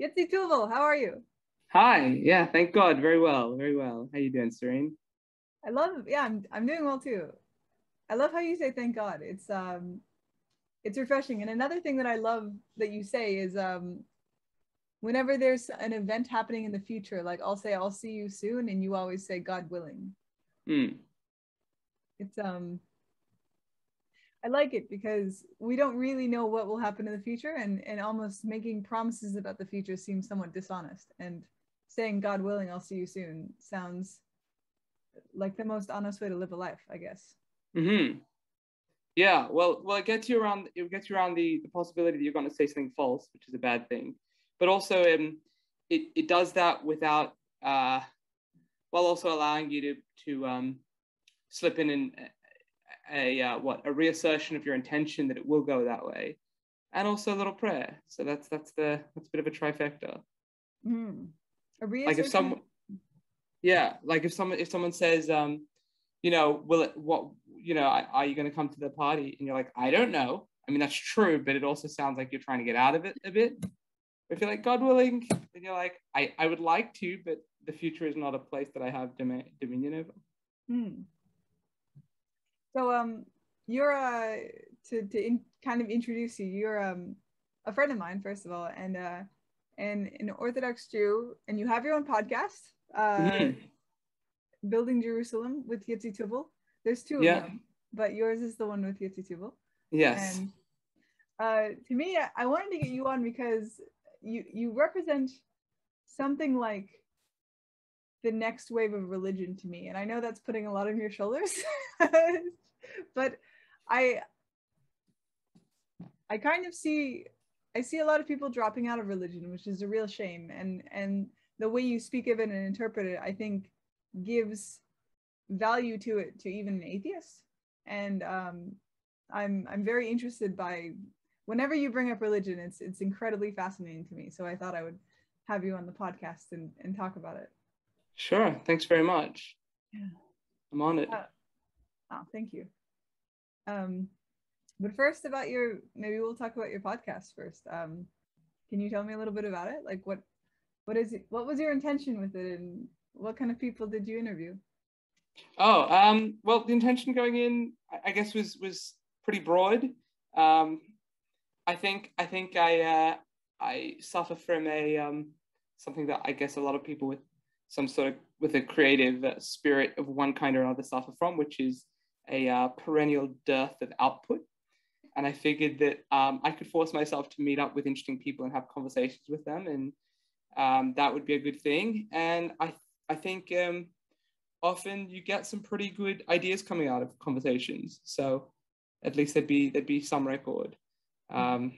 Yitzi Tuvel, how are you? Hi. Yeah, thank God. Very well. Very well. How are you doing, Serene? I love. Yeah, I'm. I'm doing well too. I love how you say thank God. It's um, it's refreshing. And another thing that I love that you say is um, whenever there's an event happening in the future, like I'll say I'll see you soon, and you always say God willing. Mm. It's um. I like it because we don't really know what will happen in the future, and and almost making promises about the future seems somewhat dishonest. And saying God willing, I'll see you soon sounds like the most honest way to live a life, I guess. Hmm. Yeah. Well, well, it gets you around. It gets you around the the possibility that you're going to say something false, which is a bad thing. But also, um, it it does that without, uh, while also allowing you to to um, slip in an, a, uh, what a reassertion of your intention that it will go that way, and also a little prayer. So that's that's the that's a bit of a trifecta. Mm. A like if someone yeah like if someone if someone says um you know will it what you know are you going to come to the party and you're like i don't know i mean that's true but it also sounds like you're trying to get out of it a bit if you're like god willing then you're like i i would like to but the future is not a place that i have dom- dominion over hmm. So um you're uh to to in, kind of introduce you you're um a friend of mine first of all and uh and an Orthodox Jew, and you have your own podcast, uh, mm-hmm. Building Jerusalem with Yitzi Tuvel. There's two yeah. of them, but yours is the one with Yitzi Tuvel. Yes. And uh, to me, I wanted to get you on because you you represent something like the next wave of religion to me, and I know that's putting a lot on your shoulders, but I I kind of see I see a lot of people dropping out of religion, which is a real shame. And and the way you speak of it and interpret it, I think, gives value to it to even an atheist. And um, I'm I'm very interested by whenever you bring up religion, it's it's incredibly fascinating to me. So I thought I would have you on the podcast and, and talk about it. Sure. Thanks very much. Yeah. I'm on it. Uh, oh, thank you. Um, but first, about your maybe we'll talk about your podcast first. Um, can you tell me a little bit about it? Like what what is it? What was your intention with it, and what kind of people did you interview? Oh, um, well, the intention going in, I guess, was was pretty broad. Um, I think I think I uh, I suffer from a um, something that I guess a lot of people with some sort of with a creative uh, spirit of one kind or another suffer from, which is a uh, perennial dearth of output and I figured that um, I could force myself to meet up with interesting people and have conversations with them, and um, that would be a good thing. And I I think um, often you get some pretty good ideas coming out of conversations. So at least there'd be there'd be some record, um,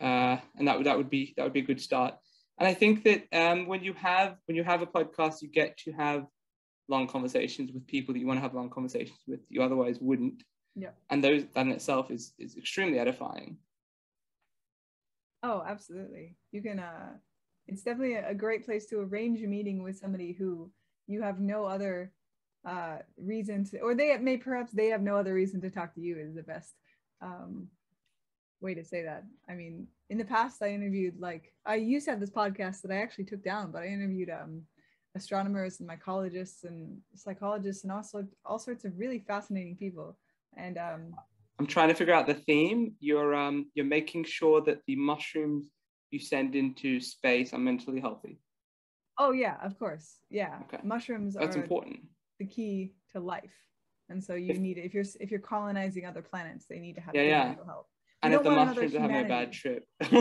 uh, and that would that would be that would be a good start. And I think that um, when you have when you have a podcast, you get to have long conversations with people that you want to have long conversations with you otherwise wouldn't. Yeah. And those that in itself is is extremely edifying. Oh absolutely. You can uh it's definitely a great place to arrange a meeting with somebody who you have no other uh reason to or they may perhaps they have no other reason to talk to you is the best. Um way to say that i mean in the past i interviewed like i used to have this podcast that i actually took down but i interviewed um astronomers and mycologists and psychologists and also all sorts of really fascinating people and um, I'm trying to figure out the theme. You're um, you're making sure that the mushrooms you send into space are mentally healthy. Oh yeah, of course. Yeah. Okay. Mushrooms That's are important. The key to life. And so you if, need if you're if you're colonizing other planets, they need to have yeah, yeah. mental health. And if the mushrooms are having a bad trip. hey,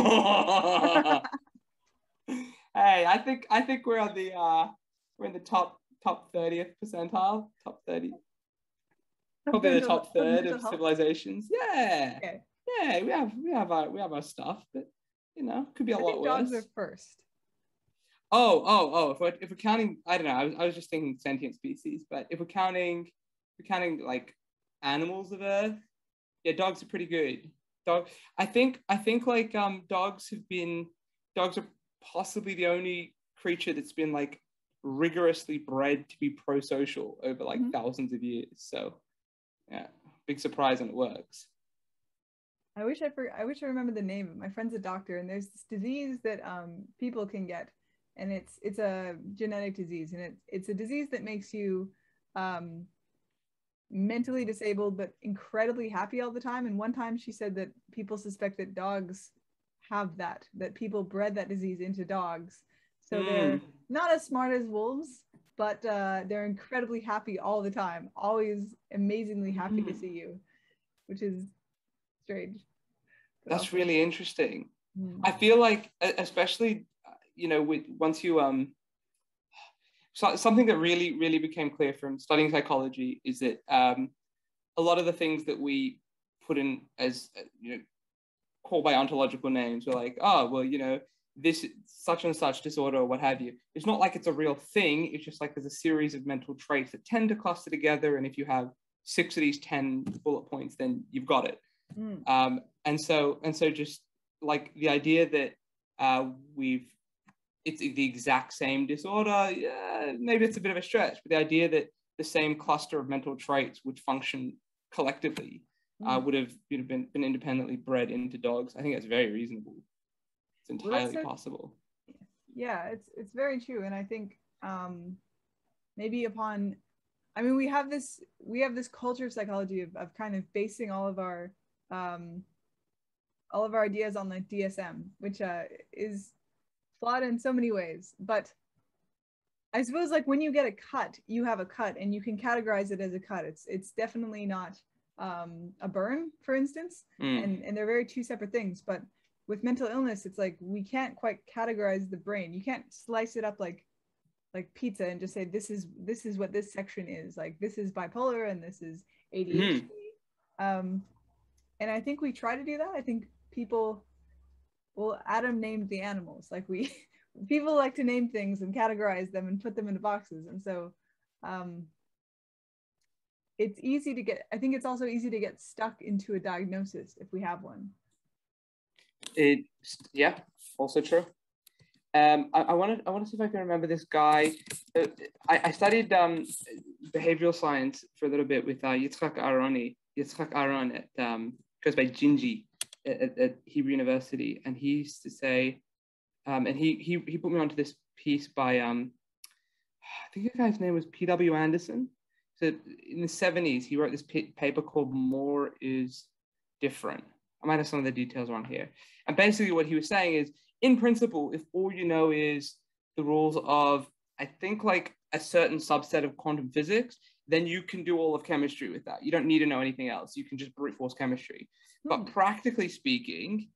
I think I think we're on the uh we're in the top top 30th percentile, top 30 probably the top third of civilizations. Yeah, okay. yeah, we have we have our we have our stuff, but you know, could be a I lot worse. Dogs are first. Oh, oh, oh! If we're, if we're counting, I don't know. I was, I was just thinking sentient species, but if we're counting, if we're counting like animals of Earth, yeah, dogs are pretty good. Dog, I think, I think like um, dogs have been, dogs are possibly the only creature that's been like rigorously bred to be pro-social over like mm-hmm. thousands of years. So yeah, big surprise and it works. I wish I for, I wish I remember the name. My friend's a doctor, and there's this disease that um, people can get, and it's it's a genetic disease, and it's it's a disease that makes you um, mentally disabled but incredibly happy all the time. And one time she said that people suspect that dogs have that, that people bred that disease into dogs, so mm. they're not as smart as wolves, but uh, they're incredibly happy all the time, always amazingly happy mm. to see you, which is strange. That's really interesting. Mm. I feel like, especially, you know, with once you um, so, something that really, really became clear from studying psychology is that um, a lot of the things that we put in as you know, called by ontological names, were like, oh, well, you know, this such and such disorder or what have you. It's not like it's a real thing. It's just like there's a series of mental traits that tend to cluster together, and if you have six of these ten bullet points, then you've got it. Mm. Um, and so and so just like the idea that uh, we've it's the exact same disorder. Yeah maybe it's a bit of a stretch but the idea that the same cluster of mental traits would function collectively uh, mm. would have you know, been, been independently bred into dogs i think that's very reasonable. It's entirely well, possible. Yeah it's it's very true and i think um maybe upon i mean we have this we have this culture of psychology of, of kind of basing all of our um, all of our ideas on the DSM, which uh, is flawed in so many ways. But I suppose like when you get a cut, you have a cut, and you can categorize it as a cut. It's it's definitely not um, a burn, for instance, mm. and and they're very two separate things. But with mental illness, it's like we can't quite categorize the brain. You can't slice it up like like pizza and just say this is this is what this section is. Like this is bipolar and this is ADHD. Mm. Um, and I think we try to do that. I think people, well, Adam named the animals. Like we, people like to name things and categorize them and put them into boxes. And so, um, it's easy to get. I think it's also easy to get stuck into a diagnosis if we have one. It yeah, also true. Um, I, wanted I want to see if I can remember this guy. Uh, I, I studied um, behavioral science for a little bit with uh, Yitzhak Aharoni, Yitzhak Aharon at um, goes by Gingy at, at, Hebrew University, and he used to say, um, and he he he put me onto this piece by um, I think the guy's name was P.W. Anderson. So in the 70s, he wrote this paper called More is Different. I might have some of the details around here. And basically, what he was saying is, in principle, if all you know is the rules of, I think, like a certain subset of quantum physics, then you can do all of chemistry with that. You don't need to know anything else. You can just brute force chemistry. Hmm. But practically speaking,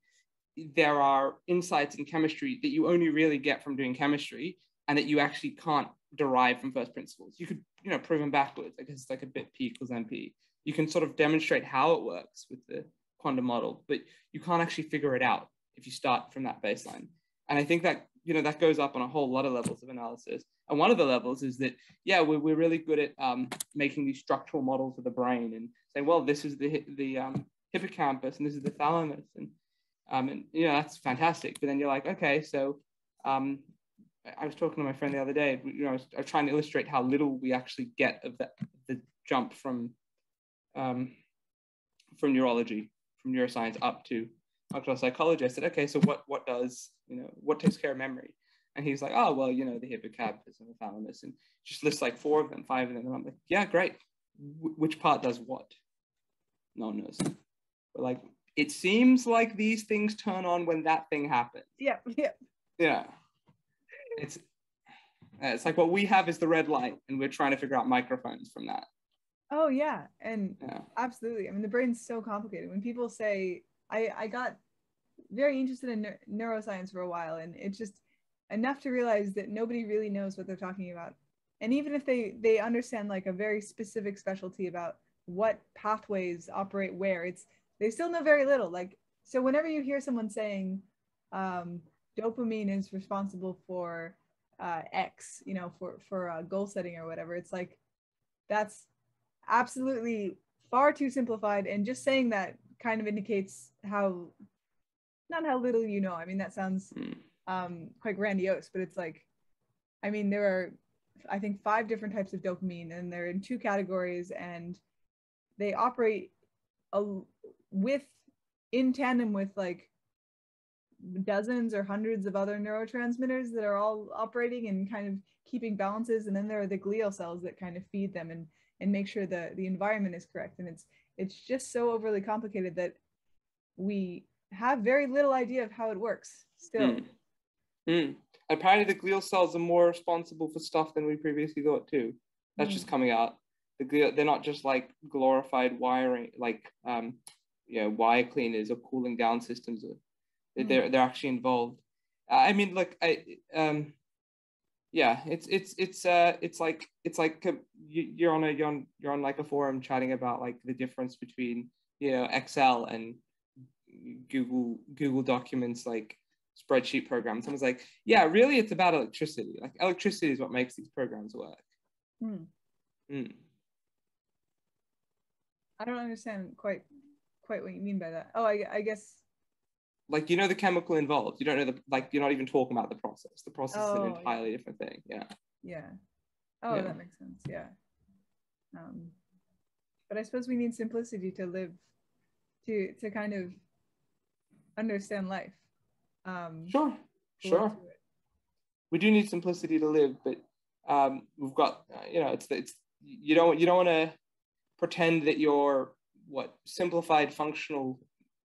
there are insights in chemistry that you only really get from doing chemistry and that you actually can't derive from first principles. You could, you know, prove them backwards. I guess it's like a bit P equals NP. You can sort of demonstrate how it works with the quantum model, but you can't actually figure it out if you start from that baseline. And I think that, you know, that goes up on a whole lot of levels of analysis. And one of the levels is that, yeah, we're, we're really good at um, making these structural models of the brain and saying, well, this is the, the um, hippocampus and this is the thalamus. And, um, and, you know, that's fantastic. But then you're like, okay, so um, I was talking to my friend the other day, you know, I was, I was trying to illustrate how little we actually get of the jump from, um, from neurology, from neuroscience up to functional psychology. I said, okay, so what, what does, you know, what takes care of memory? And he's like, oh, well, you know, the hippocampus and the thalamus, and just lists like four of them, five of them. And I'm like, yeah, great. Which part does what? No one knows. Like, it seems like these things turn on when that thing happens. Yeah, yeah. Yeah. It's it's like what we have is the red light, and we're trying to figure out microphones from that. Oh yeah, and yeah. absolutely. I mean, the brain's so complicated. When people say, I I got very interested in neuroscience for a while, and it's just enough to realize that nobody really knows what they're talking about and even if they they understand like a very specific specialty about what pathways operate where it's they still know very little. Like so whenever you hear someone saying um, dopamine is responsible for uh, x you know for for uh, goal setting or whatever it's like that's absolutely far too simplified. And just saying that kind of indicates how not how little you know. I mean that sounds mm um, quite grandiose, but it's like, I mean, there are, I think, five different types of dopamine, and they're in two categories, and they operate a, with in tandem with like dozens or hundreds of other neurotransmitters that are all operating and kind of keeping balances and then there are the glial cells that kind of feed them and and make sure the the environment is correct and it's it's just so overly complicated that we have very little idea of how it works still Mm. Mm. Apparently, the glial cells are more responsible for stuff than we previously thought too. That's Mm. just coming out. The glial, they're not just like glorified wiring, like um, you know, wire cleaners or cooling down systems. They're Mm. they're, they're actually involved. I mean, like I um, yeah, it's it's it's uh it's like it's like you, you're on a you're on you're on like a forum chatting about like the difference between you know Excel and Google Google Documents like spreadsheet program. Someone's like, yeah, really, it's about electricity. Like electricity is what makes these programs work. Hmm. Mm. i don't understand quite quite what you mean by that oh i, I guess Like you know the chemical involved. You don't know the like. You're not even talking about the process. The process is Oh, an yeah. entirely different thing. Yeah. yeah oh Yeah. that makes sense yeah um but i suppose we need simplicity to live to to kind of understand life um Sure. Sure. we do need simplicity to live, but um, we've got uh, you know it's it's you don't you don't want to pretend that your what simplified functional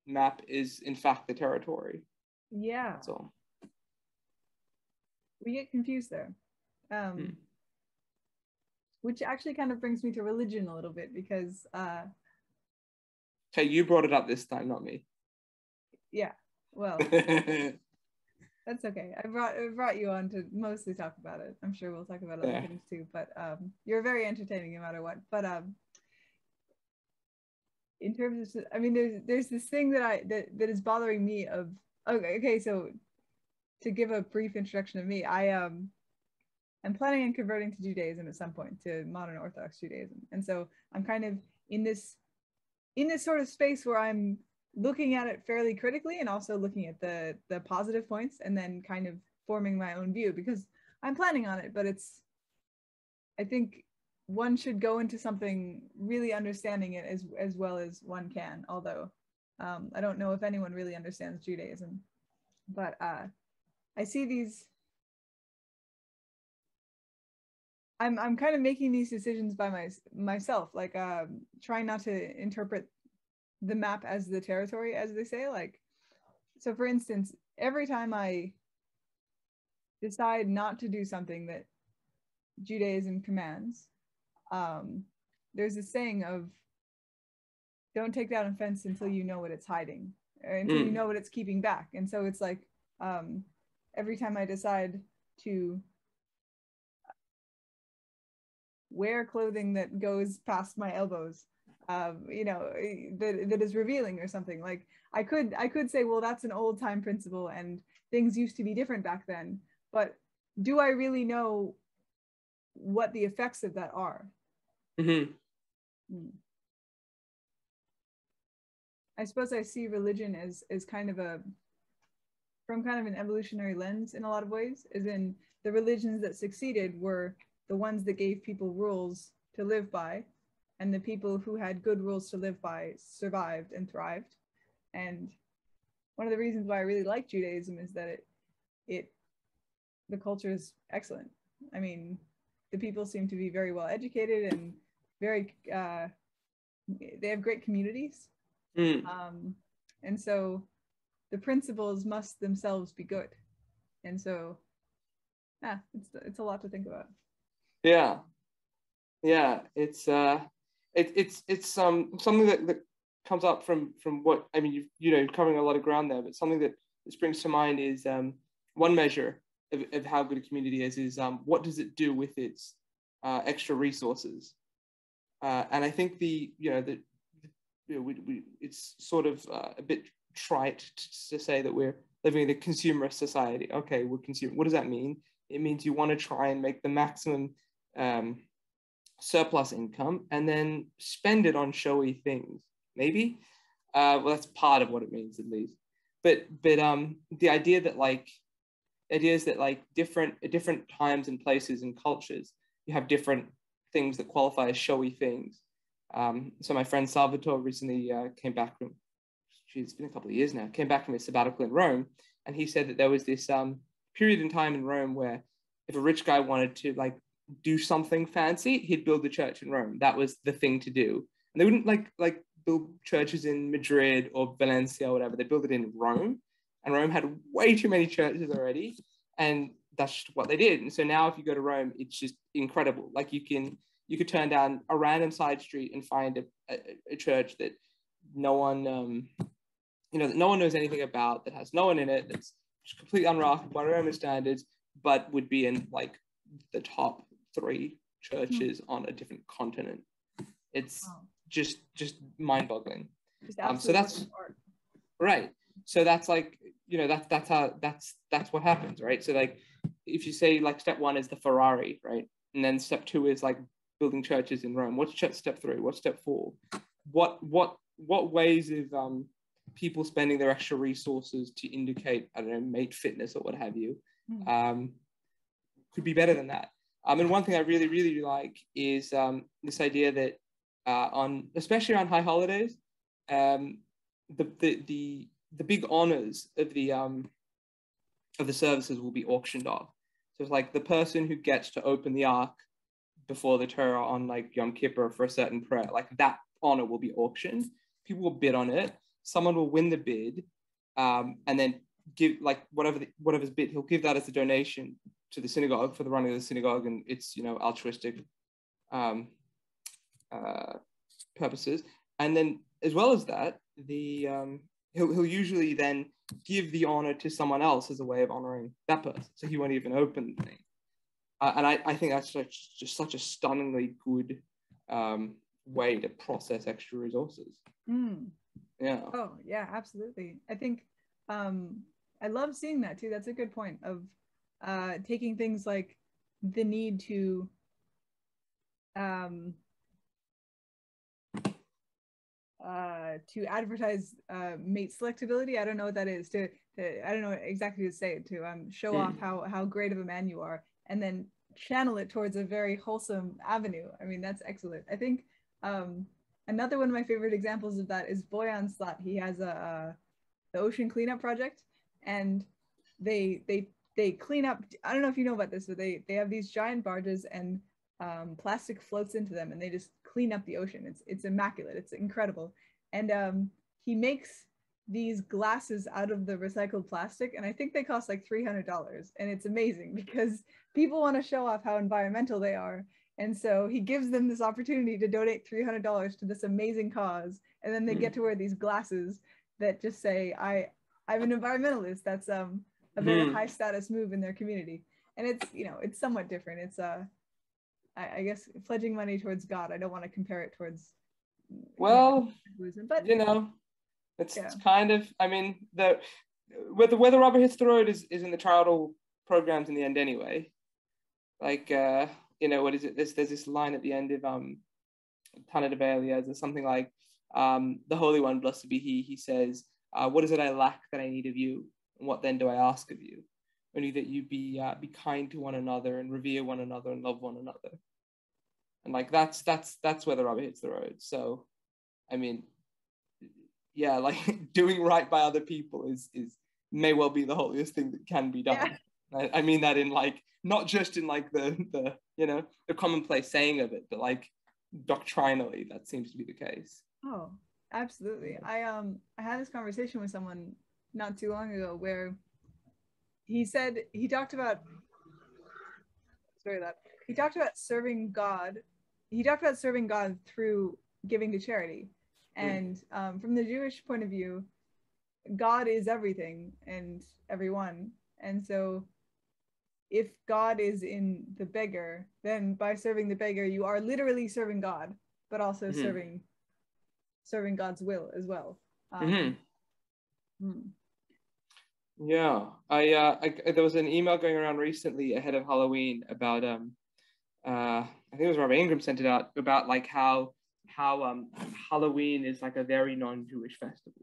map is in fact the territory. yeah So we get confused there um Hmm. which actually kind of brings me to religion a little bit because uh Okay, you brought it up this time, not me. yeah well that's okay i brought I brought you on to mostly talk about it i'm sure we'll talk about other Yeah. things too but um you're very entertaining no matter what but um in terms of i mean there's there's this thing that i that, that is bothering me of okay okay so to give a brief introduction of me i um i'm planning on converting to judaism at some point to modern orthodox judaism. And so i'm kind of in this in this sort of space where i'm looking at it fairly critically and also looking at the the positive points and then kind of forming my own view because i'm planning on it but it's i think one should go into something really understanding it as as well as one can although um, i don't know if anyone really understands judaism but uh, i see these i'm i'm kind of making these decisions by my, myself like um, trying not to interpret the map as the territory as they say like so for instance every time i decide not to do something that judaism commands um there's a saying of don't take down a fence until you know what it's hiding or until you Mm. know what it's keeping back and so it's like um every time i decide to wear clothing that goes past my elbows um, you know eh, that, that is revealing or something like i could i could say well that's an old time principle and things used to be different back then but do i really know what the effects of that are Mhm. Hmm. i suppose i see religion as as kind of a from kind of an evolutionary lens in a lot of ways as in the religions that succeeded were the ones that gave people rules to live by and the people who had good rules to live by survived and thrived and one of the reasons why i really like judaism is that it it the culture is excellent i mean the people seem to be very well educated and very uh they have great communities Mm. um and so the principles must themselves be good and so yeah it's it's a lot to think about Yeah, yeah. It's uh, it, it's it's um something that, that comes up from from what I mean. You you know, covering a lot of ground there, but something that, that springs to mind is um one measure of, of how good a community is is um what does it do with its uh, extra resources, uh, and I think the you know the you know, we, we, it's sort of uh, a bit trite to, say that we're living in a consumerist society. Okay, we're consumer. What does that mean? It means you want to try and make the maximum um, surplus income and then spend it on showy things. Maybe. Uh, well, that's part of what it means, at least. But but um, the idea that like ideas that like different different times and places and cultures, you have different things that qualify as showy things. Um, so my friend Salvatore recently uh, came back from geez, it's been a couple of years now, came back from his sabbatical in Rome, and he said that there was this um, period in time in Rome where if a rich guy wanted to like do something fancy, he'd build a church in Rome. That was the thing to do. And they wouldn't like like build churches in Madrid or Valencia or whatever. They built it in Rome, and Rome had way too many churches already, and that's just what they did. And so now, if you go to Rome, it's just incredible. Like you can you could turn down a random side street and find a, a, a church that no one um, you know that no one knows anything about, that has no one in it, that's completely unrocked by Roman standards, but would be in like the top three churches mm-hmm. on a different continent. It's wow. just just mind-boggling. Um, so that's right. So that's like you know that's that's how that's that's what happens, right? So like if you say like step one is the Ferrari, right, and then step two is like building churches in Rome. What's step three? What's step four? What what what ways of um, people spending their extra resources to indicate I don't know mate fitness or what have you mm. um, could be better than that. Um, and one thing I really, really like is um, this idea that uh, on, especially on high holidays, um, the, the, the, the big honors of the, um, of the services will be auctioned off. So it's like the person who gets to open the ark before the Torah on like Yom Kippur for a certain prayer, like that honor will be auctioned. People will bid on it. Someone will win the bid, um, and then give like whatever the, whatever's bid. He'll give that as a donation to the synagogue for the running of the synagogue and its you know altruistic um, uh, purposes. And then as well as that, the um, he'll he'll usually then give the honor to someone else as a way of honoring that person. So he won't even open the thing. Uh, and I, I think that's such, just such a stunningly good um, way to process extra resources. Mm. Yeah. Oh yeah, absolutely. I think um, I love seeing that too. That's a good point of uh, taking things like the need to um, uh, to advertise uh, mate selectability. I don't know what that is. To, to I don't know exactly to say it to um, show mm. off how how great of a man you are, and then channel it towards a very wholesome avenue. I mean, that's excellent. I think um, another one of my favorite examples of that is Boyan Slat. He has a, a the ocean cleanup project, and they they they clean up. I don't know if you know about this, but they they have these giant barges and um, plastic floats into them, and they just clean up the ocean. It's it's immaculate. It's incredible. And um, he makes these glasses out of the recycled plastic, and I think they cost like three hundred dollars. And it's amazing because people want to show off how environmental they are, and so he gives them this opportunity to donate three hundred dollars to this amazing cause, and then they mm. get to wear these glasses that just say, "I I'm an environmentalist." That's um a very mm. high status move in their community and it's you know it's somewhat different it's uh I, I guess pledging money towards god i don't want to compare it towards well you know, but you know it's, yeah. it's kind of i mean the whether whether rubber hits the road is, is in the child programs in the end anyway like uh you know what is it there's, there's this line at the end of um Tanna Devei Eliyahu there's something like um the holy one blessed be he he says uh, what is it i lack that i need of you And what then do I ask of you? Only that you be uh, be kind to one another and revere one another and love one another. And like that's that's that's where the rubber hits the road. So, I mean, yeah, like doing right by other people is is may well be the holiest thing that can be done. Yeah. I, I mean that in like not just in like the the you know the commonplace saying of it, but like doctrinally that seems to be the case. Oh, absolutely. I um I had this conversation with someone not too long ago where he said he talked about sorry that he talked about serving God. He talked about serving God through giving to charity, and um, from the Jewish point of view, God is everything and everyone, and so if God is in the beggar, then by serving the beggar, you are literally serving God, but also mm-hmm. serving serving God's will as well. Um, mm-hmm. hmm. Yeah, I, uh, I there was an email going around recently ahead of Halloween about um, uh, I think it was Robert Ingram sent it out about like how how um Halloween is like a very non-Jewish festival.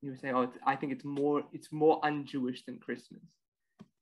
He was saying, oh, I think it's more it's more un-Jewish than Christmas,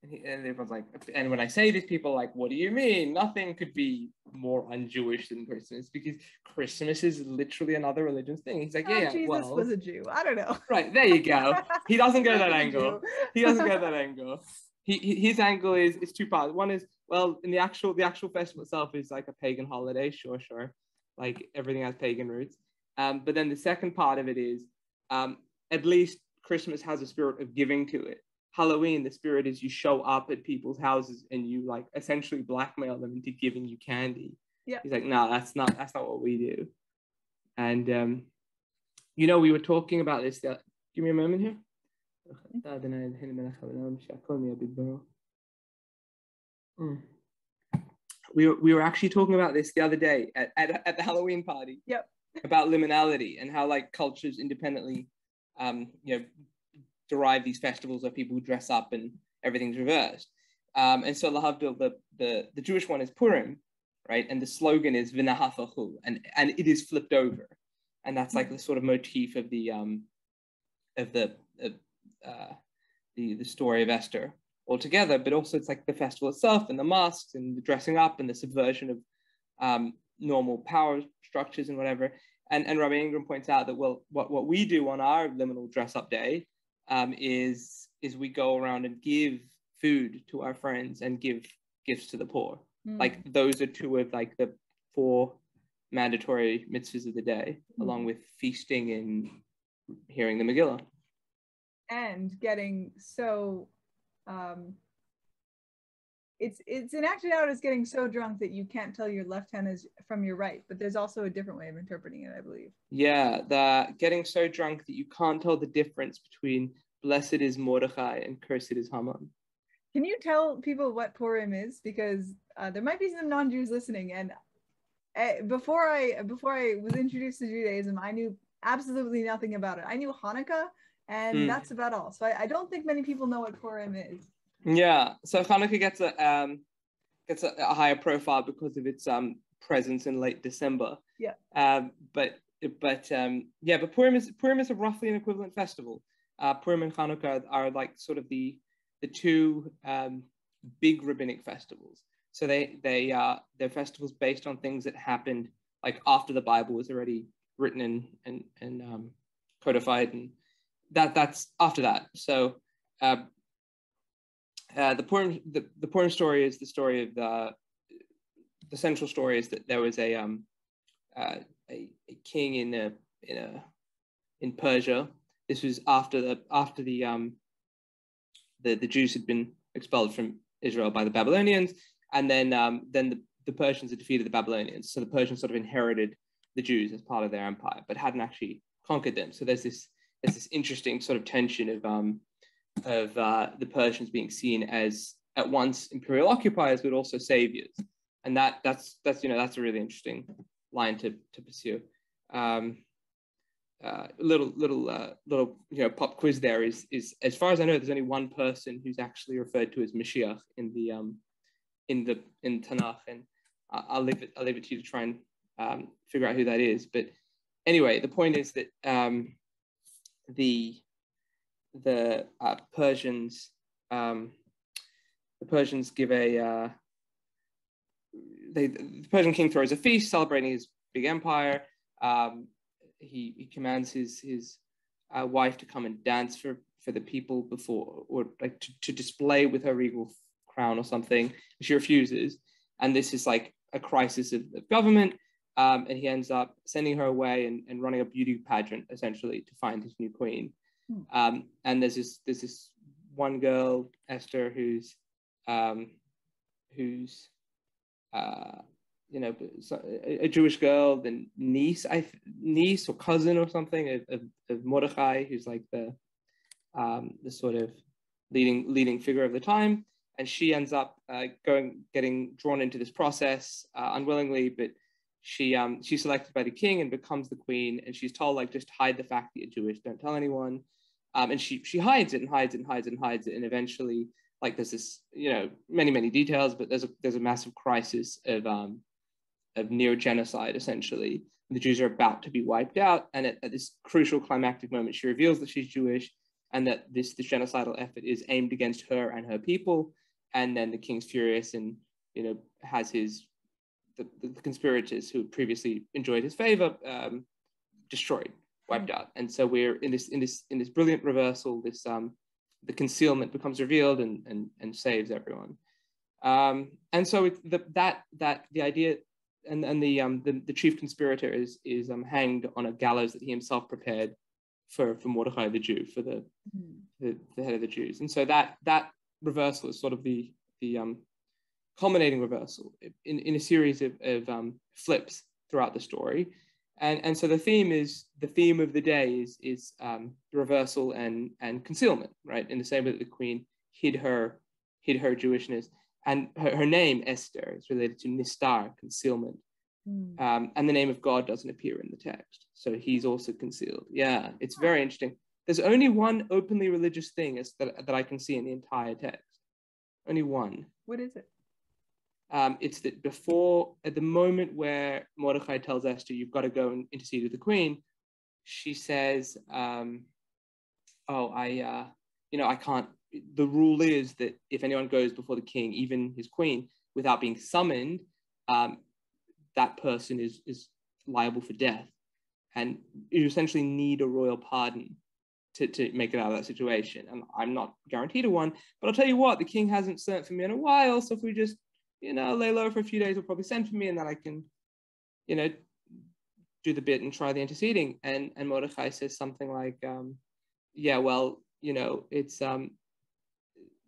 And, he, and everyone's like, and when I say this, people are like, what do you mean? Nothing could be more un-Jewish than Christmas because Christmas is literally another religious thing. He's like, yeah, Oh, yeah, Jesus well, was a Jew. I don't know. right there you go. He doesn't go that angle. He doesn't go that angle. He, his angle is is two parts. One is well, in the actual the actual festival itself is like a pagan holiday, sure, sure, like everything has pagan roots. Um, but then the second part of it is um, at least Christmas has a spirit of giving to it. Halloween, the spirit is you show up at people's houses and you like essentially blackmail them into giving you candy. Yeah. He's like, no, that's not that's not what we do. And um, you know, we were talking about this. The, give me a moment here. Mm. We were, we were actually talking about this the other day at, at, at the Halloween party. Yep. About liminality and how like cultures independently, um, you know, derive these festivals where people dress up and everything's reversed. Um, and so Lahavdil, the, the the Jewish one is Purim, right? And the slogan is V'nahafachu, and and it is flipped over, and that's like the sort of motif of the um, of the uh, the the story of Esther altogether. But also it's like the festival itself and the masks and the dressing up and the subversion of um, normal power structures and whatever. And and Rabbi Ingram points out that well, what what we do on our liminal dress up day um, is is we go around and give food to our friends and give gifts to the poor. Mm. Like those are two of like the four mandatory mitzvahs of the day, Mm. along with feasting and hearing the Megillah. and getting so um it's it's enacted out as getting so drunk that you can't tell your left hand is from your right but there's also a different way of interpreting it i believe. Yeah, the getting so drunk that you can't tell the difference between blessed is Mordechai and cursed is Haman. can you tell people what purim is? Because uh, there might be some non-jews listening and uh, before i before i was introduced to judaism i knew absolutely nothing about it. I knew hanukkah and Hmm. that's about all so I, I don't think many people know what purim is Yeah, so Hanukkah gets a um, gets a, a higher profile because of its um, presence in late December. Yeah. Um, but but um, yeah, but Purim is Purim is a roughly an equivalent festival. Uh, Purim and Hanukkah are like sort of the the two um, big rabbinic festivals. So they they uh, they're festivals based on things that happened like after the Bible was already written and and and um, codified, and that that's after that. So. Uh, uh, the Purim the, the Purim story is the story of the the central story is that there was a um uh, a, a king in a in a in Persia. This was after the after the um the the Jews had been expelled from Israel by the Babylonians, and then um then the, the Persians had defeated the Babylonians. So the Persians sort of inherited the Jews as part of their empire, but hadn't actually conquered them. So there's this there's this interesting sort of tension of um of uh, the Persians being seen as at once imperial occupiers but also saviors, and that that's that's you know that's a really interesting line to to pursue. Um, uh, little little uh, little you know pop quiz there is is as far as I know there's only one person who's actually referred to as Mashiach in the um in the in Tanakh. And I'll leave it I'll leave it to you to try and um, figure out who that is. But anyway the point is that um, the the uh, Persians um, the Persians give a uh, they the Persian king throws a feast celebrating his big empire. Um, he, he commands his his uh, wife to come and dance for for the people before or like to, to display with her regal crown or something. She refuses, and this is like a crisis of, of government. Um, and he ends up sending her away and, and running a beauty pageant essentially to find his new queen. Hmm. Um, and there's this there's this one girl Esther who's um, who's uh, you know a, a Jewish girl, the niece I niece or cousin or something of, of, of Mordechai, who's like the um, the sort of leading leading figure of the time, and she ends up uh, going getting drawn into this process uh, unwillingly, but she um she's selected by the king and becomes the queen, and she's told like just hide the fact that you're Jewish, don't tell anyone, um, and she she hides it and hides it and hides it and hides it, and eventually like there's this you know many many details, but there's a there's a massive crisis of um of near genocide essentially. The Jews are about to be wiped out, and at, at this crucial climactic moment, she reveals that she's Jewish and that this this genocidal effort is aimed against her and her people. And then the king's furious and you know has his the, the conspirators who previously enjoyed his favor um, destroyed, wiped out. And so we're in this in this in this brilliant reversal. This um, the concealment becomes revealed and and and saves everyone. Um, and so it, the, that that the idea and and the um the, the chief conspirator is is um hanged on a gallows that he himself prepared for for Mordecai the Jew for the, mm. the the head of the Jews. And so that that reversal is sort of the the um culminating reversal in, in a series of, of um, flips throughout the story. And, and so the theme is the theme of the day is, is um, reversal and, and concealment, right? In the same way that the queen hid her, hid her Jewishness. And her, her name, Esther, is related to nistar, concealment. Mm. Um, and the name of God doesn't appear in the text. So he's also concealed. Yeah, it's very interesting. There's only one openly religious thing that, that I can see in the entire text. Only one. What is it? Um, it's that before, at the moment where Mordecai tells Esther, you've got to go and intercede with the queen, she says, um, oh, I, uh, you know, I can't, the rule is that if anyone goes before the king, even his queen, without being summoned, um, that person is, is liable for death. And you essentially need a royal pardon to, to make it out of that situation. And I'm not guaranteed a one, but I'll tell you what, the king hasn't sent for me in a while. So if we just you know, lay low for a few days, will probably send for me, and then I can, you know, do the bit and try the interceding. And and Mordechai says something like, um, yeah, well, you know, it's um,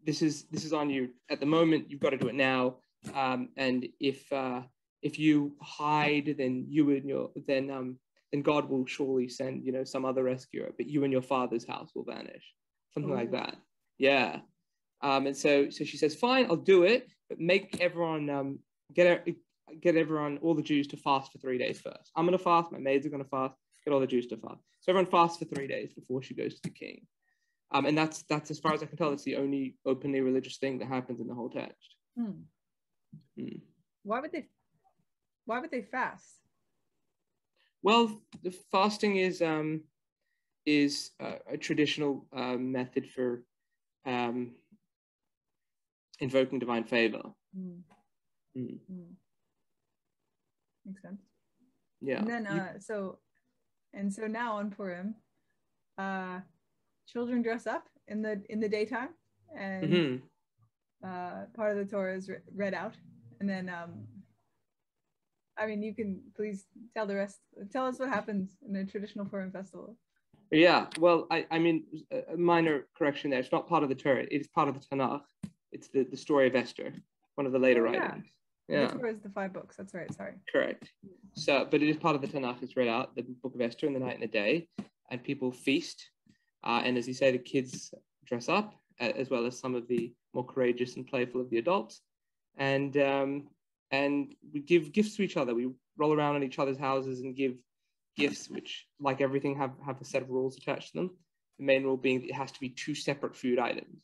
this is this is on you at the moment. You've got to do it now. Um, and if uh, if you hide, then you and your then um, then God will surely send you know some other rescuer, but you and your father's house will vanish, something like that. Yeah. Um, and so so she says, fine, I'll do it make everyone um, get get everyone all the Jews to fast for three days first. I'm gonna fast. My maids are gonna fast. Get all the Jews to fast. So everyone fasts for three days before she goes to the king. Um, and that's that's as far as I can tell. That's the only openly religious thing that happens in the whole text. Hmm. Hmm. Why would they? Why would they fast? Well, the fasting is um, is uh, a traditional uh, method for um, invoking divine favor. Mm. Mm. Mm. Makes sense. Yeah. And then, uh, so, and so now on Purim, uh, children dress up in the in the daytime, and mm-hmm. uh, part of the Torah is re- read out, and then, um, I mean, you can please tell the rest. Tell us what happens in a traditional Purim festival. Yeah, well, I, I mean, a minor correction there. It's not part of the Torah. It is part of the Tanakh. It's the, the story of Esther, one of the later oh, yeah. writings. Yeah. Is the five books. That's right. Sorry. Correct. So, but it is part of the Tanakh. It's read out, the book of Esther in the night and the day, and people feast. Uh, and as you say, the kids dress up, as well as some of the more courageous and playful of the adults. And um, and we give gifts to each other. We roll around in each other's houses and give gifts, which, like everything, have, have a set of rules attached to them. The main rule being that it has to be two separate food items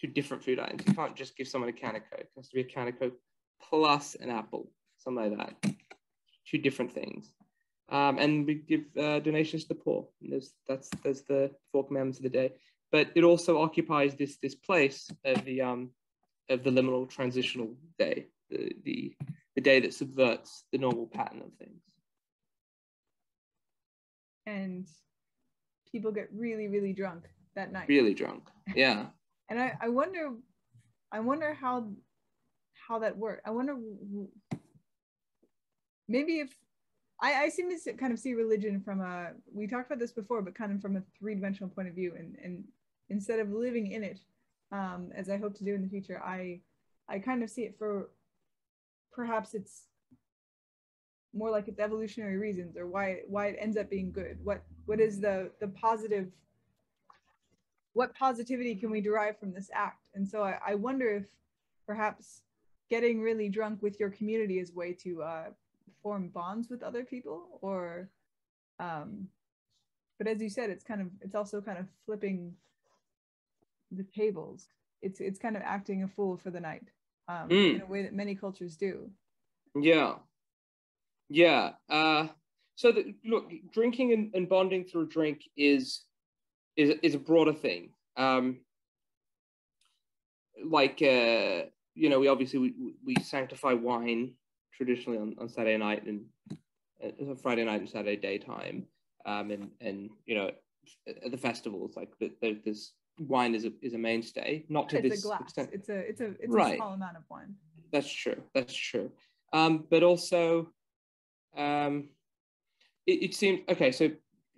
two different food items. You can't just give someone a can of Coke. It has to be a can of Coke plus an apple, something like that. Two different things. Um, and we give uh, donations to the poor. And there's, that's, there's the four commandments of the day. But it also occupies this, this place of the, um, of the liminal transitional day, the, the, the day that subverts the normal pattern of things. And people get really, really drunk that night. Really drunk, yeah and I, I wonder i wonder how how that worked. I wonder maybe if I, I seem to kind of see religion from a we talked about this before but kind of from a three-dimensional point of view. And and instead of living in it um, as i hope to do in the future i i kind of see it for perhaps it's more like it's evolutionary reasons or why why it ends up being good. What what is the the positive what positivity can we derive from this act? And so I, I wonder if perhaps getting really drunk with your community is a way to uh, form bonds with other people or um, but as you said it's kind of it's also kind of flipping the tables it's it's kind of acting a fool for the night um, mm. in a way that many cultures do yeah yeah uh, so the, look drinking and, and bonding through drink is is is a broader thing. Um, like uh, you know, we obviously we, we sanctify wine traditionally on, on Saturday night and uh, Friday night and Saturday daytime, um, and and you know, at the festivals like the, the, this wine is a is a mainstay. Not to it's this a glass. extent. It's a it's a it's Right. a small amount of wine. That's true. That's true. Um, but also, um, it, it seems okay. So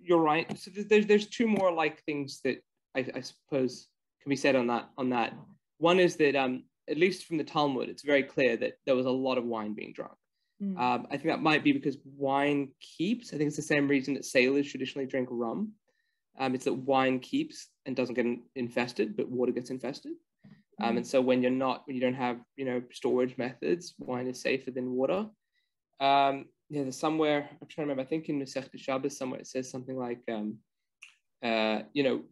you're right. So there's there's two more like things that I, I suppose can be said on that on that. One is that um, at least from the Talmud, it's very clear that there was a lot of wine being drunk. Mm. Um, I think that might be because wine keeps. I think it's the same reason that sailors traditionally drink rum. Um, it's that wine keeps and doesn't get infested, but water gets infested. Um, and so when you're not, when you don't have, you know, storage methods, wine is safer than water. Um, yeah, there's somewhere, I'm trying to remember, I think in Masech Shabbos somewhere it says something like, um, uh, you know,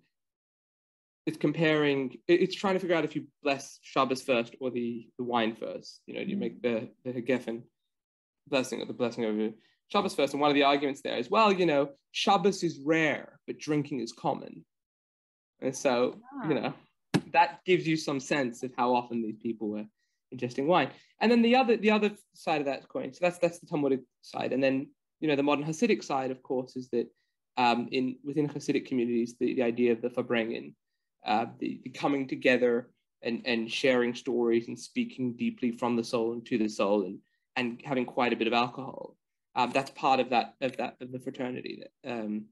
it's comparing, it- it's trying to figure out if you bless Shabbos first or the, the wine first. You know, do you Mm. make the, the Geffen blessing or the blessing over Shabbos first? And one of the arguments there is, well, you know, Shabbos is rare, but drinking is common. And so, you Ah. know, that gives you some sense of how often these people were ingesting wine. And then the other the other side of that coin, so that's that's the Talmudic side. And then you know the modern Hasidic side, of course, is that um, in within Hasidic communities, the, the idea of the Farbrengen, uh, the, the coming together and and sharing stories and speaking deeply from the soul and to the soul and and having quite a bit of alcohol. Um, that's part of that of that of the fraternity that um,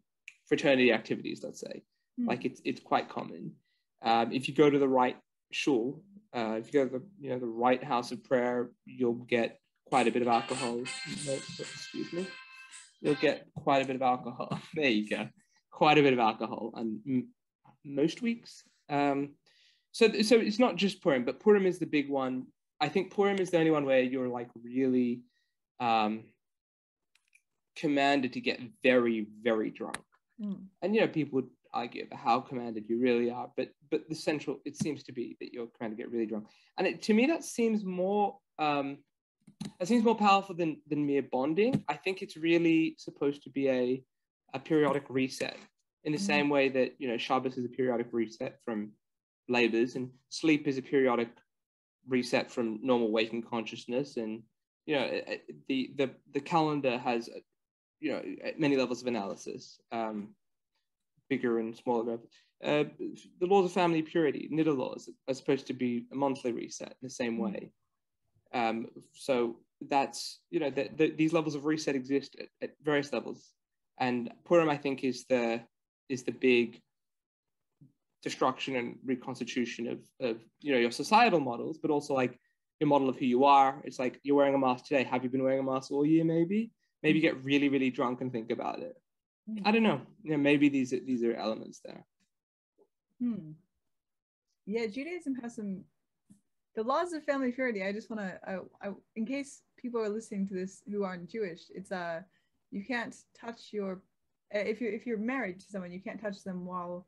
fraternity activities, let's say. Mm. Like it's it's quite common. Um, if you go to the right shul, uh, if you go to the you know the right house of prayer, you'll get quite a bit of alcohol. No, excuse me. You'll get quite a bit of alcohol. There you go. Quite a bit of alcohol, and m- most weeks. Um, so so it's not just Purim, but Purim is the big one. I think Purim is the only one where you're like really um, commanded to get very very drunk Mm. and you know people would argue about how commanded you really are but but the central it seems to be that you're commanded to get really drunk. And it, to me that seems more um that seems more powerful than than mere bonding. I think it's really supposed to be a a periodic reset in the Mhm. same way that you know shabbos is a periodic reset from labors and sleep is a periodic reset from normal waking consciousness. And you know the the the calendar has you know at many levels of analysis. Um bigger and smaller. Uh, the laws of family purity, niddah laws, are supposed to be a monthly reset in the same way. Um, so that's you know that the, these levels of reset exist at, at various levels, and Purim I think is the is the big destruction and reconstitution of of you know your societal models, but also like your model of who you are. It's like you're wearing a mask today. Have you been wearing a mask all year? Maybe. Maybe get really really drunk and think about it. I don't know. Yeah, maybe these are, these are elements there. Hmm. Yeah, Judaism has some. The laws of family purity. I just want to, in case people are listening to this who aren't Jewish, it's uh, you can't touch your, uh, if you if you're married to someone, you can't touch them while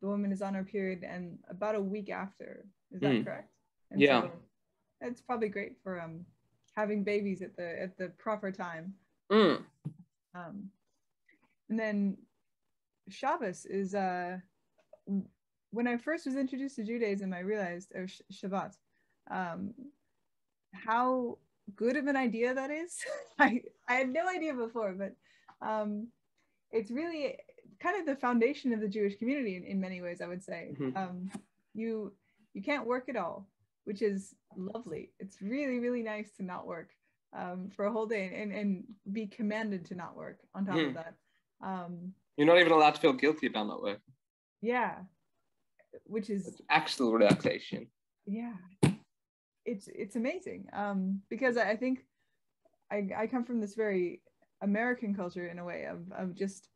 the woman is on her period and about a week after. Is that Hmm. correct? And Yeah. So it's probably great for um having babies at the at the proper time. Mm. Um, and then Shabbos is uh, when I first was introduced to Judaism, I realized, or Sh- Shabbat, um, how good of an idea that is. I I had no idea before, but um, it's really kind of the foundation of the Jewish community in, in many ways. I would say Mhm. um, you you can't work at all, which is lovely. It's really really nice to not work um, for a whole day and, and be commanded to not work on top Mhm. of that. Um, You're not even allowed to feel guilty about not working. yeah, which is It's actual relaxation. yeah, it's it's amazing. Um, because I think I, I come from this very American culture in a way of of just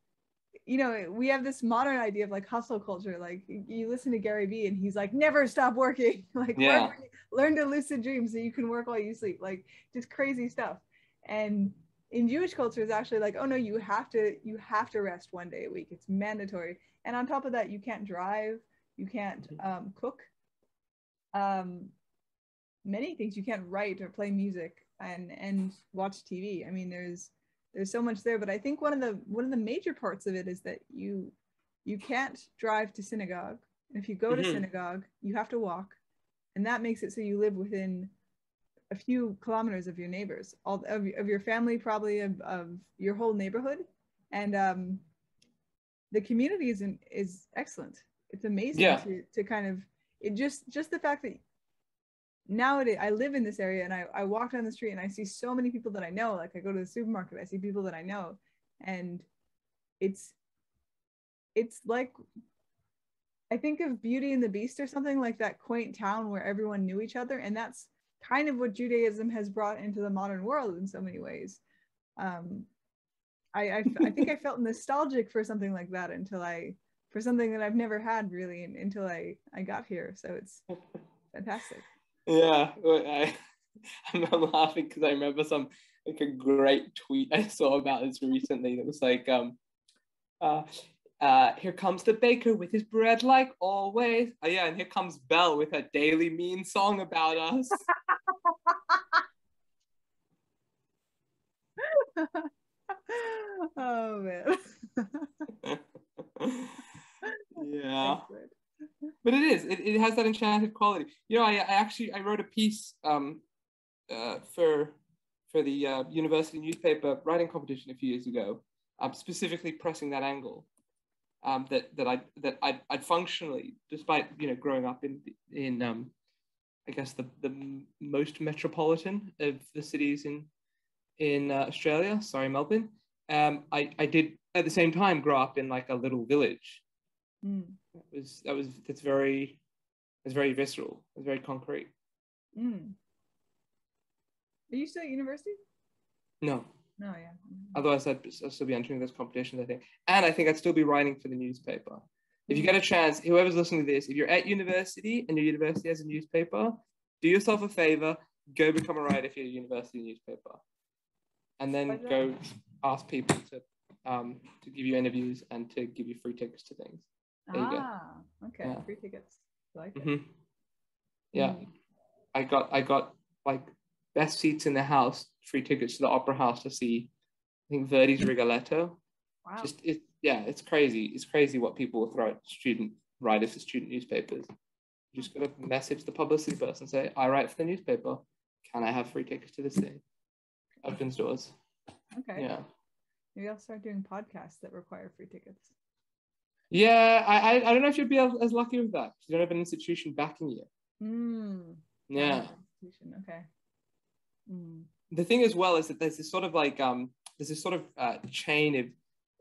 you know we have this modern idea of like hustle culture. Like you listen to Gary Vee and he's like never stop working. Like Yeah. learn, learn to lucid dream so you can work while you sleep. Like just crazy stuff. And in Jewish culture it's actually like oh no you have to you have to rest one day a week it's mandatory and on top of that you can't drive you can't um, cook um, many things you can't write or play music and and watch tv i mean there's there's so much there but i think one of the one of the major parts of it is that you you can't drive to synagogue. And if you go to Mhm. synagogue, you have to walk. And that makes it so you live within a few kilometers of your neighbors, all of, of your family, probably of, of your whole neighborhood. And um, the community is, in, is excellent. It's amazing Yeah. to, to kind of, it just, just the fact that nowadays I live in this area and I, I walk down the street and I see so many people that I know. Like I go to the supermarket, I see people that I know. And it's it's like I think of Beauty and the Beast or something like that quaint town where everyone knew each other. And that's kind of what Judaism has brought into the modern world in so many ways. Um, I, I, I think I felt nostalgic for something like that until I, for something that I've never had really until I, I got here. So it's fantastic. Yeah, I, I'm laughing because I remember some like a great tweet I saw about this recently that was like, um, uh, uh, here comes the baker with his bread like always. Oh yeah, and here comes Belle with her daily mean song about us. oh man. yeah. But it is it, it has that enchanted quality you know i, I actually i wrote a piece um, uh, for for the uh, university newspaper writing competition a few years ago um, specifically pressing that angle um, that that i that I'd, I'd functionally despite you know growing up in in um, i guess the the most metropolitan of the cities in in uh, australia sorry melbourne. Um, I, I did at the same time grow up in like a little village. Mm, that was that was that's very it's very visceral it's very concrete. Mm. Are you still at university? no. No, yeah. otherwise I'd, I'd still be entering those competitions i think. And i think i'd still be writing for the newspaper. If you get a chance whoever's listening to this if you're at university and your university has a newspaper do yourself a favor go become a writer for your university newspaper and then go ask people to um, to give you interviews and to give you free tickets to things There you go. ah, okay. Yeah. Free tickets. I like it. hmm yeah Mm. I got I got like best seats in the house, free tickets to the opera house to see I think Verdi's Rigoletto. Wow. Just it yeah, it's crazy. It's crazy what people will throw at student writers for student newspapers. You just gotta message the publicity person, say, I write for the newspaper. Can I have free tickets to this thing? Opens stores. okay. Yeah. Maybe I'll start doing podcasts that require free tickets. Yeah, I, I I don't know if you'd be as, as lucky with that. You don't have an institution backing you. Mm. Yeah. Institution, Okay. Mm. the thing as well is that there's this sort of like um there's this sort of uh, chain of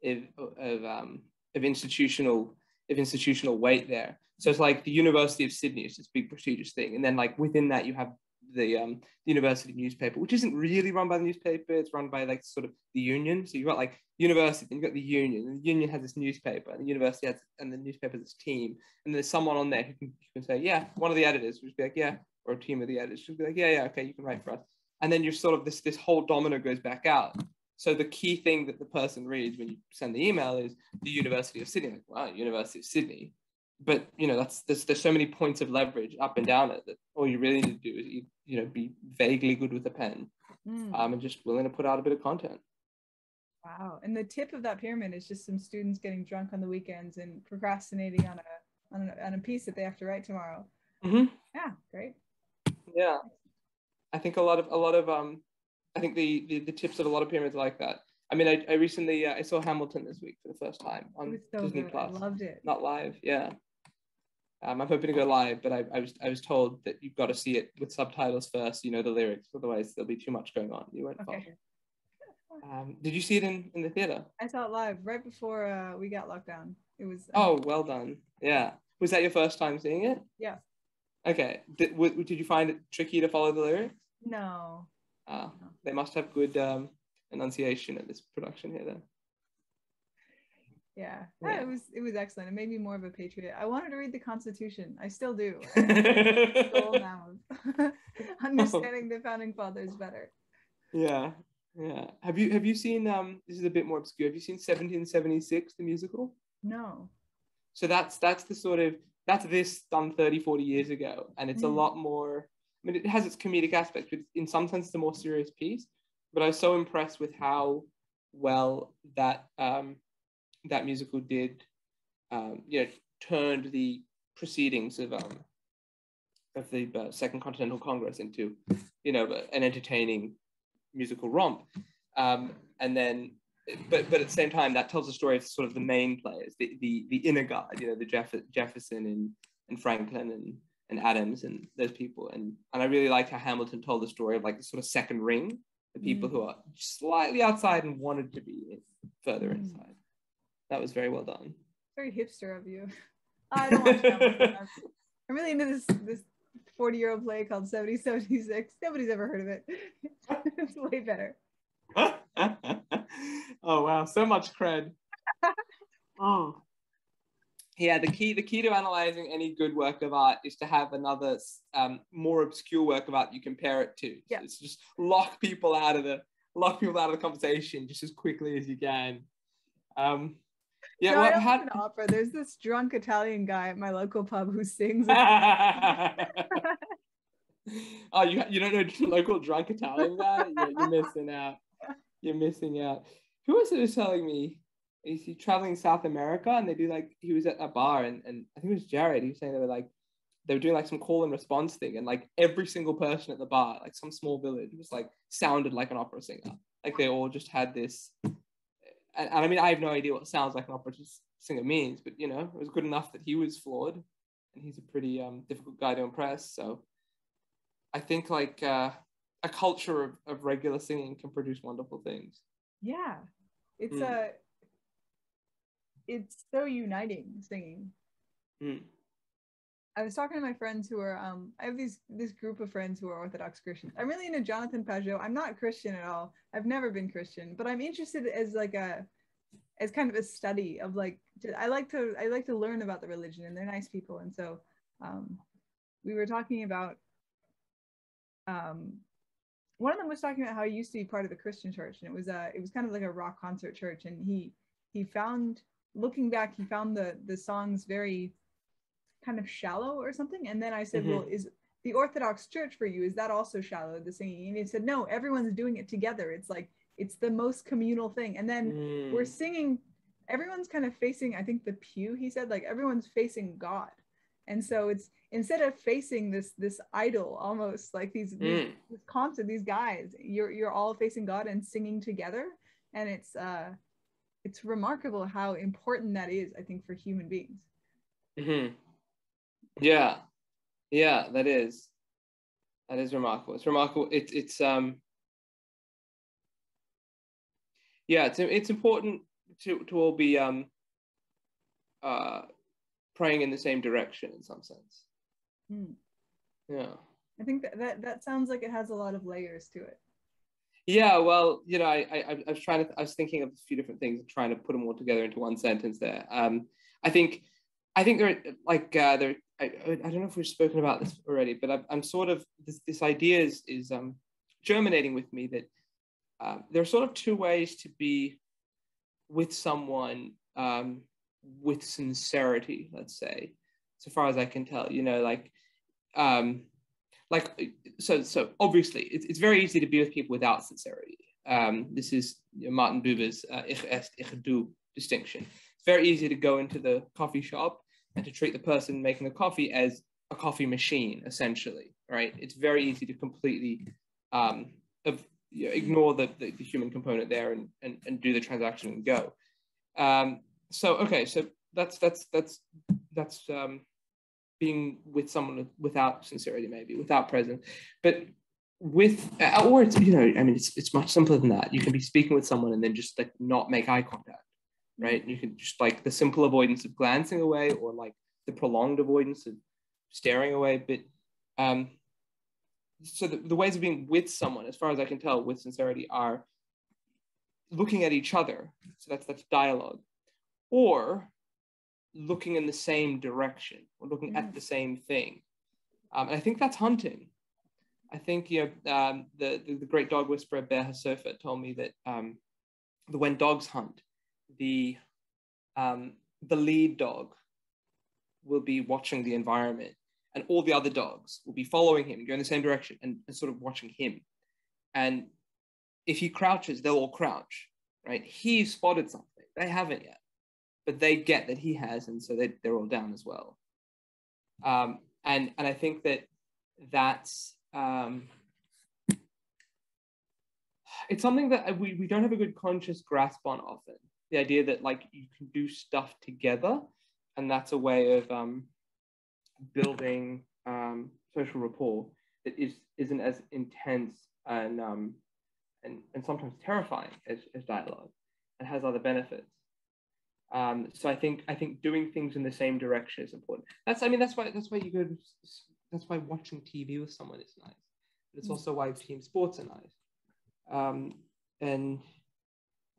of of um of institutional of institutional weight there. So it's like the University of Sydney is this big prestigious thing, and then like within that you have the um university newspaper, which isn't really run by the newspaper. It's run by like sort of the union. So you've got like university, then you've got the union, and the union has this newspaper, and the university has and the newspaper has this team, and there's someone on there who can, who can say, yeah, one of the editors would be like, yeah, or a team of the editors should be like, yeah, yeah, okay, you can write for us and then you're sort of this this whole domino goes back out. So the key thing that the person reads when you send the email is the University of Sydney. Like, wow, University of Sydney. But you know, that's there's there's so many points of leverage up and down it that all you really need to do is you, you know be vaguely good with a pen Mm. um, and just willing to put out a bit of content. Wow. And the tip of that pyramid is just some students getting drunk on the weekends and procrastinating on a on a, on a piece that they have to write tomorrow. Mhm. Yeah, great. Yeah, I think a lot of a lot of um, I think the the, the tips of a lot of pyramids like that. I mean, I, I recently uh, I saw Hamilton this week for the first time on so Disney good. Plus. I loved it. not live. Yeah. Um, I'm hoping to go live, but I, I was I was told that you've got to see it with subtitles first. You know the lyrics, otherwise there'll be too much going on. You won't follow. Okay. Um, did you see it in, in the theater? I saw it live right before uh, we got locked down. It was Oh, well done. Yeah. Was that your first time seeing it? Yeah. Okay. Did, w- did you find it tricky to follow the lyrics? no. Ah, no. they must have good um, enunciation at this production here then. Yeah. Yeah. It was it was excellent. It made me more of a patriot. I wanted to read the Constitution. I still do. The goal now of understanding the founding fathers better. yeah. Yeah. Have you have you seen um this is a bit more obscure. Have you seen 1776 the musical? No. So that's that's the sort of that's this done 30 40 years ago and it's a Mm. lot more I mean it has its comedic aspects but in some sense it's a more serious piece but I was so impressed with how well that um that musical did um, you know, turned the proceedings of um, of the uh, Second Continental Congress into, you know, an entertaining musical romp. Um, and then, but but at the same time, that tells the story of sort of the main players, the the, the inner guard, you know, the Jeff- Jefferson and and Franklin and and Adams and those people. And and I really liked how Hamilton told the story of like the sort of second ring, the people mm. who are slightly outside and wanted to be further mm. inside. That was very well done. Very hipster of you. I don't watch Hamilton. I'm really into this this 40 year old play called 1776. Nobody's ever heard of it. it's way better. oh wow, so much cred. oh. Yeah, the key the key to analyzing any good work of art is to have another um, more obscure work of art you compare it to. Yeah. it's just lock people out of the lock people out of the conversation just as quickly as you can. Um, yeah, no, what, how... opera. There's this drunk Italian guy at my local pub who sings. oh, you you don't know local drunk Italian guy? You're, you're missing out. You're missing out. Who was it was telling me? He's traveling South America and they do like he was at a bar and, and I think it was Jared. He was saying they were like they were doing like some call and response thing and like every single person at the bar, like some small village, was like sounded like an opera singer. Like they all just had this and, and I mean, I have no idea what sounds like an opera singer means, but you know, it was good enough that he was flawed, and he's a pretty um, difficult guy to impress. So, I think like uh, a culture of, of regular singing can produce wonderful things. Yeah, it's mm. a it's so uniting singing. Mm. I was talking to my friends who are um I have these this group of friends who are Orthodox Christians. I'm really into Jonathan Pageau. I'm not Christian at all. I've never been Christian, but I'm interested as like a as kind of a study of like I like to I like to learn about the religion and they're nice people. And so um we were talking about um one of them was talking about how he used to be part of the Christian church and it was a it was kind of like a rock concert church and he he found looking back he found the the songs very kind of shallow or something. And then I said, mm-hmm. well, is the Orthodox Church for you, is that also shallow, the singing? And he said, no, everyone's doing it together. It's like, it's the most communal thing. And then mm. we're singing, everyone's kind of facing, I think the pew, he said, like everyone's facing God. And so it's instead of facing this this idol almost like these, mm. these concert, these guys, you're you're all facing God and singing together. And it's uh it's remarkable how important that is, I think, for human beings. Mm-hmm. Yeah, yeah, that is that is remarkable. It's remarkable. It's it's um yeah, it's it's important to to all be um uh praying in the same direction in some sense. Hmm. Yeah. I think that, that that sounds like it has a lot of layers to it. Yeah, well, you know, I, I, I was trying to, I was thinking of a few different things and trying to put them all together into one sentence there. Um, I think, I think there, like, uh, there, I, I don't know if we've spoken about this already, but I'm, I'm sort of this, this idea is, is um, germinating with me that uh, there are sort of two ways to be with someone um, with sincerity, let's say, so far as I can tell. You know, like, um, like so. So obviously, it's, it's very easy to be with people without sincerity. Um, this is you know, Martin Buber's uh, "ich es, ich du" distinction. It's very easy to go into the coffee shop and to treat the person making the coffee as a coffee machine, essentially, right? It's very easy to completely um, you know, ignore the, the, the, human component there and, and, and do the transaction and go. Um, so, okay, so that's, that's, that's, that's um, being with someone without sincerity, maybe, without presence. But with, or it's, you know, I mean, it's, it's much simpler than that. You can be speaking with someone and then just like not make eye contact right? You can just like the simple avoidance of glancing away or like the prolonged avoidance of staring away. But um, so the, the ways of being with someone, as far as I can tell, with sincerity are looking at each other. So that's that's dialogue, or looking in the same direction or looking mm. at the same thing. Um, and I think that's hunting. I think you know um, the, the, the great dog whisperer Bear HaSofer told me that um, the when dogs hunt, the um, the lead dog will be watching the environment and all the other dogs will be following him going the same direction and, and sort of watching him and if he crouches they'll all crouch right he spotted something they haven't yet but they get that he has, and so they, they're all down as well. Um, and and I think that that's um, it's something that we, we don't have a good conscious grasp on often. The idea that like you can do stuff together, and that's a way of um, building um, social rapport that is isn't as intense and um, and, and sometimes terrifying as, as dialogue and has other benefits. Um, so I think I think doing things in the same direction is important. That's I mean that's why that's why you go to, that's why watching TV with someone is nice. But it's mm. also why team sports are nice. Um, and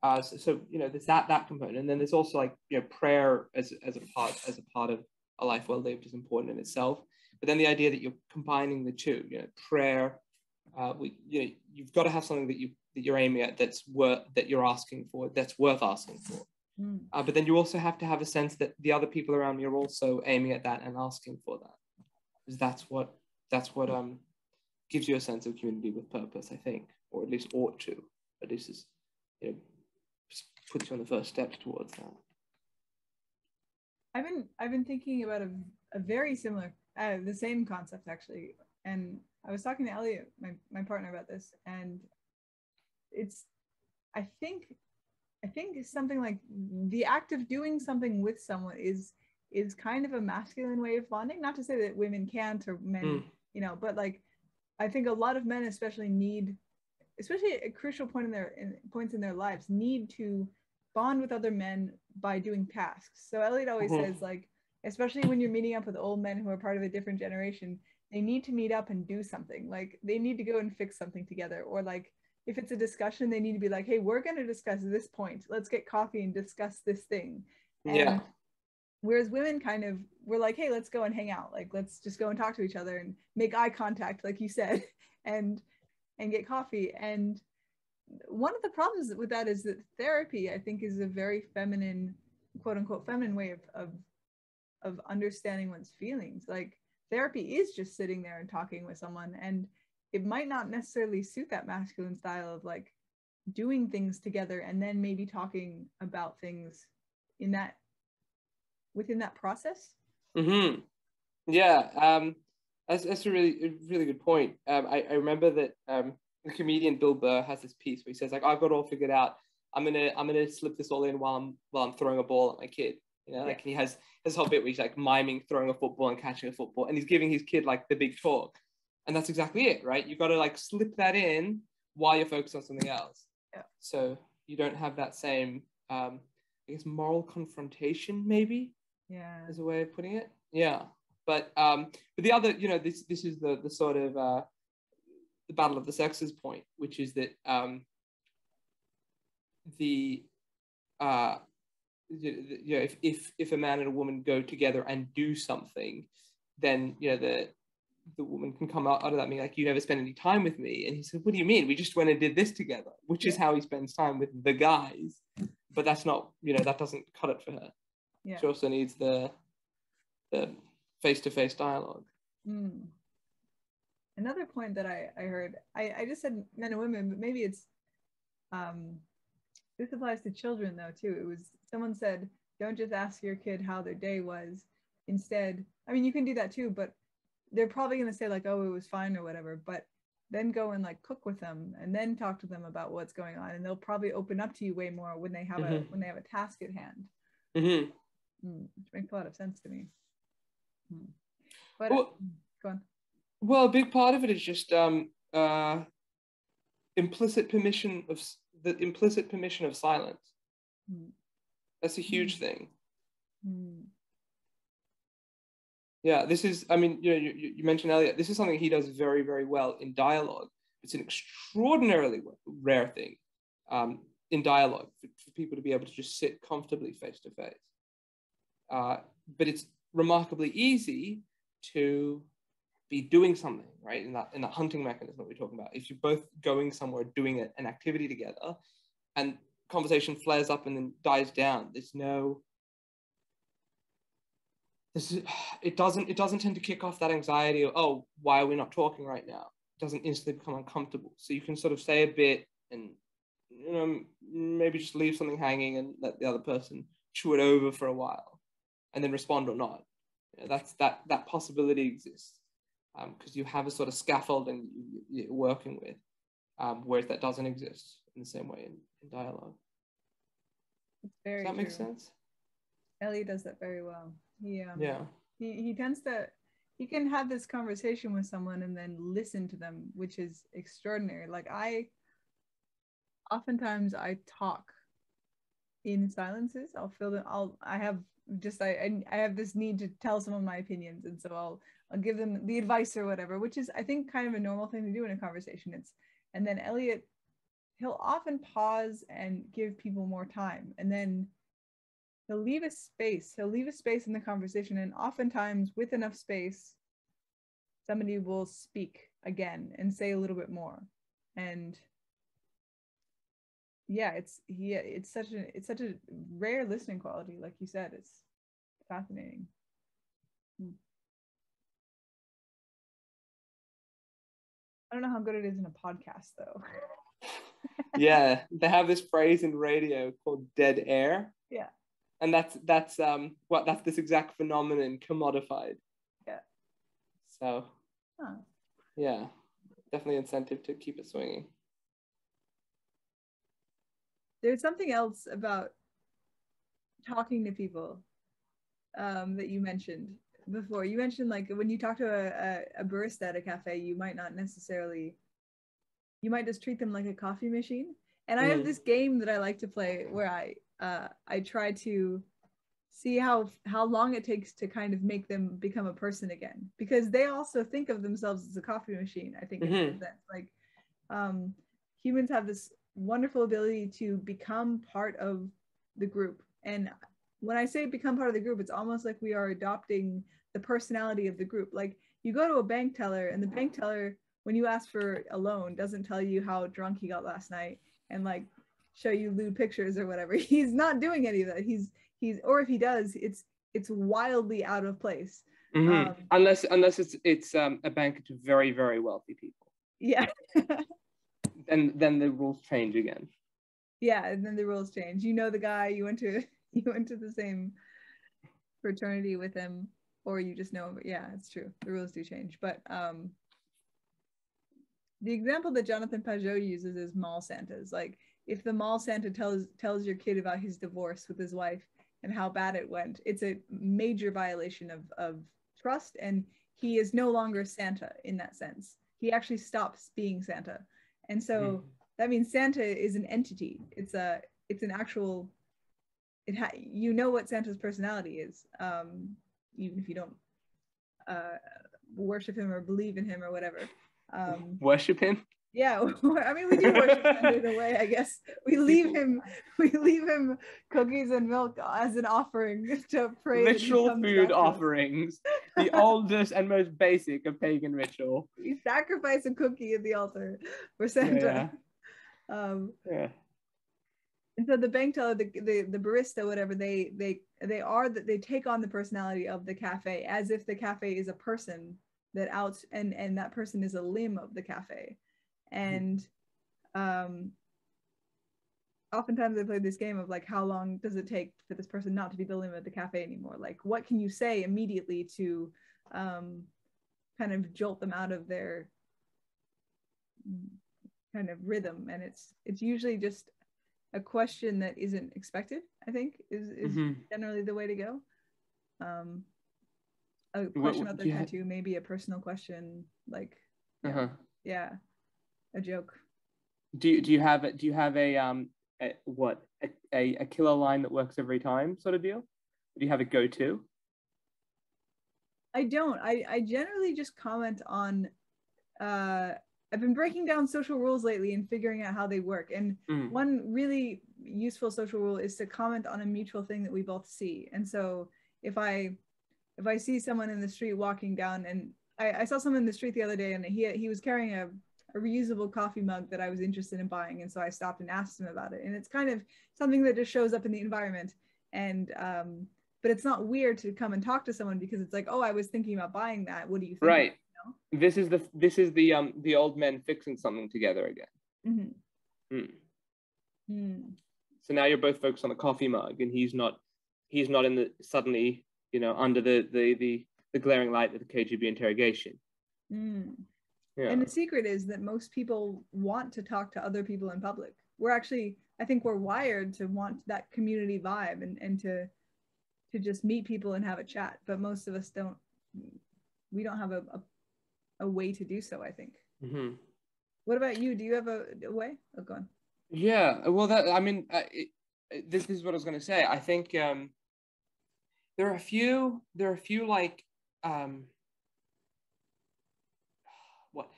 uh, so, so, you know there's that that component, and then there's also like you know prayer as as a part as a part of a life well lived is important in itself. But then the idea that you're combining the two, you know, prayer, uh, we, you know, you've got to have something that you that you're aiming at that's worth that you're asking for that's worth asking for. Mm. Uh, but then you also have to have a sense that the other people around you are also aiming at that and asking for that, because that's what that's what um gives you a sense of community with purpose, I think, or at least ought to. At least is you know puts you on the first steps towards that. I've been I've been thinking about a, a very similar uh, the same concept actually, and I was talking to Elliot, my my partner, about this, and it's I think I think something like the act of doing something with someone is is kind of a masculine way of bonding. Not to say that women can't or men, mm. you know, but like I think a lot of men especially need, especially at a crucial point in their in, points in their lives, need to bond with other men by doing tasks. So Elliot always mm-hmm. says like, especially when you're meeting up with old men who are part of a different generation, they need to meet up and do something. Like they need to go and fix something together, or like if it's a discussion, they need to be like, hey, we're going to discuss this point. Let's get coffee and discuss this thing. And yeah. Whereas women kind of we're like, hey, let's go and hang out. Like, let's just go and talk to each other and make eye contact, like you said, and and get coffee. And one of the problems with that is that therapy, I think, is a very feminine, quote unquote, feminine way of of of understanding one's feelings. Like therapy is just sitting there and talking with someone and it might not necessarily suit that masculine style of like doing things together and then maybe talking about things in that within that process mm-hmm. yeah um that's, that's a really a really good point. Um I, I remember that um the comedian bill burr has this piece where he says like i've got it all figured out. I'm gonna i'm gonna slip this all in while i'm while i'm throwing a ball at my kid. You know yeah. like he has this whole bit where he's like miming throwing a football and catching a football and he's giving his kid like the big talk. And that's exactly it right? You've got to like slip that in while you're focused on something else. Yeah. so you don't have that same um i guess moral confrontation maybe yeah. as a way of putting it? Yeah but um but the other you know this this is the the sort of uh the battle of the sexes point which is that um the uh you know if if if a man and a woman go together and do something then you know the the woman can come out, out of that being like, you never spend any time with me. And he said, what do you mean? We just went and did this together, which is how he spends time with the guys. But that's not, you know, that doesn't cut it for her. Yeah. She also needs the the face-to-face dialogue. Mm. Another point that I, I heard, I, I just said men and women, but maybe it's, um, this applies to children though too. It was, someone said, don't just ask your kid how their day was. Instead, I mean, you can do that too, but they're probably going to say like, oh, it was fine or whatever, but then go and like cook with them and then talk to them about what's going on. And they'll probably open up to you way more when they have mm-hmm. a, when they have a task at hand. Mm-hmm. Mm, which makes a lot of sense to me. Mm. But well, uh, go on. Well, a big part of it is just um, uh, implicit permission of the implicit permission of silence. Mm. That's a huge mm. thing. Mm yeah, this is, I mean, you know, you, you mentioned Elliot, this is something he does very, very well in dialogue. It's an extraordinarily rare thing um, in dialogue for, for, people to be able to just sit comfortably face to face. Uh, but it's remarkably easy to be doing something, right? In that, in that hunting mechanism that we're talking about. If you're both going somewhere, doing a, an activity together, and conversation flares up and then dies down, there's no this is, it doesn't it doesn't tend to kick off that anxiety of oh why are we not talking right now it doesn't instantly become uncomfortable so you can sort of say a bit and you know maybe just leave something hanging and let the other person chew it over for a while and then respond or not. You know, that's that that possibility exists because um, you have a sort of scaffolding you're working with, um, whereas that doesn't exist in the same way in, in dialogue. very Does that true. make sense? Ellie does that very well. He, um, Yeah. he, he tends to he can have this conversation with someone and then listen to them which is extraordinary like i oftentimes i talk in silences i'll fill them i'll i have just I, I have this need to tell some of my opinions and so i'll i'll give them the advice or whatever which is i think kind of a normal thing to do in a conversation. It's and then elliot he'll often pause and give people more time and then he'll leave a space he'll leave a space in the conversation and oftentimes with enough space somebody will speak again and say a little bit more. And yeah it's yeah it's such a it's such a rare listening quality like you said it's fascinating Hmm. i don't know how good it is in a podcast though yeah, they have this phrase in radio called dead air. Yeah. And that's that's um what that's this exact phenomenon commodified. Yeah. So Huh. yeah, definitely incentive to keep it swinging. There's something else about talking to people um, that you mentioned before. You mentioned like when you talk to a, a, a barista at a cafe, you might not necessarily, you might just treat them like a coffee machine. And I have Mhm. this game that I like to play where I uh, I try to see how how long it takes to kind of make them become a person again because they also think of themselves as a coffee machine. I think in Mhm. a like um, humans have this wonderful ability to become part of the group. And when I say become part of the group, it's almost like we are adopting the personality of the group. Like you go to a bank teller, and the bank teller, when you ask for a loan, doesn't tell you how drunk he got last night and like show you lewd pictures or whatever. He's not doing any of that. He's he's or if he does, it's it's wildly out of place. Mhm. Um, unless unless it's it's um, a bank to very very wealthy people, Yeah. then then the rules change again. yeah and then the rules change. You know the guy you went to you went to the same fraternity with him or you just know yeah it's true. The rules do change. But um the example that jonathan pageau uses is mall santas. Like if the mall santa tells tells your kid about his divorce with his wife and how bad it went it's a major violation of of trust and he is no longer santa in that sense. He actually stops being santa and so Mhm. that means Santa is an entity. It's a it's an actual it ha- you know what Santa's personality is, um, even if you don't uh, worship him or believe in him or whatever. Um, Worship him. yeah, I mean we do worship Santa in a way, I guess. We leave him we leave him cookies and milk as an offering to pray. that he Ritual comes food back to us. offerings, the oldest and most basic of pagan ritual. We sacrifice a cookie at the altar for Santa. Um, Yeah. and so the bank teller the, the the barista whatever they they they are that they take on the personality of the cafe as if the cafe is a person that out and and that person is a limb of the cafe and um oftentimes i play this game of like how long does it take for this person not to be the limb of the cafe anymore like what can you say immediately to um kind of jolt them out of their kind of rhythm and it's it's usually just a question that isn't expected i think is is Mhm. generally the way to go um a question what about their tattoo maybe a personal question like yeah, Uh-huh. yeah a joke Do you, do you have a, do you have a um a, what a, a, a killer line that works every time sort of deal? Do you have a go to? i don't i i generally just comment on uh i've been breaking down social rules lately and figuring out how they work and Mm. one really useful social rule is to comment on a mutual thing that we both see and so if i if i see someone in the street walking down and i, I saw someone in the street the other day and he he was carrying a, a reusable coffee mug that i was interested in buying and so i stopped and asked him about it and it's kind of something that just shows up in the environment and um but it's not weird to come and talk to someone because it's like oh i was thinking about buying that what do you think Right. This is the this is the um the old men fixing something together again. Mhm. Mm. Mm. So now you're both focused on the coffee mug, and he's not he's not in the suddenly you know under the the the, the glaring light of the KGB interrogation. Mm. Yeah. And the secret is that most people want to talk to other people in public. We're actually, I think we're wired to want that community vibe and, and to to just meet people and have a chat. But most of us don't we don't have a, a, a way to do so, I think. Mm-hmm. What about you? Do you have a, a way? Oh, go on. Yeah, well, that I mean, uh, it, this, this is what I was going to say. I think um, there are a few. There are a few like um, what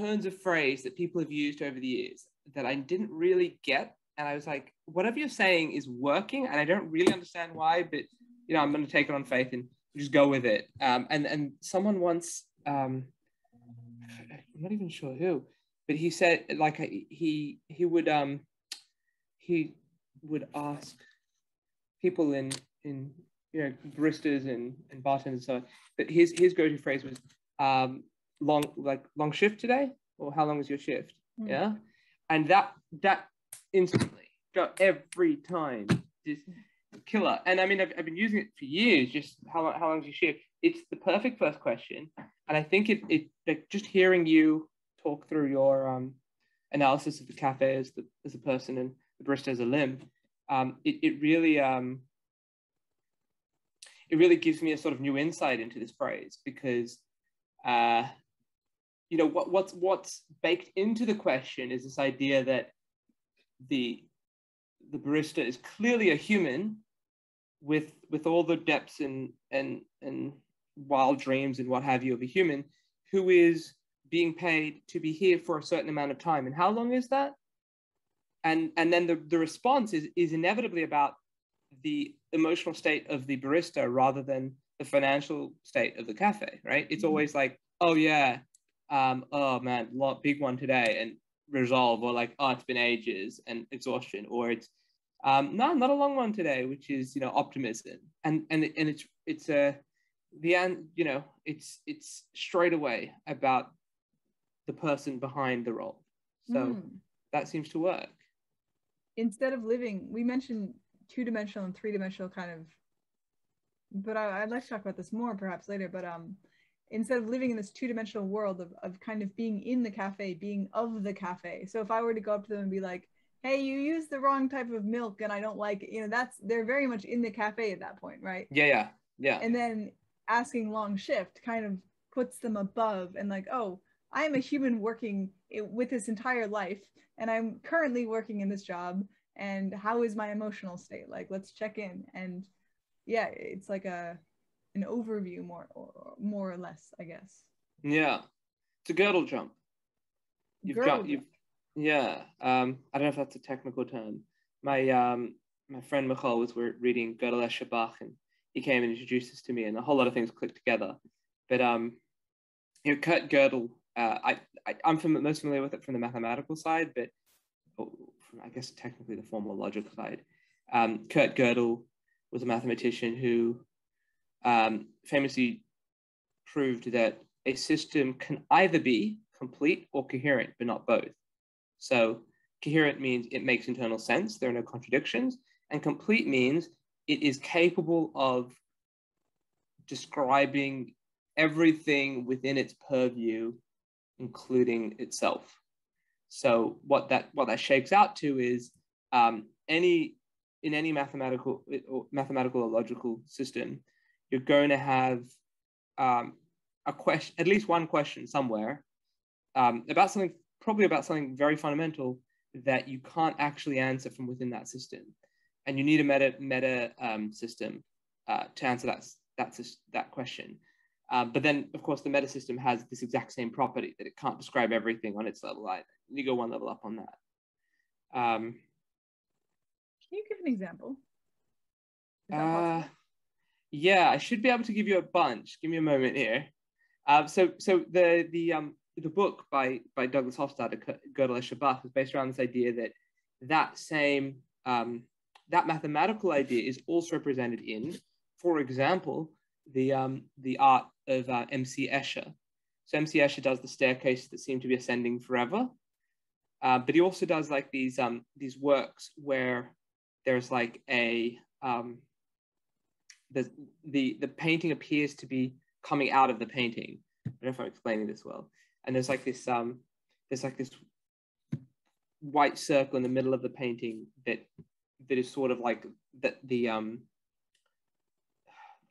turns of phrase that people have used over the years that I didn't really get, and I was like, whatever you're saying is working, and I don't really understand why, but you know, I'm going to take it on faith and just go with it. Um, and and someone once, um, I'm not even sure who, but he said like he he would um he would ask people in in you know baristas and and bartenders and so on, but his his go-to phrase was um long like long shift today? Or how long is your shift? Mm. yeah? And that that instantly got every time just killer. And i mean I've, I've been using it for years just how, how long is your shift? It's the perfect first question. And i think it, it like just hearing you talk through your um, analysis of the cafe as the as a person and the barista as a limb um, it, it really um, it really gives me a sort of new insight into this phrase because uh, you know what what's what's baked into the question is this idea that the the barista is clearly a human with with all the depths and and and wild dreams and what have you of a human who is being paid to be here for a certain amount of time. And how long is that? And and then the, the response is is inevitably about the emotional state of the barista rather than the financial state of the cafe right? It's mm-hmm. always like oh yeah um oh man lot big one today and resolve or like oh it's been ages and exhaustion or it's um no not a long one today which is you know optimism. And and and it's it's a the end you know it's it's straight away about the person behind the role. So mm. that seems to work. Instead of living we mentioned two-dimensional and three-dimensional kind of but I, would like to talk about this more perhaps later but um instead of living in this two-dimensional world of, of kind of being in the cafe being of the cafe. So if i were to go up to them and be like hey you use the wrong type of milk and i don't like it you know that's they're very much in the cafe at that point right? Yeah yeah yeah. And then asking long shift kind of puts them above and like oh i am a human working with this entire life and i'm currently working in this job and how is my emotional state? Like let's check in. And yeah it's like a an overview more or more or less i guess. Yeah. It's a Gödel jump. You've Gödel got you've yeah um i don't know if that's a technical term. My um my friend Michal was reading Gödel Escher and he came and introduced this to me and a whole lot of things clicked together. But um you know Kurt Gödel, uh, I, I am most familiar with it from the mathematical side but I guess technically the formal logic side. Um, Kurt Gödel was a mathematician who um, famously proved that a system can either be complete or coherent, but not both. So coherent means it makes internal sense, there are no contradictions, and complete means it is capable of describing everything within its purview, including itself. So what that what that shakes out to is um, any in any mathematical mathematical or logical system, you're going to have um, a question, at least one question somewhere um, about something, probably about something very fundamental that you can't actually answer from within that system, and you need a meta meta um, system uh, to answer that that that question. Um, but then, of course, the meta system has this exact same property that it can't describe everything on its level either. You go one level up on that. Um, Can you give an example? Uh, yeah, I should be able to give you a bunch. Give me a moment here. Uh, so, so the the um the book by by Douglas Hofstadter, Gödel Bach, is based around this idea that that same um, that mathematical idea is also represented in, for example, the um, the art of uh, M.C. Escher. So M.C. Escher does the staircase that seem to be ascending forever, uh, but he also does like these um, these works where there's like a um, the the the painting appears to be coming out of the painting. I don't know if I'm explaining this well. And there's like this um there's like this white circle in the middle of the painting that that is sort of like that the um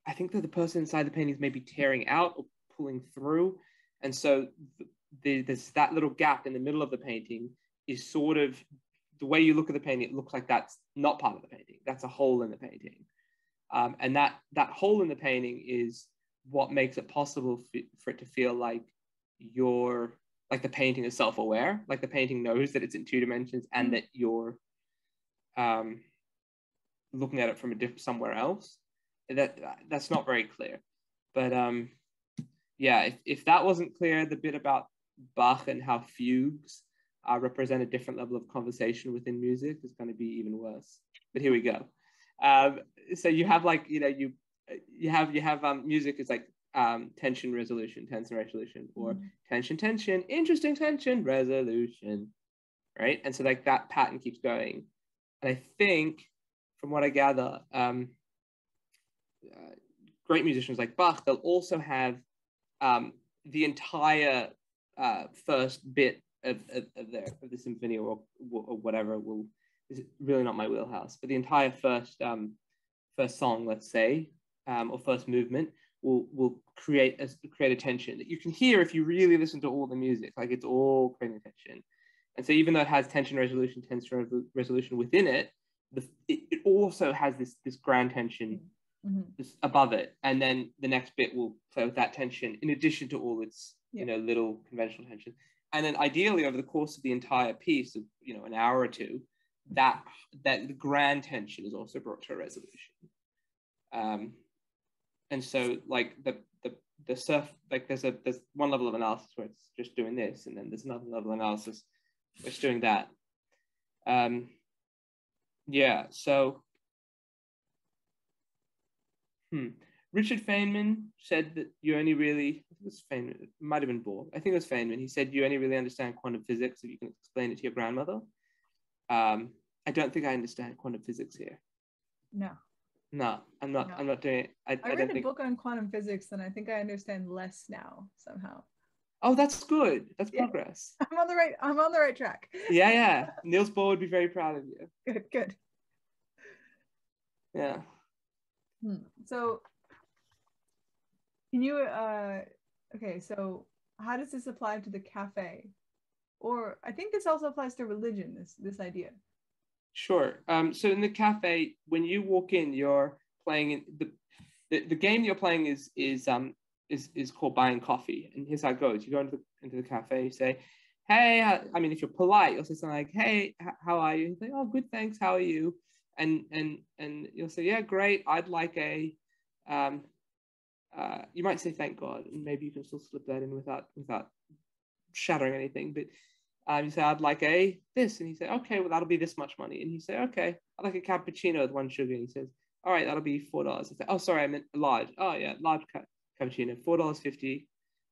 I think that the person inside the painting is maybe tearing out or pulling through, and so the, there's that little gap in the middle of the painting is sort of the way you look at the painting. It looks like that's not part of the painting. That's a hole in the painting, um, and that that hole in the painting is what makes it possible f- for it to feel like you're like the painting is self-aware, like the painting knows that it's in two dimensions and mm-hmm. that you're um, looking at it from a different somewhere else. That that's not very clear, but um, yeah, if, if that wasn't clear, the bit about Bach and how fugues uh, represent a different level of conversation within music is going to be even worse. But here we go. Um, so you have like you know you you have you have um, music is like um, tension resolution, tension resolution, or mm-hmm. tension tension, interesting tension resolution, right? And so like that pattern keeps going. And I think, from what I gather, um, uh, great musicians like Bach, they'll also have um, the entire uh, first bit of, of, of, their, of the symphony or, or whatever will is really not my wheelhouse, but the entire first um, first song, let's say, um, or first movement will will create a create a tension that you can hear if you really listen to all the music. Like it's all creating tension. And so even though it has tension resolution, tension resolution within it, the, it, it also has this this grand tension mm-hmm. just above it, and then the next bit will play with that tension in addition to all its yeah. you know little conventional tension. And then ideally over the course of the entire piece of you know an hour or two, that that the grand tension is also brought to a resolution. Um, and so like the the the surf like there's a there's one level of analysis where it's just doing this, and then there's another level of analysis where it's doing that. Um, yeah, so Hmm. Richard Feynman said that you only really, it was Feynman, it might have been Bohr. I think it was Feynman. He said you only really understand quantum physics if you can explain it to your grandmother. Um, I don't think I understand quantum physics here. No. No, I'm not. No. I'm not doing it. I, I, I read a think... book on quantum physics, and I think I understand less now somehow. Oh, that's good. That's yeah. progress. I'm on the right. I'm on the right track. yeah, yeah. Niels Bohr would be very proud of you. Good, good. Yeah. Hmm. So can you uh okay, so how does this apply to the cafe? Or I think this also applies to religion, this this idea. Sure. Um, so in the cafe, when you walk in, you're playing in the, the the game you're playing is is um is is called buying coffee. And here's how it goes: you go into the into the cafe, you say, "Hey," I mean, if you're polite, you'll say something like, "Hey, how are you?" "Oh, good, thanks. How are you?" and and and you'll say, yeah, great. I'd like a. Um, uh, you might say thank God, and maybe you can still slip that in without without shattering anything. But um, you say, I'd like a this, and you say, okay, well that'll be this much money, and you say, okay, I'd like a cappuccino with one sugar. And he says, all right, that'll be four dollars. I say, oh, sorry, I meant large. Oh yeah, large ca- cappuccino, four dollars fifty.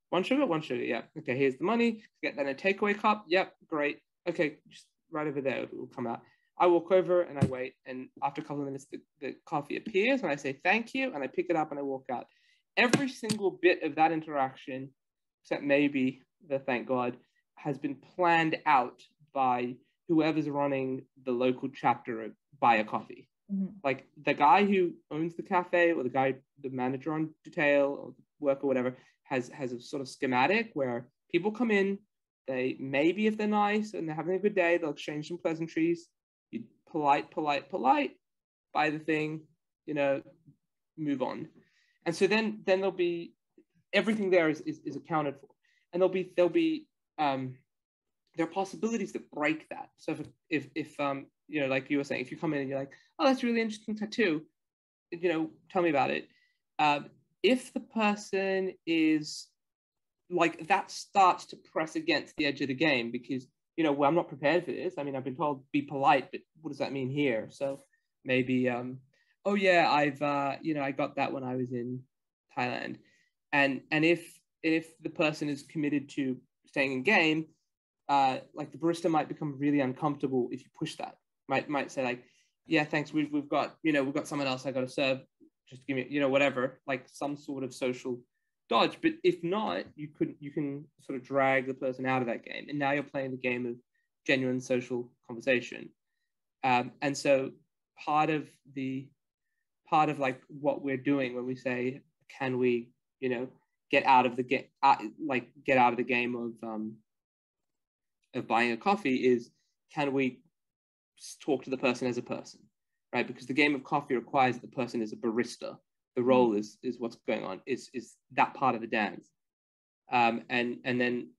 One sugar, one sugar. Yeah. Okay, here's the money. Get then a takeaway cup. Yep, great. Okay, just right over there. It will come out. I walk over and I wait. And after a couple of minutes, the, the coffee appears and I say thank you and I pick it up and I walk out. Every single bit of that interaction, except maybe the thank God, has been planned out by whoever's running the local chapter of Buy a Coffee. Mm-hmm. Like the guy who owns the cafe or the guy, the manager on detail or worker, or whatever, has has a sort of schematic where people come in, they maybe if they're nice and they're having a good day, they'll exchange some pleasantries you polite, polite, polite, buy the thing, you know, move on. And so then then there'll be everything there is, is, is accounted for. And there'll be there'll be um there are possibilities that break that. So if if if um you know like you were saying, if you come in and you're like, oh that's really interesting tattoo, you know, tell me about it. Um, if the person is like that starts to press against the edge of the game because you know, well, I'm not prepared for this. I mean, I've been told be polite, but what does that mean here? So maybe, um, oh yeah, I've, uh, you know, I got that when I was in Thailand, and and if if the person is committed to staying in game, uh, like the barista might become really uncomfortable if you push that. Might might say like, yeah, thanks, we've we've got you know we've got someone else I got to serve. just give me, you know, whatever, like some sort of social dodge. But if not, you could you can sort of drag the person out of that game, and now you're playing the game of genuine social conversation. Um, and so part of the part of like what we're doing when we say, can we, you know, get out of the get uh, like get out of the game of um, of buying a coffee is can we talk to the person as a person, right? Because the game of coffee requires that the person is a barista. The hmm. role is is what's going on is is that part of the dance, um, and and then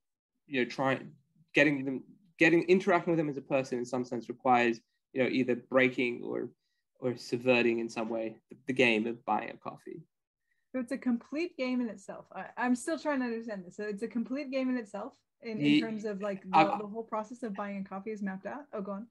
you know trying getting them getting interacting with them as a person in some sense requires you know either breaking or or subverting in some way the, the game of buying a coffee. So it's a complete game in itself. I, am still trying to understand this. So it's a complete game in itself in, in terms of like the, the, whole process of buying a coffee is mapped out. Oh, go on.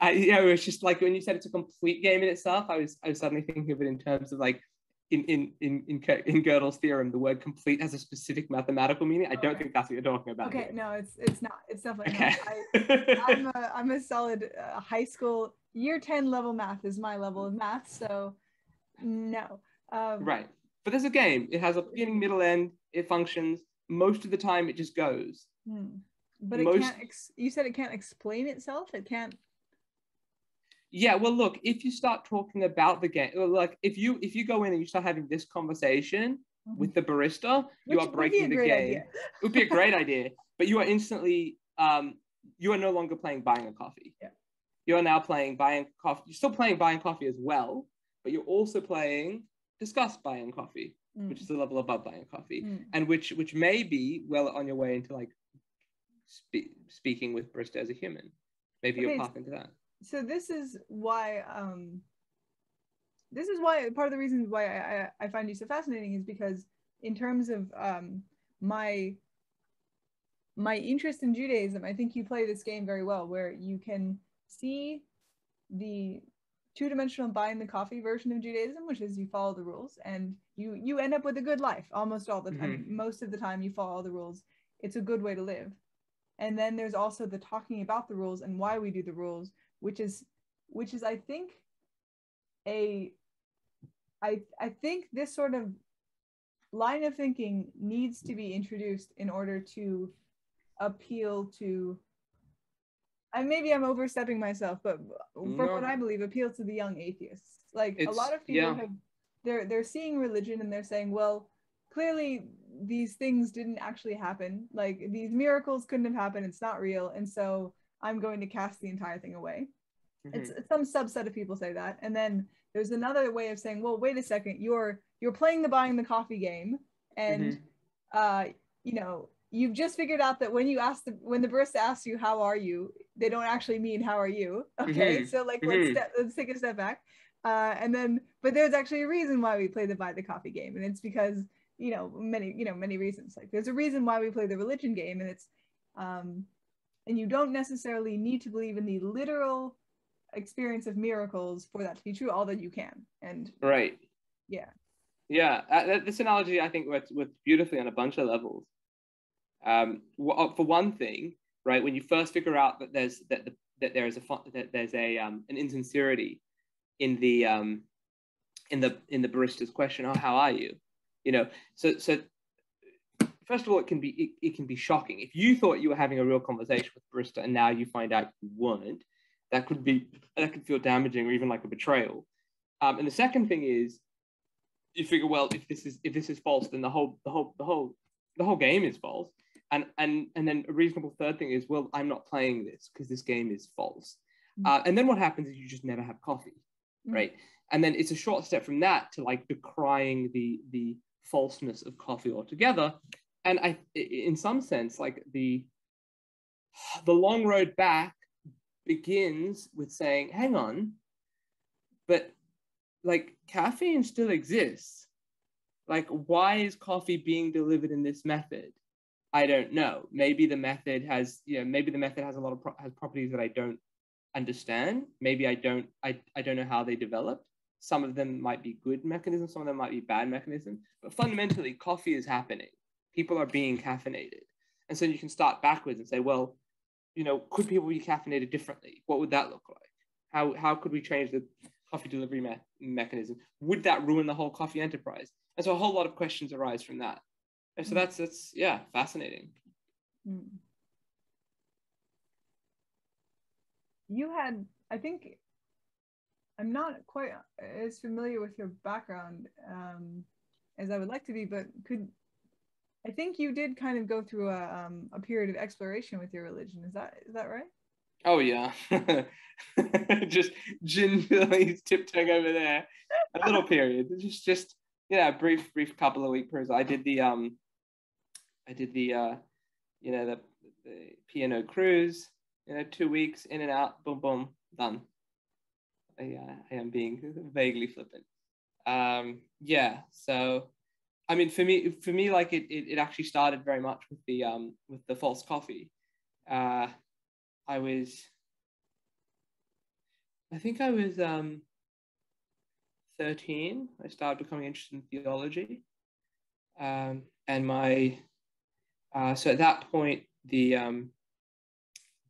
I, yeah, it was just like when you said it's a complete game in itself, I was I was suddenly thinking of it in terms of like in in in in, in Gödel's theorem, the word complete has a specific mathematical meaning. I don't think that's what you're talking about. Okay, here. no, it's it's not. It's definitely okay. not. I, am a I'm a solid uh, high school year ten level math is my level of math, so no. Um, right, but there's a game. It has a beginning, middle, end. It functions. Most of the time, it just goes. Hmm. But Most... it can't. Ex- you said it can't explain itself. It can't yeah well look if you start talking about the game like if you if you go in and you start having this conversation mm-hmm. with the barista Which you are breaking the game it would be a great idea but you are instantly um you are no longer playing buying a coffee yeah. you are now playing buying coffee you're still playing buying coffee as well but you're also playing discuss buying coffee mm. which is the level above buying coffee mm. and which which may be well on your way into like spe- speaking with barista as a human maybe okay. you're path into that so this is why um this is why part of the reason why I, I find you so fascinating is because in terms of um my my interest in Judaism, I think you play this game very well where you can see the two-dimensional buying the coffee version of Judaism, which is you follow the rules and you you end up with a good life almost all the time. Mm-hmm. Most of the time you follow the rules. It's a good way to live. And then there's also the talking about the rules and why we do the rules, which is which is I think a I I think this sort of line of thinking needs to be introduced in order to appeal to and maybe I'm overstepping myself, but from no. what I believe, appeal to the young atheists. Like it's, a lot of people yeah. have they're they're seeing religion and they're saying, well, clearly these things didn't actually happen. Like these miracles couldn't have happened. It's not real. And so I'm going to cast the entire thing away. Mm-hmm. It's, it's some subset of people say that. And then there's another way of saying, well, wait a second, you're you're playing the buying the coffee game, and mm-hmm. uh, you know, you've just figured out that when you ask the when the barista asks you how are you, they don't actually mean how are you. Okay, mm-hmm. so like let's mm-hmm. step, let's take a step back. Uh, and then, but there's actually a reason why we play the buy the coffee game, and it's because you know many you know many reasons. Like there's a reason why we play the religion game, and it's um, and you don't necessarily need to believe in the literal experience of miracles for that to be true although you can and right yeah yeah uh, this analogy i think works, works beautifully on a bunch of levels um, uh, for one thing right when you first figure out that there's that, the, that there is a that there's a um, an insincerity in the um, in the in the barista's question oh how are you you know so so first of all, it can be it, it, can be shocking if you thought you were having a real conversation with barista and now you find out you weren't. That could be that could feel damaging or even like a betrayal. Um, and the second thing is, you figure, well, if this is if this is false, then the whole the whole the whole the whole game is false. And and and then a reasonable third thing is, well, I'm not playing this because this game is false. Mm-hmm. Uh, and then what happens is you just never have coffee, mm-hmm. right? And then it's a short step from that to like decrying the the falseness of coffee altogether and I, in some sense, like the the long road back begins with saying, "Hang on, but like caffeine still exists. Like, why is coffee being delivered in this method? I don't know. Maybe the method has, you know, maybe the method has a lot of pro- has properties that I don't understand. Maybe I don't, I, I don't know how they developed. Some of them might be good mechanisms, some of them might be bad mechanisms. But fundamentally, coffee is happening people are being caffeinated. And so you can start backwards and say, well, you know, could people be caffeinated differently? What would that look like? How, how could we change the coffee delivery me- mechanism. Would that ruin the whole coffee enterprise? And so a whole lot of questions arise from that. And so that's that's yeah, fascinating. Mm. You had, I think, I'm not quite as familiar with your background um, as I would like to be, but could I think you did kind of go through a, um, a period of exploration with your religion. Is that is that right? Oh yeah, just gingerly tiptoeing over there. A little period, just just yeah, brief brief couple of week period. I did the um, I did the uh, you know the the P&O cruise. You know, two weeks in and out, boom boom, done. I, uh, I am being vaguely flippant. Um, yeah, so I mean, for me, for me, like it, it, it actually started very much with the um, with the false coffee. Uh, I was, I think I was um, 13. I started becoming interested in theology. Um, and my, uh, so at that point, the, um,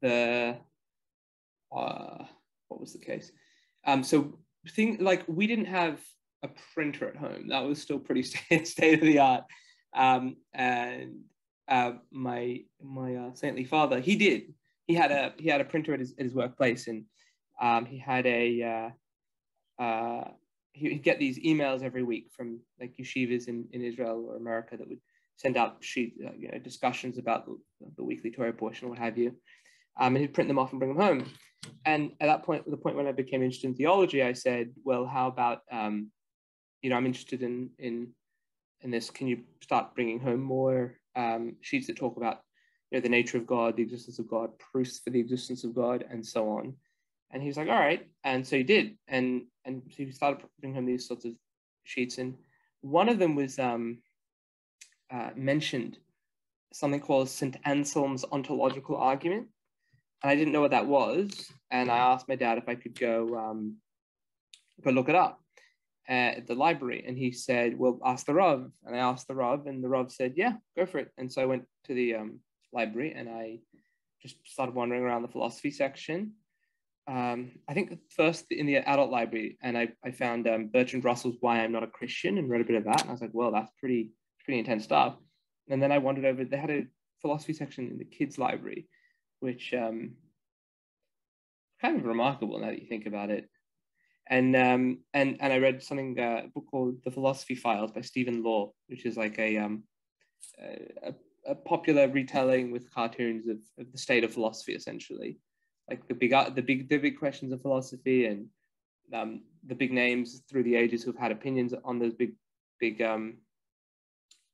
the, uh, what was the case? Um, so thing like we didn't have a printer at home. That was still pretty state of the art. Um, and uh, my my uh, saintly father, he did he had a he had a printer at his, at his workplace, and um, he had a uh, uh, he'd get these emails every week from like yeshivas in, in Israel or America that would send out sheet uh, you know, discussions about the, the, weekly Torah portion or what have you, um, and he'd print them off and bring them home. And at that point, the point when I became interested in theology, I said, well, how about um, you know I'm interested in in in this. Can you start bringing home more um, sheets that talk about you know, the nature of God, the existence of God, proofs for the existence of God, and so on. And he was like, all right. And so he did. And and so he started bringing home these sorts of sheets. And one of them was um, uh, mentioned something called St. Anselm's ontological argument. And I didn't know what that was. And I asked my dad if I could go um, go look it up at the library. And he said, well, ask the Rav. And I asked the Rav, and the Rav said, yeah, go for it. And so I went to the um, library and I just started wandering around the philosophy section. Um, I think first in the adult library, and I, I found um, Bertrand Russell's Why I'm Not a Christian and read a bit of that. And I was like, well, that's pretty, pretty intense stuff. And then I wandered over, they had a philosophy section in the kids' library, which um, kind of remarkable now that you think about it. And um, and and I read something uh, a book called The Philosophy Files by Stephen Law, which is like a um, a, a popular retelling with cartoons of, of the state of philosophy, essentially, like the big the big the big questions of philosophy and um, the big names through the ages who've had opinions on those big big um,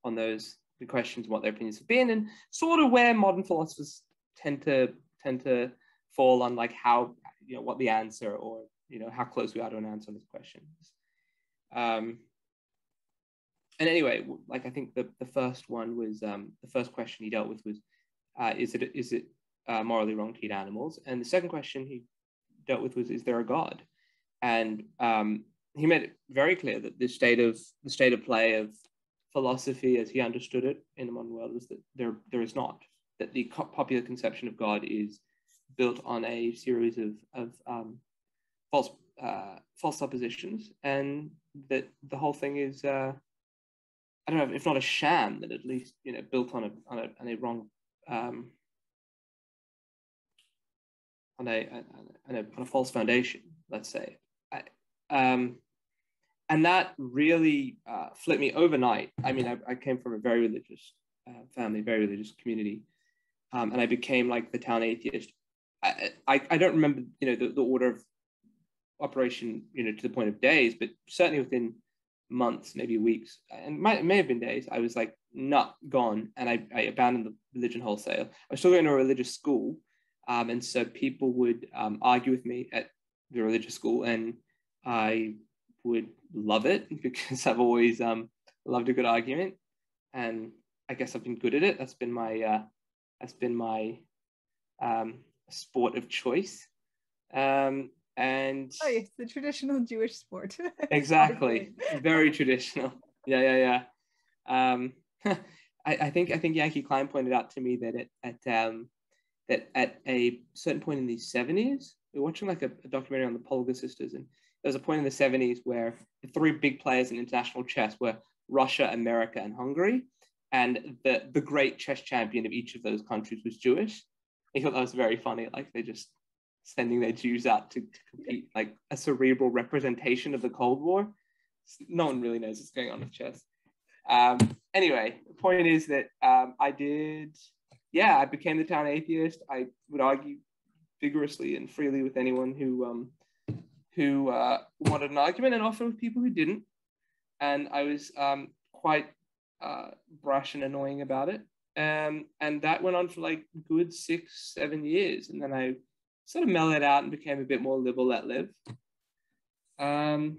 on those big questions, what their opinions have been, and sort of where modern philosophers tend to tend to fall on like how you know what the answer or you know how close we are to an answer on this question. Um, and anyway, like I think the, the first one was um, the first question he dealt with was, uh, is it is it uh, morally wrong to eat animals? And the second question he dealt with was, is there a God? And um, he made it very clear that the state of the state of play of philosophy, as he understood it in the modern world, was that there there is not that the popular conception of God is built on a series of of um, false uh, false suppositions, and that the whole thing is. Uh, I don't know if not a sham, that at least you know built on a on a, on a wrong um, on a, on a, on a false foundation, let's say. I, um, and that really uh, flipped me overnight. I mean, I, I came from a very religious uh, family, very religious community, um, and I became like the town atheist. I, I, I don't remember, you know, the, the order of operation, you know, to the point of days, but certainly within months, maybe weeks, and might, it may have been days, I was like not gone and I, I abandoned the religion wholesale. I was still going to a religious school. Um, and so people would um, argue with me at the religious school and I would love it because I've always um, loved a good argument. And I guess I've been good at it. That's been my, uh, that's been my um, sport of choice. Um, and oh yes the traditional jewish sport exactly very traditional yeah yeah yeah um I, I think i think yankee klein pointed out to me that it, at um that at a certain point in the 70s we were watching like a, a documentary on the polgar sisters and there was a point in the 70s where the three big players in international chess were Russia, America, and Hungary. And the, the great chess champion of each of those countries was Jewish. I thought that was very funny. Like they just sending their Jews out to, to compete, like a cerebral representation of the Cold War. No one really knows what's going on with chess. Um, anyway, the point is that um, I did, yeah, I became the town atheist. I would argue vigorously and freely with anyone who um, who uh, wanted an argument, and often with people who didn't. And I was um, quite uh, brash and annoying about it. Um, and that went on for like good six, seven years. And then I sort of mellowed out and became a bit more liberal let live. Um,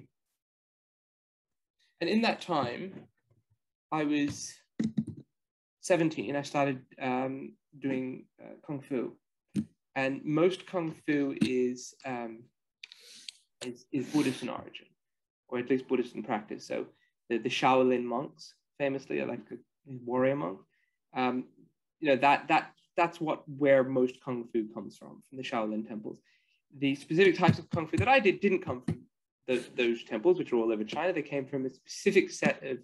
and in that time, I was 17. I started um, doing uh, Kung Fu. And most Kung Fu is, um, is, is Buddhist in origin, or at least Buddhist in practice. So the, the Shaolin monks, famously, are like a warrior monk. Um, you know, that, that that's what where most kung fu comes from, from the Shaolin temples. The specific types of kung fu that I did didn't come from the, those temples, which are all over China. They came from a specific set of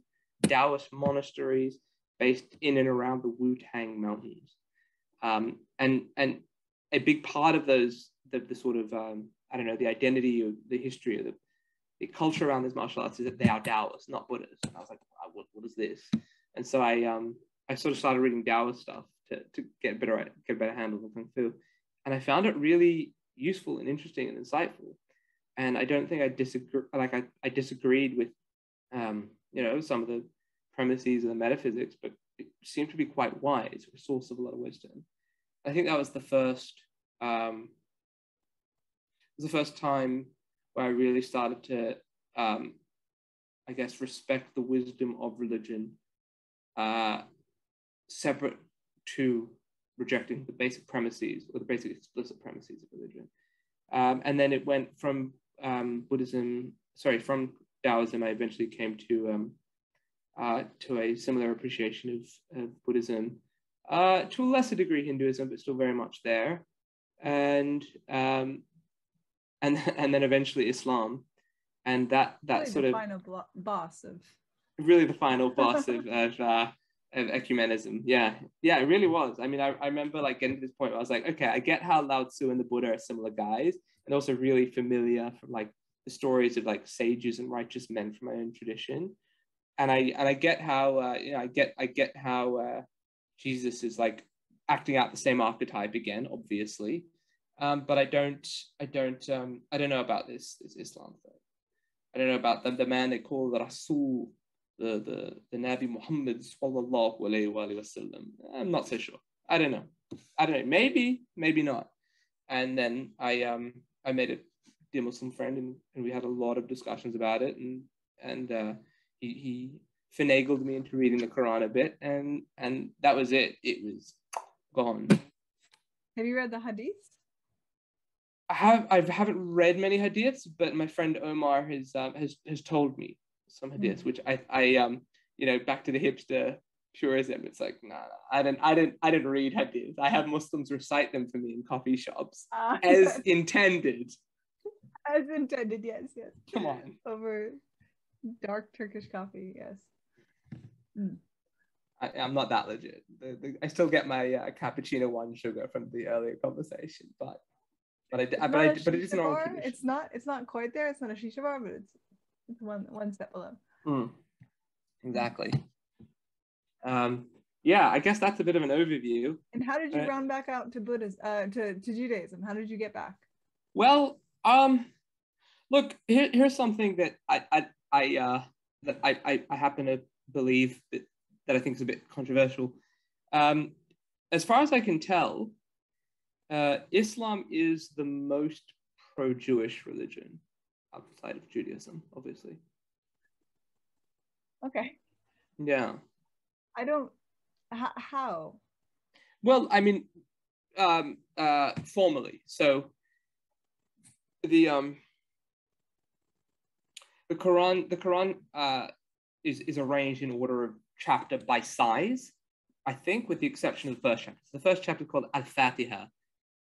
Taoist monasteries based in and around the Wu Tang Mountains. Um, and and a big part of those, the, the sort of um, I don't know, the identity or the history of the, the culture around those martial arts is that they are Taoists, not Buddhists. And I was like, what, what is this? And so I um, I sort of started reading Taoist stuff to, to get better get a better handle on kung fu, and I found it really useful and interesting and insightful. And I don't think I disagree. Like I, I disagreed with, um, you know, some of the premises of the metaphysics, but it seemed to be quite wise, a source of a lot of wisdom. I think that was the first. Um, was the first time where I really started to, um, I guess, respect the wisdom of religion, uh, separate to rejecting the basic premises or the basic explicit premises of religion. Um, and then it went from um, Buddhism, sorry, from Taoism, I eventually came to um, uh, to a similar appreciation of, of Buddhism, uh, to a lesser degree Hinduism, but still very much there, and um, and and then eventually Islam, and that that really sort the of final blo- boss of really the final boss of, of uh, of ecumenism. Yeah, yeah, it really was. I mean, I, I remember like getting to this point where I was like, okay, I get how Lao Tzu and the Buddha are similar guys, and also really familiar from like the stories of like sages and righteous men from my own tradition. And I and I get how uh, you know I get I get how uh, Jesus is like acting out the same archetype again, obviously. Um, but I don't I don't um, I don't know about this this Islam thing. I don't know about the, the man they call the Rasul the the the Nabi Muhammad sallallahu alaihi wasallam. I'm not so sure. I don't know. I don't know. Maybe, maybe not. And then I um I made a dear Muslim friend and, and we had a lot of discussions about it and and uh, he he finagled me into reading the Quran a bit and and that was it. It was gone. have you read the hadiths I have I haven't read many hadiths, but my friend Omar has um, has has told me some hadiths, Mm. which I I um you know back to the hipster purism. It's like nah, nah, I didn't I didn't I didn't read hadiths. I have Muslims recite them for me in coffee shops Ah, as intended. as intended yes yes Come on, over dark turkish coffee yes I, I'm not that legit. The, the, I still get my uh, cappuccino one sugar from the earlier conversation, but but I It's but not but it is an shisha oral bar. tradition. It's not. It's not quite there. It's not a shisha bar, but it's it's one one step below. Mm, exactly. Um, yeah, I guess that's a bit of an overview. And how did you Uh, round back out to Buddhism? Uh, to to Judaism? How did you get back? Well, um, look, here, here's something that I, I, I, uh, that I, I, I happen to believe that, that I think is a bit controversial. Um, as far as I can tell, uh, Islam is the most pro-Jewish religion outside of Judaism, obviously. Okay, Yeah. I don't. H- how? Well, I mean, um, uh, formally. So the um, the Quran, the Quran uh, is is arranged in order of chapter by size, I think, with the exception of the first chapter. So the first chapter is called Al Fatiha,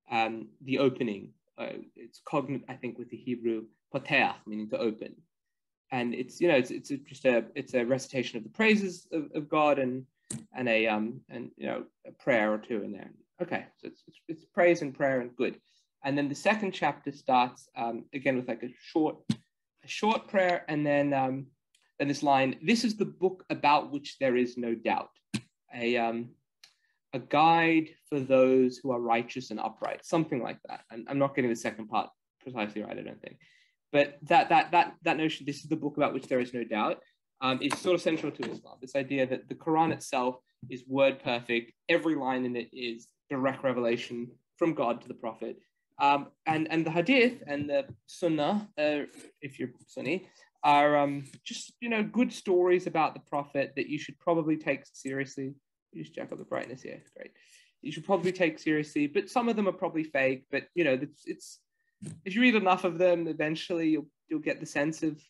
um, the opening uh, it's cognate, I think, with the Hebrew poteach, meaning to open. And it's you know it's it's just a it's a recitation of the praises of, of God and and a um and you know a prayer or two in there. Okay, so it's it's, it's praise and prayer and good. And then the second chapter starts um, again with like a short a short prayer and then um, then this line. This is the book about which there is no doubt. A um, a guide for those who are righteous and upright, something like that. And I'm not getting the second part precisely right, I don't think. But that that that that notion, this is the book about which there is no doubt, um, is sort of central to Islam. This idea that the Quran itself is word perfect, every line in it is direct revelation from God to the Prophet. Um, and and the Hadith and the Sunnah, uh, if you're Sunni, are um, just you know good stories about the Prophet that you should probably take seriously just jack up the brightness here. Great. You should probably take seriously, but some of them are probably fake. But you know, it's, it's if you read enough of them, eventually you'll you'll get the sense of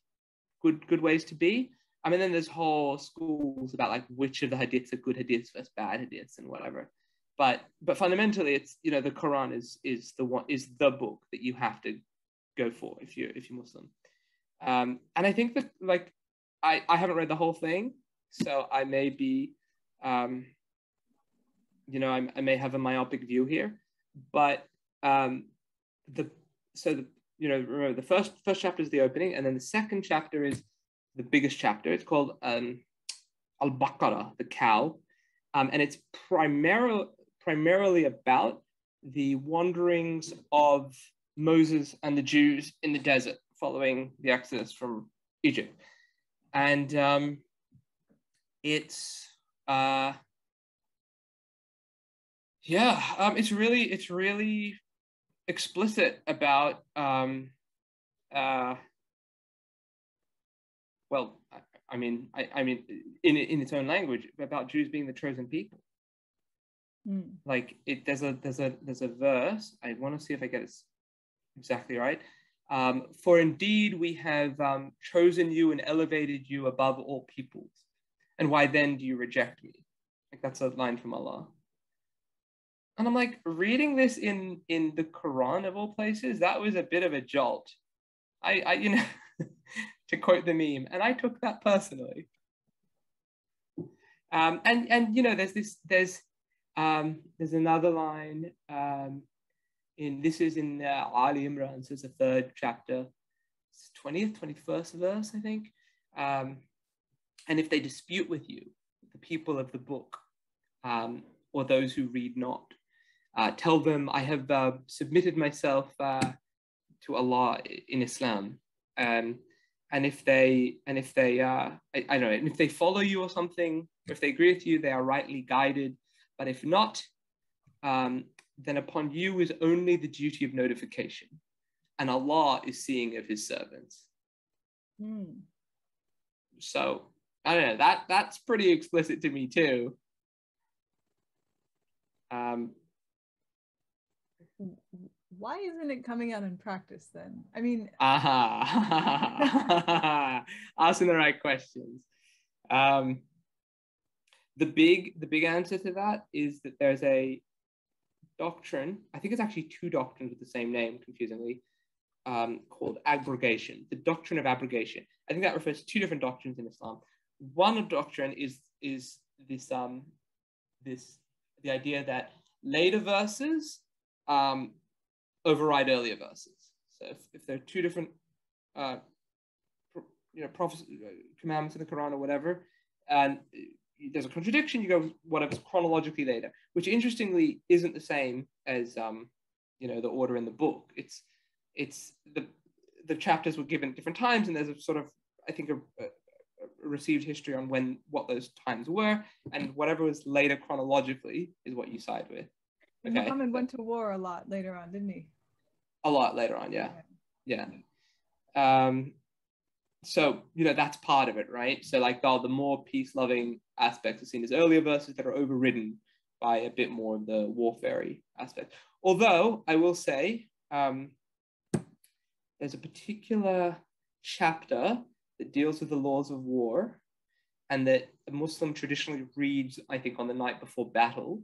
good good ways to be. I mean, then there's whole schools about like which of the hadiths are good hadiths versus bad hadiths and whatever. But but fundamentally, it's you know the Quran is is the one is the book that you have to go for if you if you're Muslim. Um, and I think that like I I haven't read the whole thing, so I may be um, you know, I, I, may have a myopic view here, but um, the so the you know remember the first first chapter is the opening, and then the second chapter is the biggest chapter. It's called um, Al Baqarah, the cow, um, and it's primarily primarily about the wanderings of Moses and the Jews in the desert following the exodus from Egypt, and um, it's uh, yeah, um, it's really it's really explicit about um, uh, well, I, I mean, I, I, mean, in in its own language about Jews being the chosen people. Mm. Like it, there's a there's a there's a verse. I want to see if I get it exactly right. Um, For indeed, we have um, chosen you and elevated you above all peoples and why then do you reject me? Like that's a line from Allah. And I'm like, reading this in in the Quran of all places, that was a bit of a jolt. I, I you know, to quote the meme, and I took that personally. Um, and and you know, there's this there's um, there's another line um, in this is in uh, Ali Imran, so it's the third chapter, twentieth, twenty first verse, I think. Um, and if they dispute with you, the people of the book, um, or those who read not, uh, tell them, I have uh, submitted myself uh, to Allah in Islam. Um, and if they, and if they, uh, I, I, don't know, and if they follow you or something, or if they agree with you, they are rightly guided. But if not, um, then upon you is only the duty of notification. And Allah is seeing of his servants. Mm. So I don't know. That that's pretty explicit to me too. Um, why isn't it coming out in practice then? I mean, aha, asking the right questions. Um, the big the big answer to that is that there's a doctrine. I think it's actually two doctrines with the same name, confusingly, um, called abrogation. The doctrine of abrogation. I think that refers to two different doctrines in Islam one doctrine is is this um this the idea that later verses um, override earlier verses. So if, if there are two different uh, you know prophecy commandments in the Quran or whatever, and there's a contradiction, you go whatever's chronologically later, which interestingly isn't the same as um, you know the order in the book. It's it's the the chapters were given at different times, and there's a sort of I think a, a received history on when what those times were, and whatever was later chronologically is what you side with. Okay. Muhammad went to war a lot later on, didn't he? A lot later on, yeah, yeah. Um, so you know that's part of it, right? So like all the more peace-loving aspects are seen as earlier verses that are overridden by a bit more of the warfare aspect. Although I will say um, there's a particular chapter that deals with the laws of war and that a Muslim traditionally reads, I think, on the night before battle.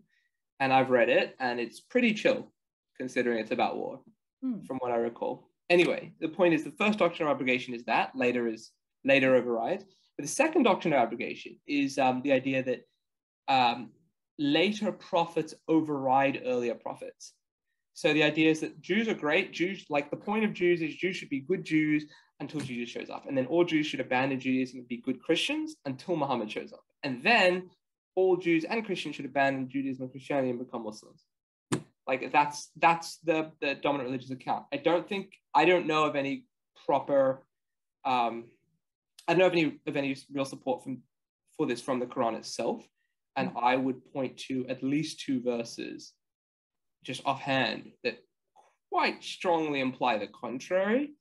And I've read it and it's pretty chill considering it's about war. Hmm. from what I recall. Anyway, the point is the first doctrine of abrogation is that later is later overrides. But the second doctrine of abrogation is um, the idea that um, later prophets override earlier prophets. So the idea is that Jews are great. Jews, like the point of Jews is Jews should be good Jews until Jesus shows up. And then all Jews should abandon Judaism and be good Christians until Muhammad shows up. And then all Jews and Christians should abandon Judaism and Christianity and become Muslims. Like that's that's the the dominant religious account. I don't think I don't know of any proper um I don't know of any of any real support from for this from the Quran itself. And I would point to at least two verses just offhand that quite strongly imply the contrary.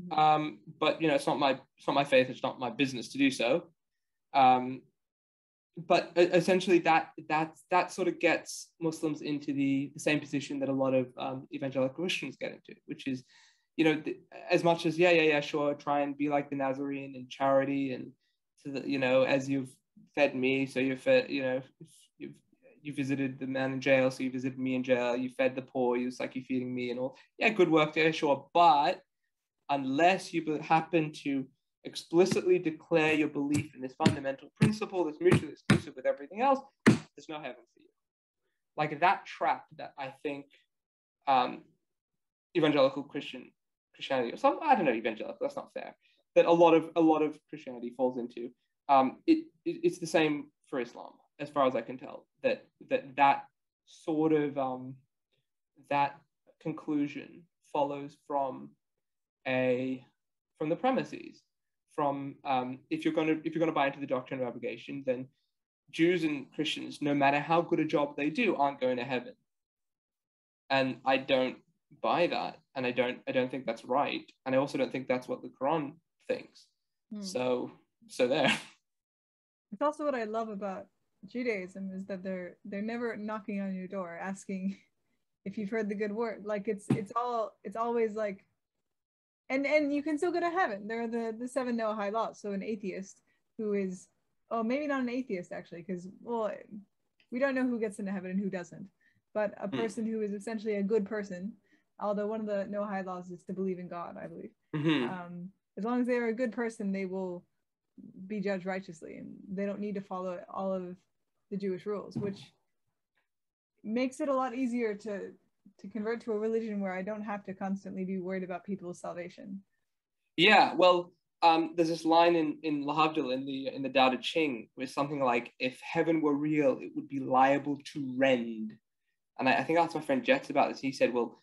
Mhm. Um, but you know, it's not my it's not my faith. It's not my business to do so. Um, but essentially, that that that sort of gets Muslims into the, the same position that a lot of um, evangelical Christians get into, which is, you know, th- as much as yeah, yeah, yeah, sure, try and be like the Nazarene in charity, and so that you know, as you've fed me, so you've fed, you know, you've you visited the man in jail, so you visited me in jail. You fed the poor, you was like you feeding me and all. Yeah, good work there, sure. But unless you happen to explicitly declare your belief in this fundamental principle that's mutually exclusive with everything else, there's no heaven for you. Like that trap that I think um, evangelical Christian Christianity or some I don't know evangelical that's not fair that a lot of a lot of Christianity falls into. Um, it, it it's the same for Islam as far as I can tell that that that sort of um, that conclusion follows from a from the premises from um, if you're going to if you're going to buy into the doctrine of abrogation then Jews and Christians no matter how good a job they do aren't going to heaven and I don't buy that and I don't I don't think that's right and I also don't think that's what the Quran thinks Hmm. so so there It's also what I love about Judaism is that they're they're never knocking on your door asking if you've heard the good word. Like it's it's all it's always like and and you can still go to heaven. There are the the seven Noahide laws. So an atheist who is oh maybe not an atheist actually because well we don't know who gets into heaven and who doesn't. But a Hmm. person who is essentially a good person, although one of the Noahide laws is to believe in God, I believe Mhm. um, as long as they are a good person, they will be judged righteously, and they don't need to follow all of the Jewish rules, which makes it a lot easier to to convert to a religion where I don't have to constantly be worried about people's salvation. Yeah, well, um, there's this line in in Lahavdil in the in the Tao Te Ching where something like, "If heaven were real, it would be liable to rend." And I, I think I asked my friend Jets about this. He said, "Well,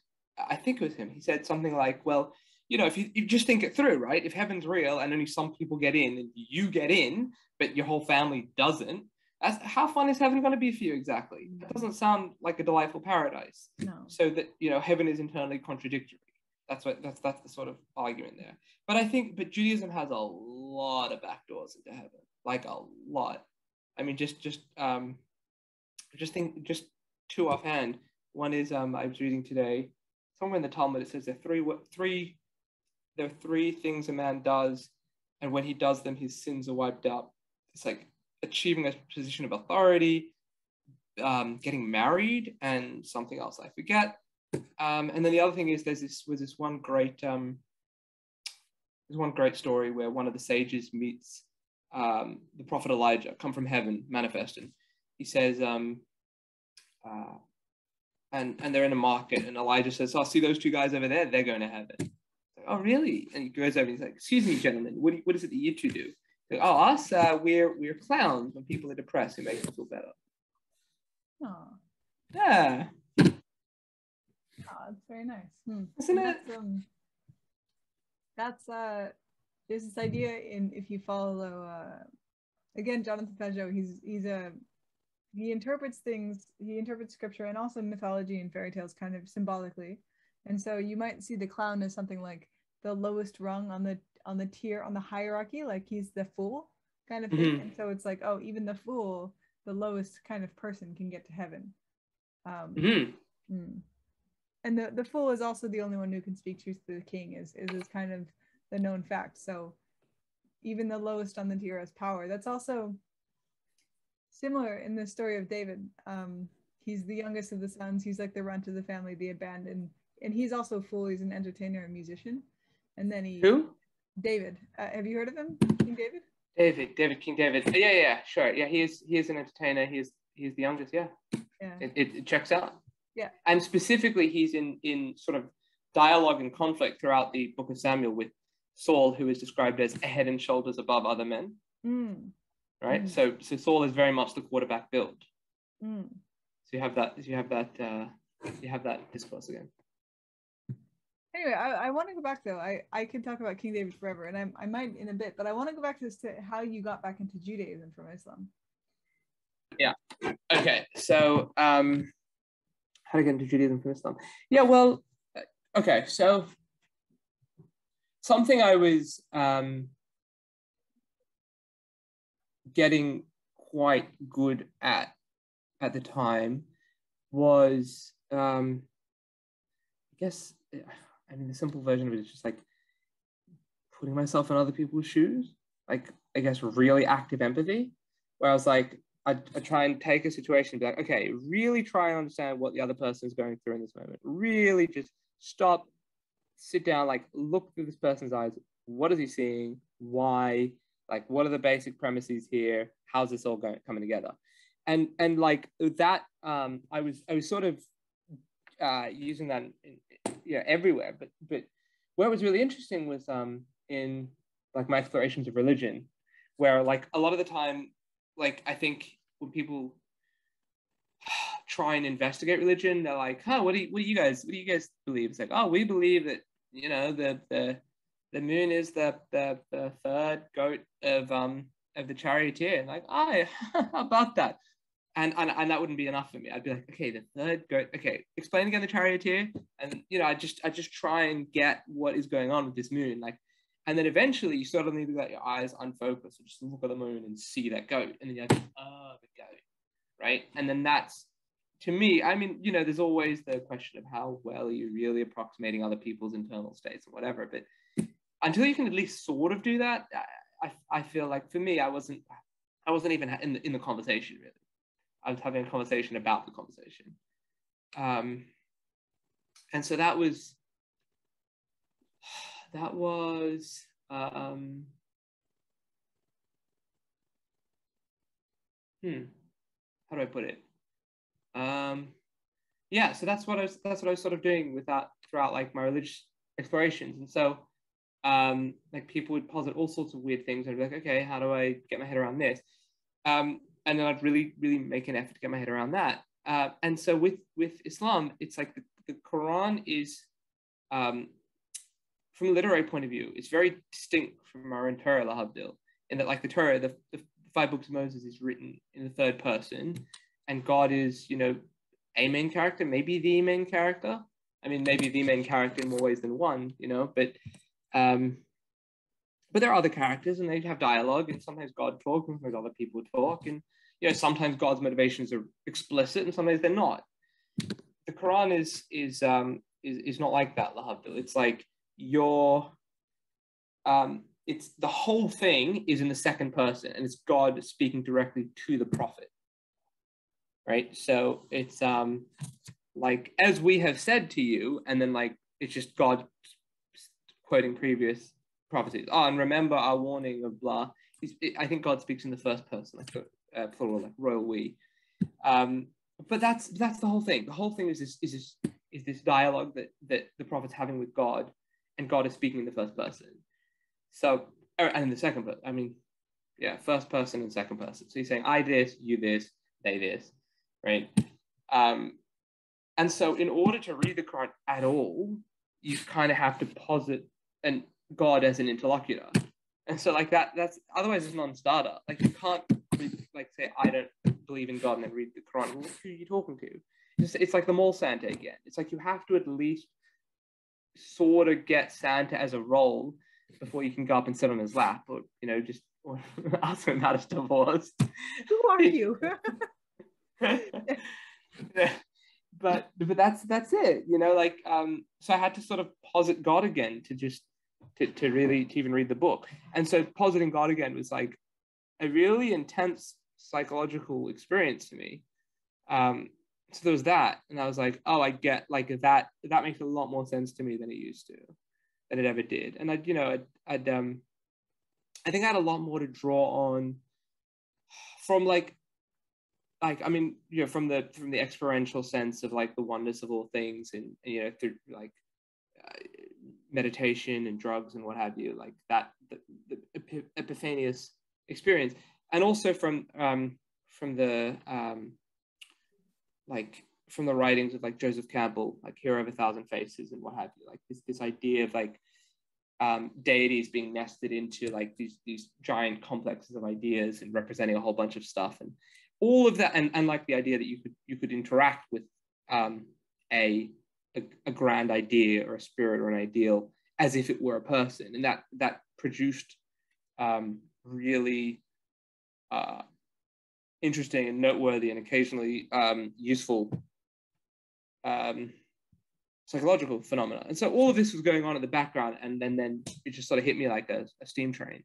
I think it was him. He said something like, well, you know, if you, you just think it through, right? If heaven's real and only some people get in, and you get in, but your whole family doesn't, that's, how fun is heaven going to be for you exactly? That doesn't sound like a delightful paradise." No. so that you know heaven is internally contradictory that's what that's that's the sort of argument there but i think but judaism has a lot of backdoors into heaven like a lot i mean just just um just think just two offhand one is um i was reading today somewhere in the talmud it says there are three three there are three things a man does and when he does them his sins are wiped out it's like achieving a position of authority um, getting married and something else I forget. Um, and then the other thing is there's this was this one great um, there's one great story where one of the sages meets um, the prophet Elijah, come from heaven, manifesting. He says, um, uh, and and they're in a market, and Elijah says, "Oh, see those two guys over there? They're going to heaven." Like, oh, really? And he goes over and he's like, "Excuse me, gentlemen, what, what is it that you two do?" Oh, us, uh, we're we're clowns when people are depressed. We make them feel better. Oh, Yeah. Oh, that's very nice. Hmm. Isn't And it? That's, um, that's uh, there's this idea in if you follow uh, again Jonathan Pageau. He's he's a he interprets things. He interprets scripture and also mythology and fairy tales kind of symbolically. And so you might see the clown as something like the lowest rung on the on the tier on the hierarchy, like he's the fool kind of thing. Mhm. And so it's like, oh, even the fool, the lowest kind of person, can get to heaven. Um, Mhm. Mm. And the, the fool is also the only one who can speak truth to the king is, is is kind of the known fact. So even the lowest on the tier has power. That's also similar in the story of David. Um, he's the youngest of the sons. He's like the runt of the family, the abandoned and he's also fool. He's an entertainer and musician. And then he Who? David. Uh, have you heard of him, King David? David, David King David. Yeah, yeah, sure. Yeah, he is he is an entertainer. He is he's the youngest, yeah. Yeah. It, it, it checks out. Yeah. And specifically he's in in sort of dialogue and conflict throughout the book of Samuel with Saul, who is described as a head and shoulders above other men. Mm, Right. Mm. So so Saul is very much the quarterback build. mm. So you have that you have that uh you have that discourse again. Anyway, I, I want to go back though. I, I could talk about King David forever, and I, I might in a bit, but I want to go back to to how you got back into Judaism from Islam. Yeah. Okay, so um, how to get into Judaism from Islam? Yeah, well, uh, okay, so something I was um, getting quite good at at the time was, um, I guess, I mean, the simple version of it is just like putting myself in other people's shoes, like I guess really active empathy, where I was like, I, I try and take a situation and be like, okay, really try and understand what the other person is going through in this moment. Really just stop, sit down, like look through this person's eyes. What is he seeing? Why? Like, what are the basic premises here? How's this all going coming together? And and like that, um, I was I was sort of uh, using that in, you know everywhere, but but it was really interesting was um, in like my explorations of religion, where like a lot of the time like I think when people try and investigate religion, they're like, "Huh, what do you, what do you guys what do you guys believe?" It's like, "Oh, we believe that you know the the the moon is the the, the third goat of um of the charioteer." And like, "Oh, how about that?" And, and and that wouldn't be enough for me. I'd be like, "Okay, the third goat. Okay, explain again the charioteer." And you know, I just I just try and get what is going on with this moon, like and then eventually you suddenly let your eyes unfocus and just look at the moon and see that goat. And then you're like, oh, the goat. Right. And then that's to me, I mean, you know, there's always the question of how well are you really approximating other people's internal states and whatever. But until you can at least sort of do that, I, I feel like for me, I wasn't I wasn't even in the, in the conversation really. I was having a conversation about the conversation. Um, and so that was that was um, hmm how do I put it? Um, yeah so that's what I was that's what I was sort of doing with that throughout like my religious explorations. And so um, like people would posit all sorts of weird things. I'd be like okay how do I get my head around this? Um, and then I'd really really make an effort to get my head around that uh, and so with with Islam it's like the, the Quran is um, from a literary point of view, it's very distinct from our own Torah, l'havdil, in that, like the Torah, the, the five books of Moses is written in the third person, and God is, you know, a main character, maybe the main character. I mean, maybe the main character in more ways than one, you know, but um, but there are other characters, and they have dialogue, and sometimes God talks, and sometimes other people talk, and you know, sometimes God's motivations are explicit, and sometimes they're not. The Quran is is um, is, is not like that, l'havdil. It's like your um it's the whole thing is in the second person and it's god speaking directly to the prophet right so it's um like as we have said to you and then like it's just god quoting previous prophecies oh and remember our warning of blah i think god speaks in the first person like uh, like royal we um but that's that's the whole thing the whole thing is this is this is this dialogue that that the prophet's having with god and God is speaking in the first person. So, and in the second person, I mean, yeah, first person and second person. So he's saying, I this, you this, they this, right? Um, and so, in order to read the Quran at all, you kind of have to posit and God as an interlocutor. And so, like that, that's otherwise it's non-starter. Like you can't like say, I don't believe in God and then read the Quran. Well, who are you talking to? It's, it's like the mall Santa again. It's like you have to at least sort of get Santa as a role before you can go up and sit on his lap, or you know, just or ask him about his divorce. Who are you? but but that's that's it, you know. Like um, so I had to sort of posit God again to just to, to really to even read the book, and so positing God again was like a really intense psychological experience to me. Um, so there was that, and I was like, oh, I get like that. That makes a lot more sense to me than it used to, than it ever did. And I, you know, I'd, I'd um, I think I had a lot more to draw on from like, like I mean, you know, from the from the experiential sense of like the oneness of all things, and you know, through like meditation and drugs and what have you, like that the, the epiphanious experience, and also from um, from the um, like from the writings of like Joseph Campbell, like Hero of a Thousand Faces and what have you, like this this idea of like um, deities being nested into like these these giant complexes of ideas and representing a whole bunch of stuff and all of that. And, and like the idea that you could you could interact with um, a, a, a grand idea or a spirit or an ideal as if it were a person and that that produced um, really uh, interesting and noteworthy and occasionally um, useful um, psychological phenomena. And so all of this was going on in the background, and then then it just sort of hit me like a, a steam train.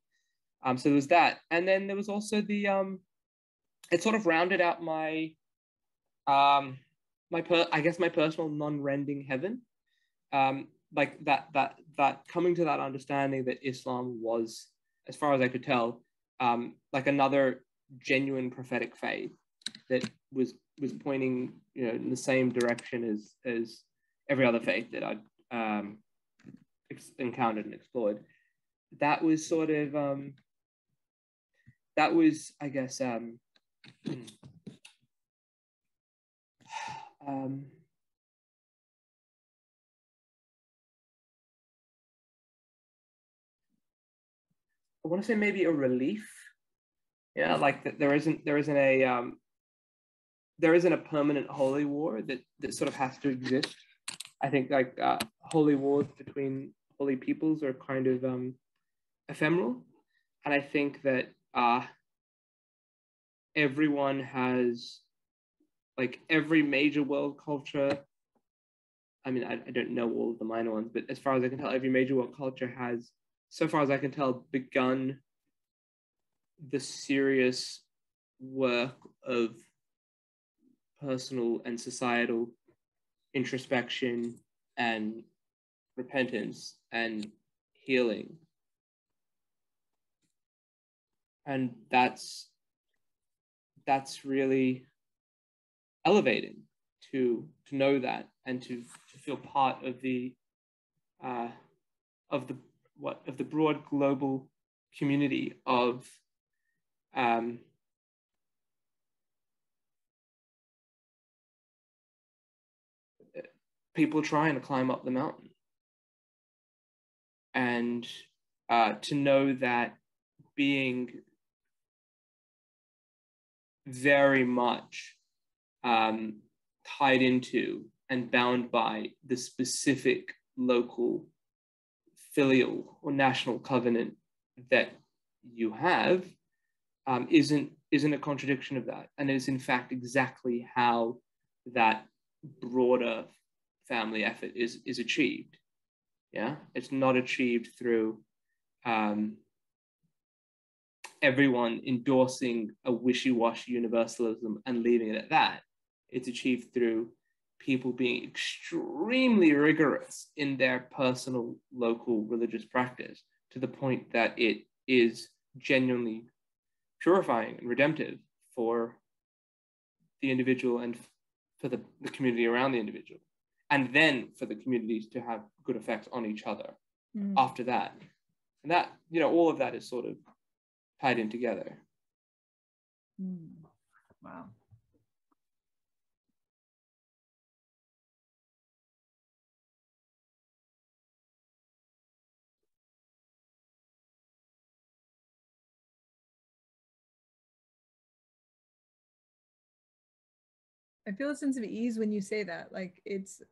Um, so there was that, and then there was also the um, it sort of rounded out my um, my per I guess my personal non-rending heaven. Um, like that that that coming to that understanding that Islam was, as far as I could tell, um, like another genuine prophetic faith that was was pointing you know in the same direction as as every other faith that I'd um, ex- encountered and explored. That was sort of um, that was I guess um, um, I want to say maybe a relief. Yeah, like that there isn't there isn't a um, there isn't a permanent holy war that that sort of has to exist. I think like uh, holy wars between holy peoples are kind of um, ephemeral, and I think that uh, everyone has like every major world culture. I mean, I, I don't know all of the minor ones, but as far as I can tell, every major world culture has so far as I can tell, begun the serious work of personal and societal introspection and repentance and healing. And that's that's really elevating to to know that and to, to feel part of the uh, of the what of the broad global community of um, people trying to climb up the mountain. And uh, to know that being very much um, tied into and bound by the specific local filial or national covenant that you have um, isn't isn't a contradiction of that, and is in fact exactly how that broader family effort is is achieved. Yeah, it's not achieved through um, everyone endorsing a wishy-washy universalism and leaving it at that. It's achieved through people being extremely rigorous in their personal local religious practice to the point that it is genuinely purifying and redemptive for the individual and for the, the community around the individual and then for the communities to have good effects on each other mm. after that and that you know all of that is sort of tied in together mm. wow I feel a sense of ease when you say that. Like it's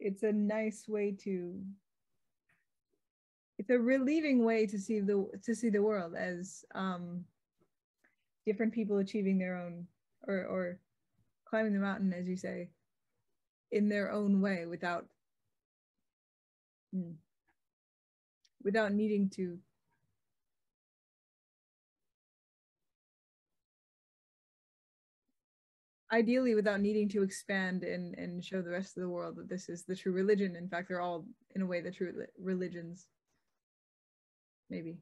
it's a nice way to it's a relieving way to see the to see the world as um different people achieving their own or or climbing the mountain as you say in their own way without hmm, without needing to ideally without needing to expand and and show the rest of the world that this is the true religion. In fact they're all in a way the true religions. Maybe.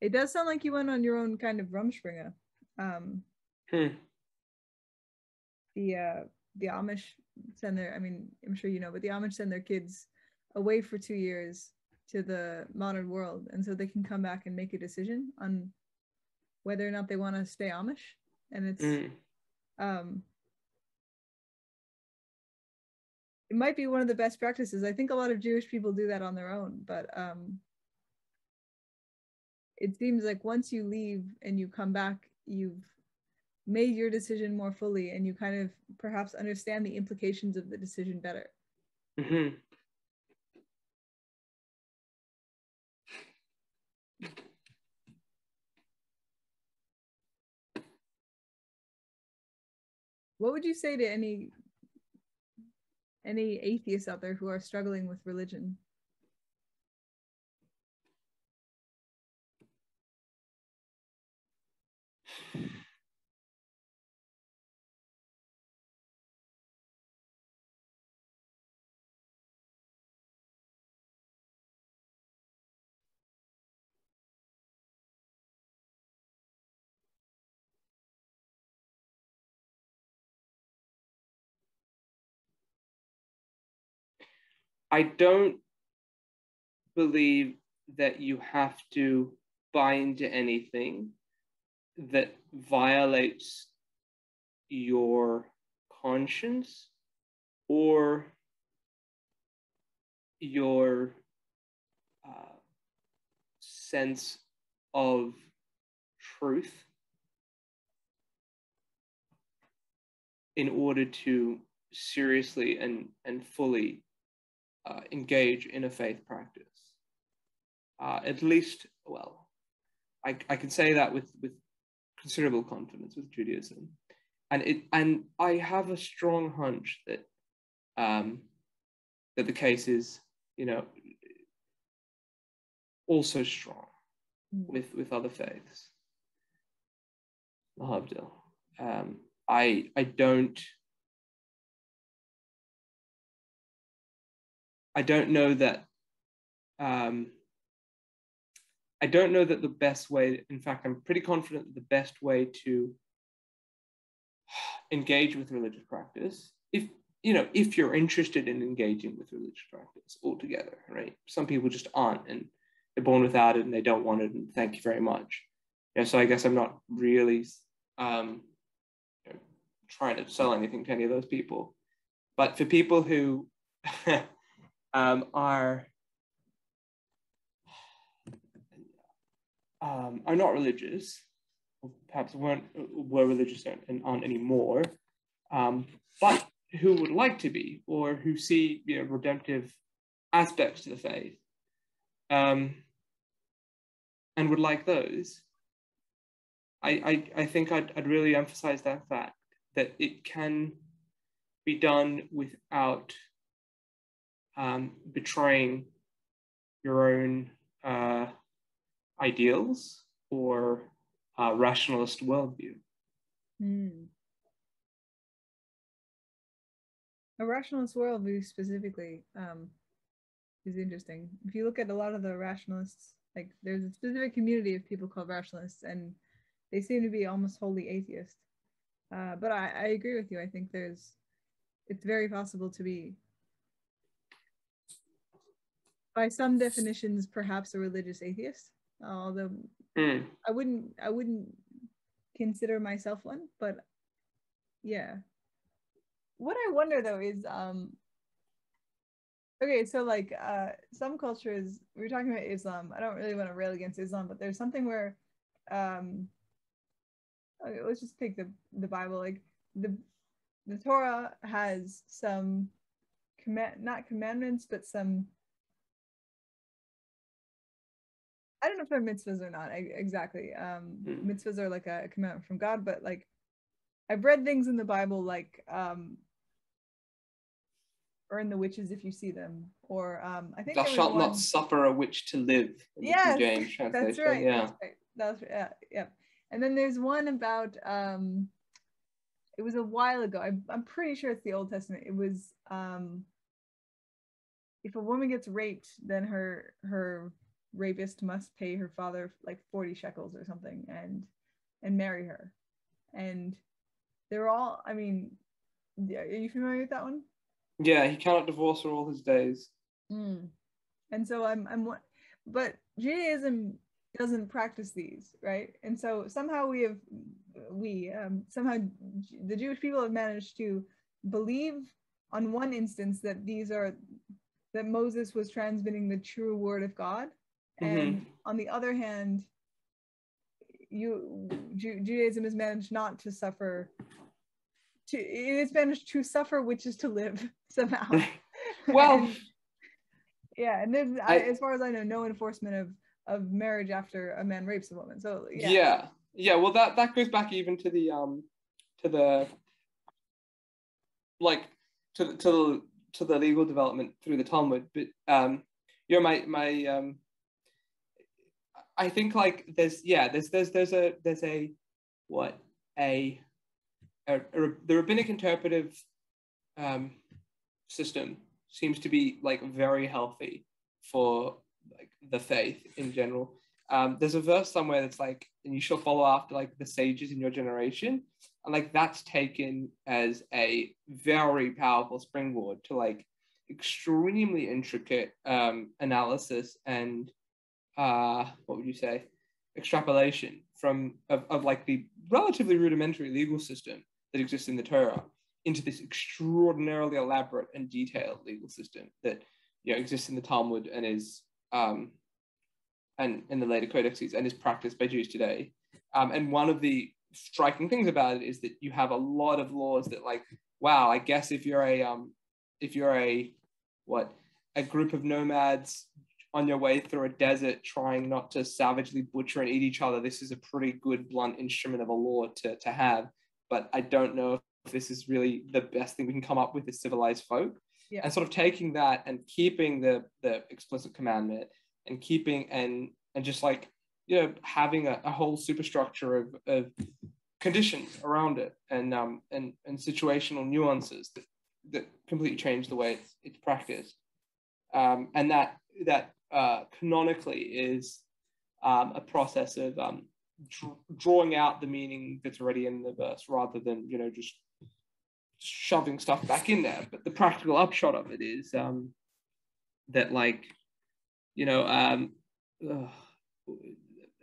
It does sound like you went on your own kind of rumspringa um Hmm. the uh the amish send their i mean i'm sure you know but the amish send their kids away for two years to the modern world. And so they can come back and make a decision on whether or not they want to stay amish and it's Mm. um it might be one of the best practices i think a lot of jewish people do that on their own but um it seems like once you leave and you come back you've made your decision more fully and you kind of perhaps understand the implications of the decision better Mhm. What would you say to any any atheists out there who are struggling with religion I don't believe that you have to buy into anything that violates your conscience or your uh, sense of truth in order to seriously and, and fully uh, engage in a faith practice. Uh, at least, well, I, I can say that with, with considerable confidence with Judaism. And it and I have a strong hunch that um, that the case is, you know, also strong with with other faiths. l'havdil. Um, I I don't I don't know that um, I don't know that the best way, in fact, I'm pretty confident that the best way to engage with religious practice, if you know, if you're interested in engaging with religious practice altogether, right? Some people just aren't and they're born without it and they don't want it, and thank you very much. Yeah, so I guess I'm not really um, you know, trying to sell anything to any of those people. But for people who um, are um, are not religious, perhaps weren't were religious and aren't anymore, um, but who would like to be, or who see you know redemptive aspects to the faith, um, and would like those. I, I, I think I'd, I'd really emphasize that fact that it can be done without um, betraying your own uh, ideals or uh, rationalist worldview. Hmm. A rationalist worldview specifically um, is interesting. If you look at a lot of the rationalists, like there's a specific community of people called rationalists, and they seem to be almost wholly atheist. Uh, but I, I agree with you. I think there's, it's very possible to be, by some definitions, perhaps a religious atheist. Although Mm. I wouldn't I wouldn't consider myself one, but yeah. What I wonder though is um okay, so like uh some cultures we are talking about Islam. I don't really want to rail against Islam, but there's something where um okay, let's just take the the Bible like the the Torah has some command not commandments but some I don't know if they're mitzvahs or not I, exactly. Um, Mm. Mitzvahs are like a commandment from God, but like I've read things in the Bible like um, burn the witches if you see them, or um, I think Thou shalt not suffer a witch to live. in the King Yes, James That's right. Yeah. That's right. That's yeah, yeah. and then there's one about um, it was a while ago. I, I'm pretty sure it's the Old Testament. It was um, if a woman gets raped, then her her rapist must pay her father like 40 shekels or something and and marry her. And they're all, I mean, are you familiar with that one? Yeah, he cannot divorce her all his days. Mm. And so I'm, I'm, but Judaism doesn't practice these, right? And so somehow we have, we, um, somehow the Jewish people have managed to believe on one instance that these are, that Moses was transmitting the true word of God. Mm-hmm. And on the other hand, you Ju- Judaism has managed not to suffer to it has managed to suffer which is to live somehow. Well and, yeah and then I, as far as i know no enforcement of of marriage after a man rapes a woman. So yeah. Yeah, yeah well that that goes back even to the um to the like to the to the to the legal development through the talmud. But um you know my my um I think like there's yeah there's there's there's a there's a what a, a, a the rabbinic interpretive um, system seems to be like very healthy for like the faith in general. Um, there's a verse somewhere that's like, and you shall follow after like the sages in your generation, and like that's taken as a very powerful springboard to like extremely intricate um, analysis and uh, what would you say, extrapolation from of, of like the relatively rudimentary legal system that exists in the Torah into this extraordinarily elaborate and detailed legal system that you know exists in the Talmud and is um, and in the later codices and is practiced by Jews today. Um, and one of the striking things about it is that you have a lot of laws that like, wow, I guess if you're a um, if you're a what a group of nomads on your way through a desert trying not to savagely butcher and eat each other, this is a pretty good blunt instrument of a law to, to have. But I don't know if this is really the best thing we can come up with as civilized folk. Yeah. And sort of taking that and keeping the the explicit commandment and keeping and and just like you know having a, a whole superstructure of, of conditions around it and um and and situational nuances that, that completely change the way it's it's practiced. Um, and that that uh, canonically is um, a process of um, dr- drawing out the meaning that's already in the verse rather than you know just shoving stuff back in there. But the practical upshot of it is um, that like you know um,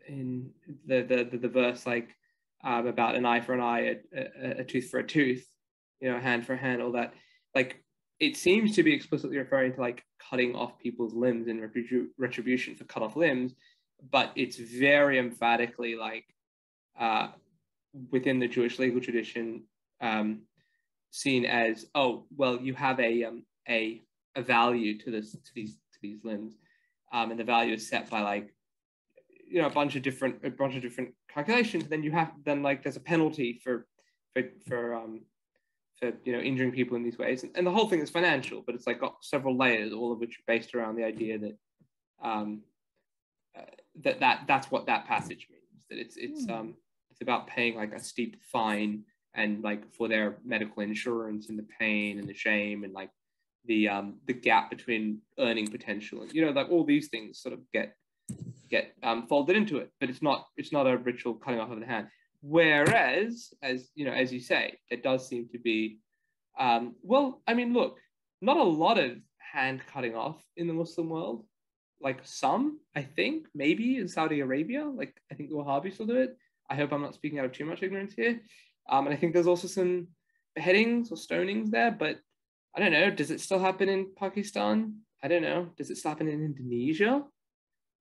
in the, the the, the verse like um, about an eye for an eye a, a, a tooth for a tooth you know hand for hand all that like it seems to be explicitly referring to like cutting off people's limbs in retribution for cut off limbs, but it's very emphatically like uh, within the Jewish legal tradition um, seen as oh well you have a um, a a value to this to these to these limbs, um, and the value is set by like you know a bunch of different a bunch of different calculations. Then you have then like there's a penalty for for for um, for you know injuring people in these ways. And, and, the whole thing is financial but it's like got several layers all of which are based around the idea that um, uh, that that that's what that passage means that it's it's mm. um it's about paying like a steep fine and like for their medical insurance and the pain and the shame and like the um the gap between earning potential and you know like all these things sort of get get um, folded into it. But it's not it's not a ritual cutting off of the hand Whereas, as you know, as you say, it does seem to be, um, well, I mean, look, not a lot of hand cutting off in the Muslim world. Like some, I think, maybe in Saudi Arabia. Like I think the Wahhabis will do it. I hope I'm not speaking out of too much ignorance here. Um, and I think there's also some beheadings or stonings there, but I don't know. Does it still happen in Pakistan? I don't know. Does it still happen in Indonesia?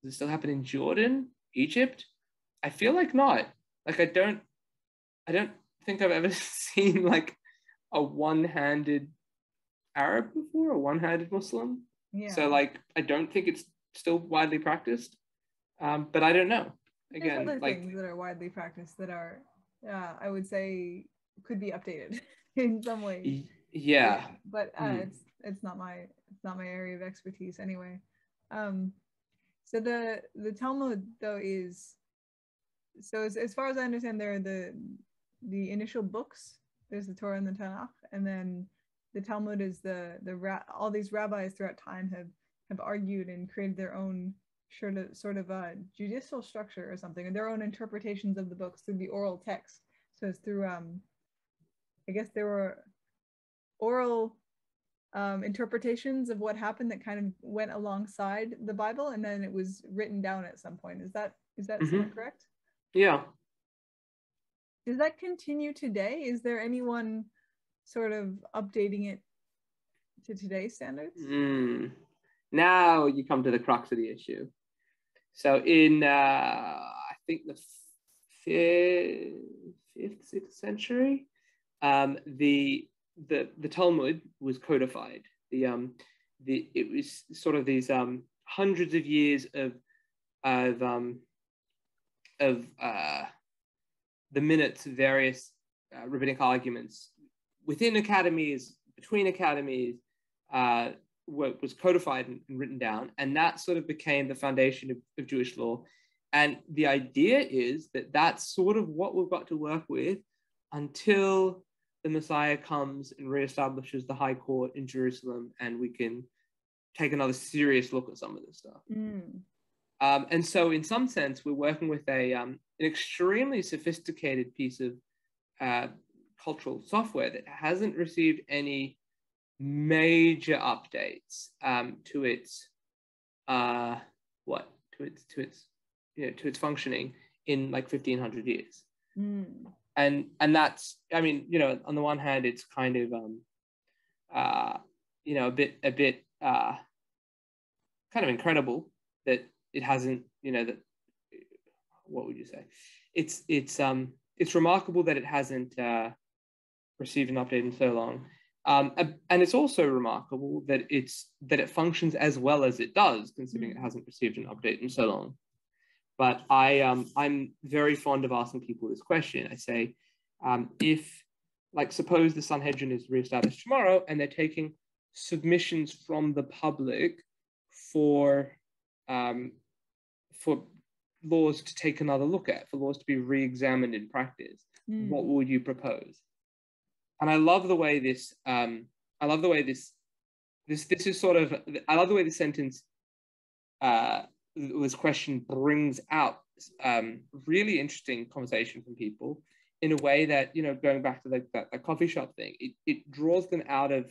Does it still happen in Jordan, Egypt? I feel like not like I don't I don't think I've ever seen like a one-handed Arab before, a one-handed Muslim. Yeah. So like I don't think it's still widely practiced. Um, but I don't know. Again, There's other like things that are widely practiced that are uh, I would say could be updated in some way. Yeah. yeah. But uh, mm. it's it's not my it's not my area of expertise anyway. Um, so the the Talmud though is so as, as far as I understand, there are the the initial books. There's the Torah and the Tanakh, and then the Talmud is the the ra- all these rabbis throughout time have have argued and created their own sort of sort of a judicial structure or something, and their own interpretations of the books through the oral text. So it's through um, I guess there were oral um, interpretations of what happened that kind of went alongside the Bible, and then it was written down at some point. Is that is that Mhm. correct? Yeah. Does that continue today? Is there anyone sort of updating it to today's standards? Mm. Now you come to the crux of the issue. So in uh, I think the fifth, fifth sixth century, um, the the the Talmud was codified. The um the it was sort of these um hundreds of years of of um of uh, the minutes of various uh, rabbinic arguments within academies, between academies, uh, what was codified and, written down, and that sort of became the foundation of, of Jewish law. And the idea is that that's sort of what we've got to work with until the Messiah comes and reestablishes the High Court in Jerusalem, and we can take another serious look at some of this stuff. Mm. Um, and so, in some sense, we're working with a um, an extremely sophisticated piece of uh, cultural software that hasn't received any major updates um, to its uh, what to its to its you know to its functioning in like fifteen hundred years. Mm. And and that's I mean you know on the one hand it's kind of um, uh, you know a bit a bit uh, kind of incredible that it hasn't you know that what would you say? It's it's um it's remarkable that it hasn't uh, received an update in so long. Um, and- it's also remarkable that it's that it functions as well as it does considering it hasn't received an update in so long. But i um i'm very fond of asking people this question. I say um, if like suppose the sanhedrin is reestablished tomorrow and they're taking submissions from the public for um, for laws to take another look at, for laws to be re-examined in practice. Mm. What would you propose? And I love the way this. Um, I love the way this. This this is sort of. I love the way the sentence. Uh, this question brings out um, really interesting conversation from people in a way that you know going back to the, that, that coffee shop thing. It it draws them out of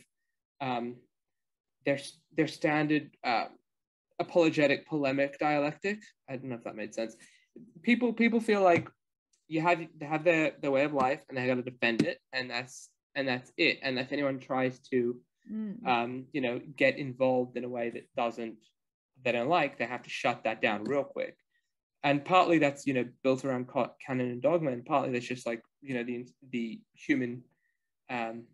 um, their their standard uh, apologetic polemic dialectic. I don't know if that made sense. People people feel like you have they have their, their way of life and they got to defend it and that's and that's it. And if anyone tries to Mm. um, you know get involved in a way that doesn't they don't like, they have to shut that down real quick. And partly that's you know built around canon and dogma, and partly that's just like you know the the human um,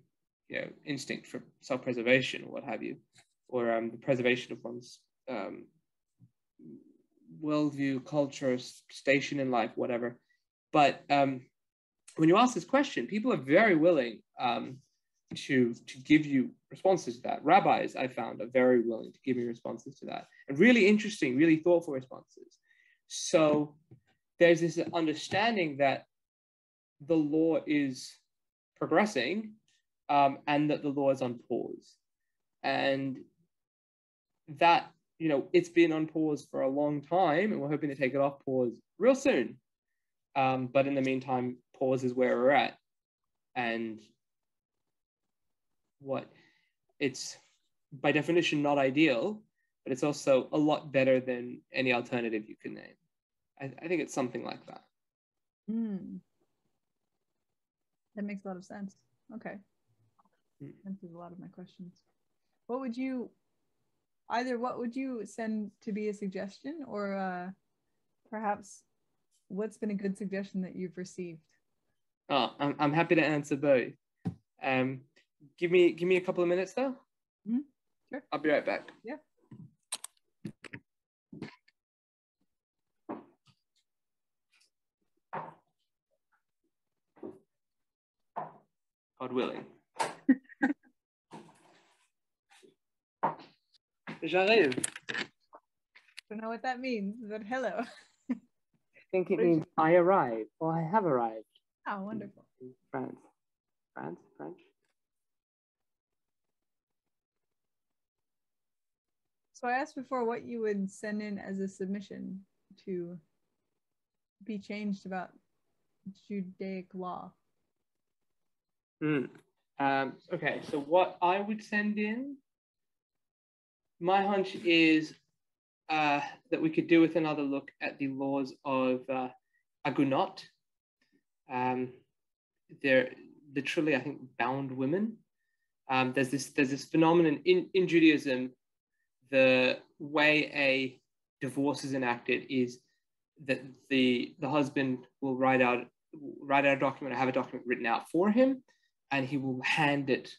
you know instinct for self-preservation or what have you, or um, the preservation of one's um, worldview, culture, station in life, whatever. But um, when you ask this question, people are very willing um, to to give you responses to that. Rabbis, I found, are very willing to give me responses to that, and really interesting, really thoughtful responses. So there's this understanding that the law is progressing um, and that the law is on pause, and that you know it's been on pause for a long time, and we're hoping to take it off pause real soon. Um, but in the meantime, pause is where we're at, and what it's by definition not ideal, but it's also a lot better than any alternative you can name. I, I think it's something like that. Mm. That makes a lot of sense. Okay. Mm. Answers a lot of my questions. What would you either what would you send to be a suggestion or uh perhaps what's been a good suggestion that you've received? Oh, I'm, I'm happy to answer both. Um, give me give me a couple of minutes though. Mhm. Sure. I'll be right back. Yeah. God willing. J'arrive. Don't know what that means, but hello. I think it means I arrive or I have arrived Oh, wonderful. in France. France, French. So I asked before what you would send in as a submission to be changed about Judaic law. Hmm. Um, okay, so what I would send in, my hunch is uh, that we could do with another look at the laws of uh, agunot. Um, they're literally, I think, bound women. Um, there's this there's this phenomenon in, in Judaism. The way a divorce is enacted is that the the husband will write out write out a document or have a document written out for him, and he will hand it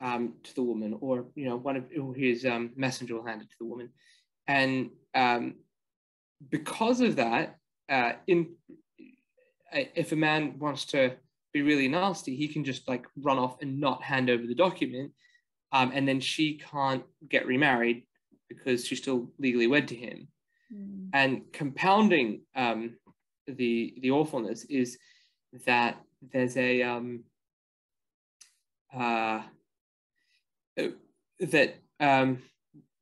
um, to the woman, or you know, one of his um, messenger will hand it to the woman, and um, because of that, uh, in if a man wants to be really nasty, he can just like run off and not hand over the document, um, and then she can't get remarried because she's still legally wed to him. Mm. And compounding um, the the awfulness is that there's a um, uh, that um,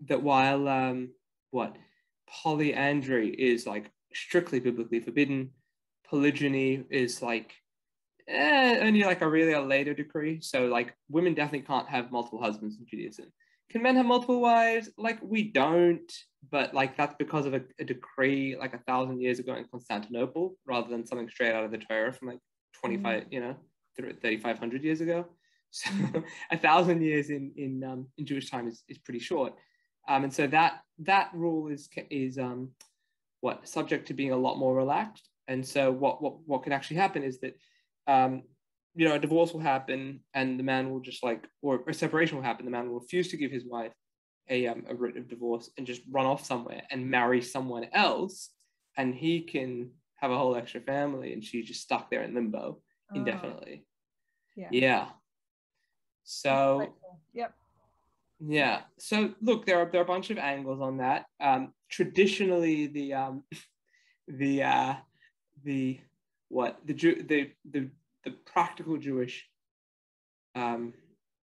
that while um, what polyandry is like strictly biblically forbidden, polygyny is like eh, only like a really a later decree. So like women definitely can't have multiple husbands in Judaism. Can men have multiple wives? Like we don't, but like that's because of a, a decree like a thousand years ago in Constantinople, rather than something straight out of the Torah from like 25, you know, 3,500 years ago. So a thousand years in in um, in Jewish time is, is pretty short, um, and so that that rule is is um, what subject to being a lot more relaxed. And so what what what can actually happen is that um, you know a divorce will happen, and the man will just like or a separation will happen. The man will refuse to give his wife a um, a writ of divorce and just run off somewhere and marry someone else, and he can have a whole extra family, and she's just stuck there in limbo Oh, indefinitely. yeah. Yeah. So Yep. yeah. So look, there are there are a bunch of angles on that. Um, traditionally, the um, the uh, the what the Jew the the the practical Jewish um,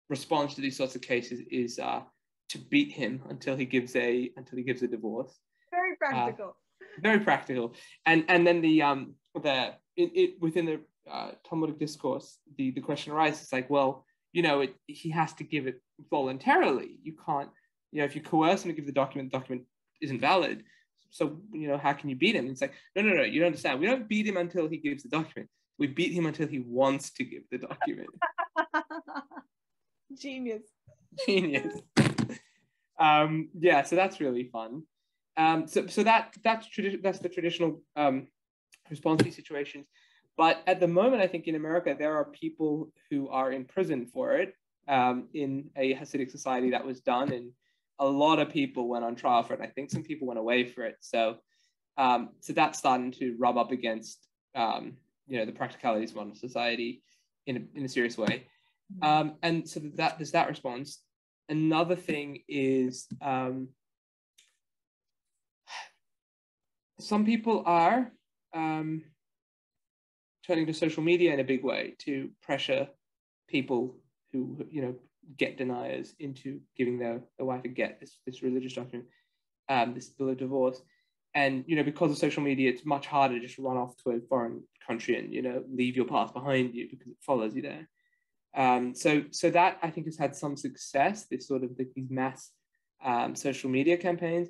response to these sorts of cases is uh, to beat him until he gives a until he gives a divorce. Very practical. Very practical. And and then the um the it, it within the uh, Talmudic discourse, the the question arises like, well, you know, it, he has to give it voluntarily. You can't, you know, if you coerce him to give the document, the document isn't valid. So, you know, how can you beat him? It's like, no, no, no, you don't understand. We don't beat him until he gives the document. We beat him until he wants to give the document. Genius. Genius. um, yeah, so that's really fun. Um, so, so that that's tradi- that's the traditional um, response to these situations. But at the moment, I think in America there are people who are in prison for it. Um, in a Hasidic society, that was done, and a lot of people went on trial for it. I think some people went away for it. So, um, so that's starting to rub up against um, you know the practicalities of modern society in a, in a serious way. Um, and so that there's that response. Another thing is um, some people are um, turning to social media in a big way to pressure people who you know get deniers into giving their, their wife a get this, this religious document, um, this bill of divorce. And you know, because of social media, it's much harder to just run off to a foreign country and you know leave your past behind you because it follows you there. Um, so, so that I think has had some success. This sort of these mass um, social media campaigns,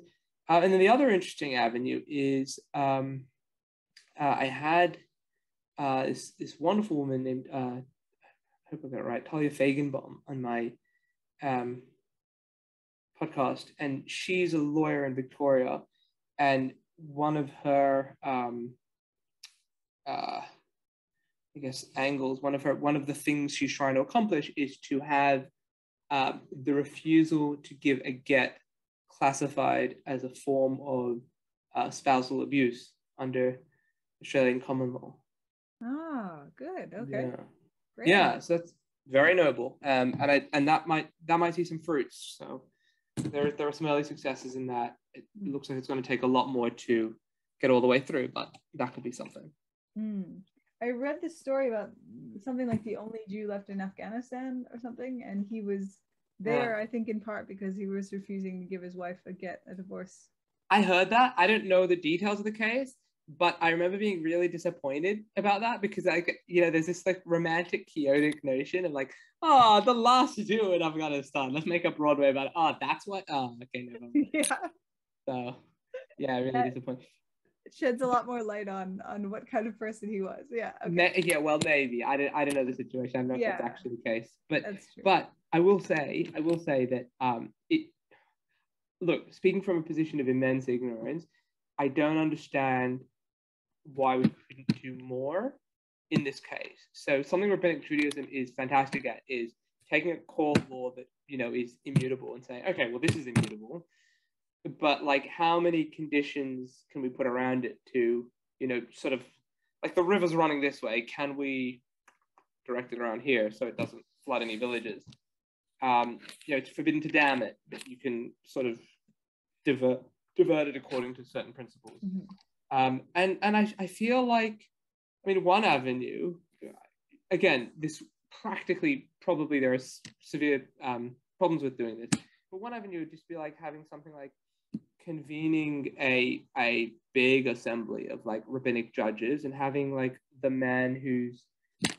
uh, and then the other interesting avenue is um, uh, I had uh, this this wonderful woman named uh, I hope I got it right, Talia Fagenbaum on my um, podcast, and she's a lawyer in Victoria, and one of her um, uh, I guess angles. One of her one of the things she's trying to accomplish is to have um, the refusal to give a get classified as a form of uh, spousal abuse under Australian common law. Oh, good. Okay. Yeah. Great. Yeah, so that's very noble, um, and I and that might that might see some fruits. So there there are some early successes in that. It looks like it's going to take a lot more to get all the way through, but that could be something. Mm. I read this story about something like the only Jew left in Afghanistan or something, and he was there, I think, in part because he was refusing to give his wife a get a divorce. I heard that. I don't know the details of the case, but I remember being really disappointed about that because like you know, there's this like romantic chaotic notion of like, oh, the last Jew in Afghanistan. Let's make a Broadway about it. Oh, that's what. Oh, okay, no. yeah, So, yeah, really That- disappointed. sheds a lot more light on on what kind of person he was. Yeah, okay. Yeah, well, maybe I don't. I don't know the situation. I don't know if that's actually the case, but but I will say, I will say that um, it. Look, speaking from a position of immense ignorance, I don't understand why we couldn't do more in this case. So something rabbinic Judaism is fantastic at is taking a core law that you know is immutable and saying, okay, well, this is immutable, but like, how many conditions can we put around it to, you know, sort of like the river's running this way? Can we direct it around here so it doesn't flood any villages? Um, you know, it's forbidden to dam it, but you can sort of divert divert it according to certain principles. Mhm. Um, and and I, I feel like, I mean, one avenue, again, this practically probably there are severe um, problems with doing this, but one avenue would just be like having something like convening a a big assembly of like rabbinic judges and having like the man who's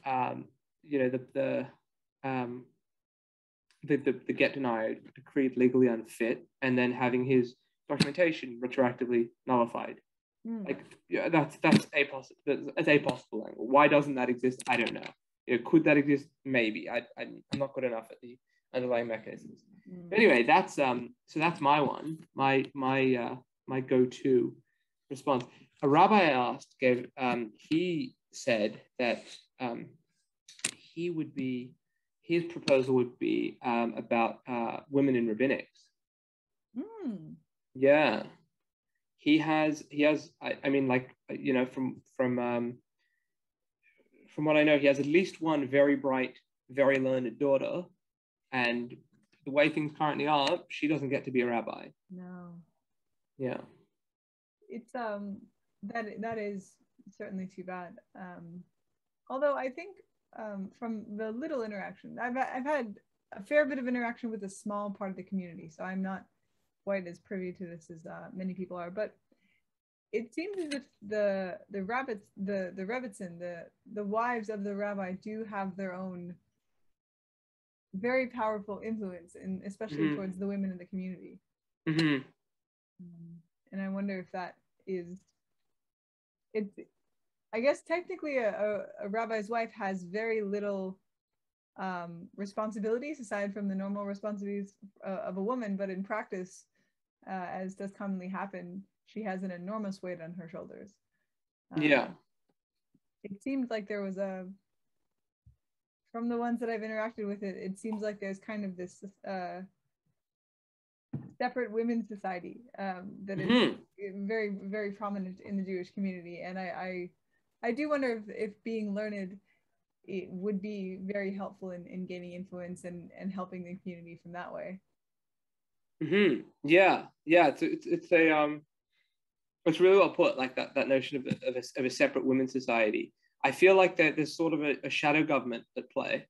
um, you know the the um, the, the, the get denied decreed legally unfit and then having his documentation retroactively nullified Mm. like yeah that's that's a possible that's a possible angle why doesn't that exist i don't know you know, could that exist maybe I, I i'm not good enough at the underlying mechanisms Mm. but anyway that's um so that's my one my my uh my go-to response a rabbi i asked gave um he said that um he would be his proposal would be um about uh women in rabbinics Mm. yeah. He has he has I, I mean like you know from from um from what I know he has at least one very bright, very learned daughter and the way things currently are, she doesn't get to be a rabbi. No. Yeah. it's um that that is certainly too bad um although i think um from the little interaction i've i've had a fair bit of interaction with a small part of the community so i'm not quite as privy to this as uh, many people are but it seems as if the the rabbits the the rebbitzin the the wives of the rabbi do have their own very powerful influence and especially Mhm. towards the women in the community hmm um, and I wonder if that is it's I guess technically a, a, a rabbi's wife has very little um, responsibilities aside from the normal responsibilities uh, of a woman, but in practice, uh, as does commonly happen, she has an enormous weight on her shoulders. Um, Yeah. It seems like there was a from the ones that I've interacted with it, it seems like there's kind of this uh, separate women's society um, that is Mhm. very very prominent in the Jewish community, and I I, I do wonder if, if being learned it would be very helpful in, in gaining influence and, and helping the community from that way. Hmm Yeah, yeah. It's it's it's a um, it's really well put. Like that that notion of a, of a, of a separate women's society. I feel like that there's sort of a, a shadow government at play.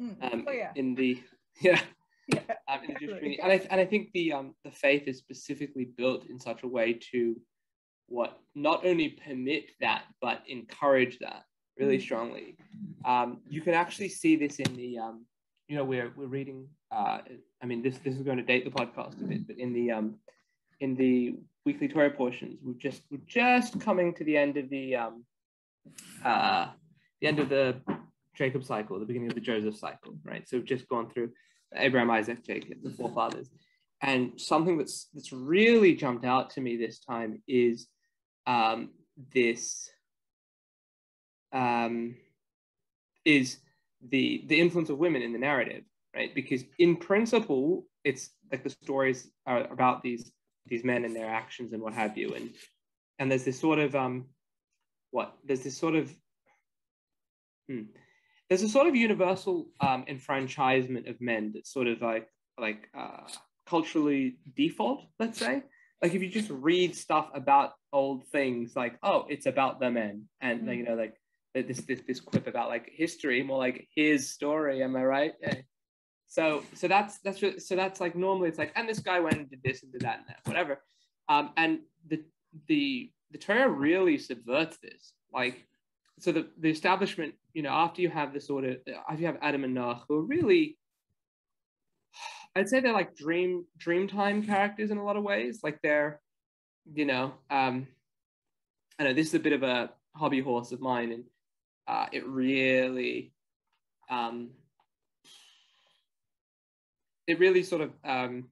Mm. Um, oh yeah, In the yeah. yeah, um, in the Jewish community. And I, and I think the um, the faith is specifically built in such a way to what not only permit that but encourage that really Mhm. strongly. Um, you can actually see this in the um, you know we're we're reading. Uh, I mean this this is going to date the podcast a bit, but in the um, in the weekly Torah portions, we've just we're just coming to the end of the um, uh, the end of the Jacob cycle, the beginning of the Joseph cycle, right? So we've just gone through Abraham, Isaac, Jacob, the forefathers. And something that's that's really jumped out to me this time is um, this um, is the the influence of women in the narrative, right? Because in principle, it's like the stories are about these these men and their actions and what have you, and and there's this sort of um, what there's this sort of hmm, there's a sort of universal um, enfranchisement of men that's sort of like like uh, culturally default, let's say. like if you just read stuff about old things, like oh, it's about the men, and Mm. you know, like this this this quip about like history, more like his story. Am I right? Yeah. So so that's that's so that's like normally it's like and this guy went and did this and did that and that whatever, um, and the the the Torah really subverts this. Like so the the establishment, you know, after you have this sort of after you have Adam and Noah, who are really I'd say they're like dream dream time characters in a lot of ways. Like they're, you know, um, I know this is a bit of a hobby horse of mine, and uh, it really, um, it really sort of um,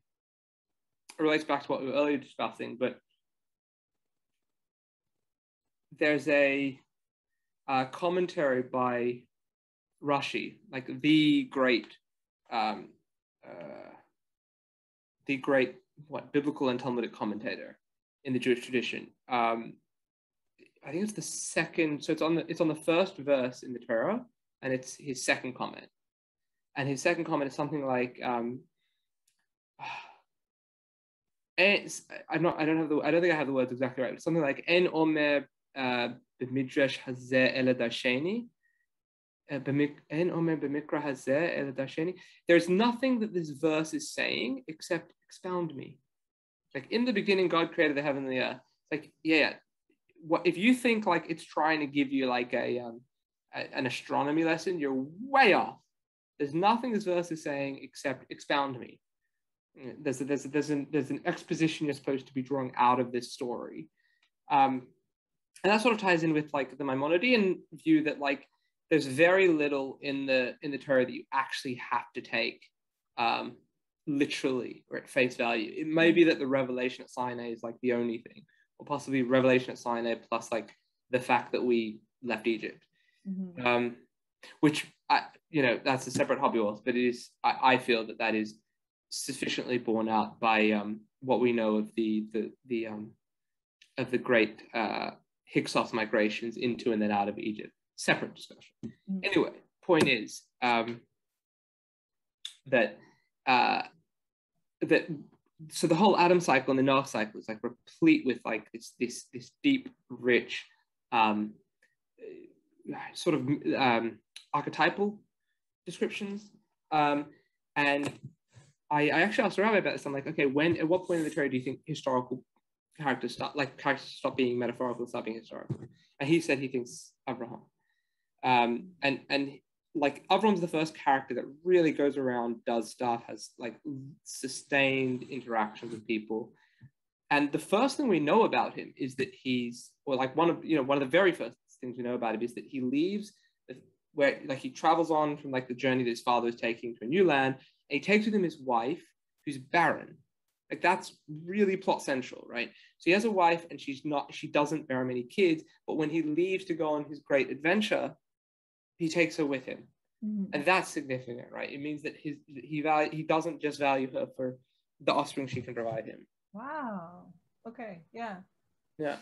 relates back to what we were earlier discussing. But there's a, uh commentary by Rashi, like the great. Um, uh, the great what biblical and Talmudic commentator in the Jewish tradition. Um, I think it's the second. So it's on the it's on the first verse in the Torah, and it's his second comment. And his second comment is something like, um, I'm not. I don't have the. I don't think I have the words exactly right. But something like en omer uh, b'midrash hazeh ele dasheni. Uh. There's nothing that this verse is saying except expound me. Like in the beginning, God created the heaven and the earth. It's like, yeah, yeah. What if you think like it's trying to give you like a, um, a an astronomy lesson? You're way off. There's nothing this verse is saying except expound me. There's a, there's a, there's an there's an exposition you're supposed to be drawing out of this story, um, and that sort of ties in with like the Maimonidean view that like there's very little in the in the Torah that you actually have to take um, literally or at face value. It may be that the revelation at Sinai is like the only thing, or possibly revelation at Sinai plus like the fact that we left Egypt, Mhm. um, which I, you know that's a separate hobby horse, but it is I, I feel that that is sufficiently borne out by um, what we know of the the the um, of the great uh, Hyksos migrations into and then out of Egypt. Separate discussion. Mhm. Anyway, point is um, that uh, that so the whole Adam cycle and the Noah cycle is like replete with like this this this deep, rich, um, uh, sort of um, archetypal descriptions. Um, and I, I actually asked Rabbi about this. I'm like, okay, when at what point in the Torah do you think historical characters start like characters stop being metaphorical start being historical? And he said he thinks Abraham. Um, and and like Avram's the first character that really goes around, does stuff, has like sustained interactions with people. And the first thing we know about him is that he's, or like one of you know one of the very first things we know about him is that he leaves where like he travels on from like the journey that his father is taking to a new land, and he takes with him his wife who's barren. Like that's really plot central, right? So he has a wife and she's not, she doesn't bear many kids, but when he leaves to go on his great adventure, he takes her with him Mhm. and that's significant right it means that his he value he doesn't just value her for the offspring she can provide him Wow. Okay. Yeah. yeah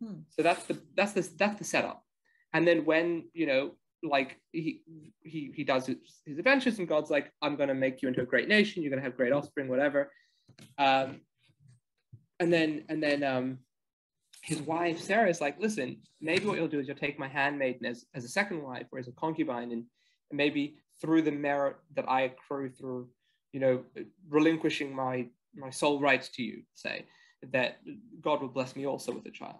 Hmm. so that's the that's the that's the setup and then when you know like he he he does his, his adventures and god's like i'm going to make you into a great nation you're going to have great offspring whatever um and then and then um his wife sarah is like listen maybe what you'll do is you'll take my handmaiden as, as a second wife or as a concubine and, and maybe through the merit that i accrue through you know relinquishing my my sole rights to you say that god will bless me also with a child.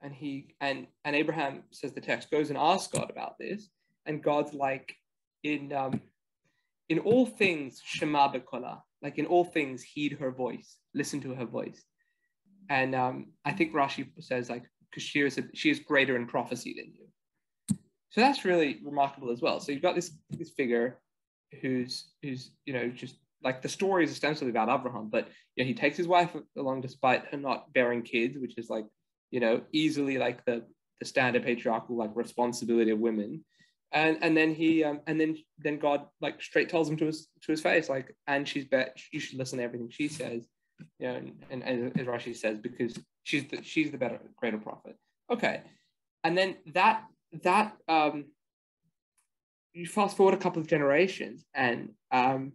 And he and and abraham says the text goes and asks god about this and god's like in um in all things shema bekola like in all things heed her voice listen to her voice and um i think rashi says like because she is a, she is greater in prophecy than you so that's really remarkable as well. So you've got this this figure who's who's you know just like the story is ostensibly about abraham but know, he takes his wife along despite her not bearing kids which is like you know easily like the the standard patriarchal like responsibility of women. And and then he um, and then then god like straight tells him to his to his face like and she's bet you should listen to everything she says know and, and, as rashi says because she's the she's the better greater prophet okay and then that that um you fast forward a couple of generations and um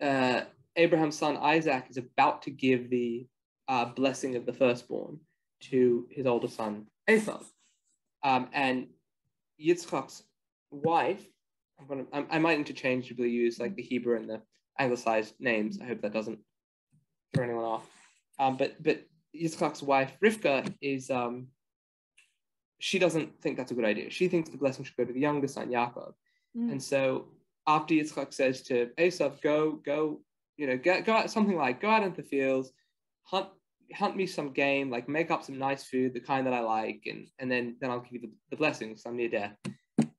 uh Abraham's son Isaac is about to give the uh, blessing of the firstborn to his older son Esav. Um, and Yitzchak's wife, I'm gonna, I, I might interchangeably use like the Hebrew and the anglicized names. I hope that doesn't throw anyone off. Um, but but Yitzchak's wife Rivka is um, she doesn't think that's a good idea. She thinks the blessing should go to the younger son Yaakov. Mm. And so after Yitzchak says to Esav, go go, you know, get, go out something like go out into the fields, hunt hunt me some game, like make up some nice food, the kind that I like, and and then then I'll give you the, the blessings. I'm near death.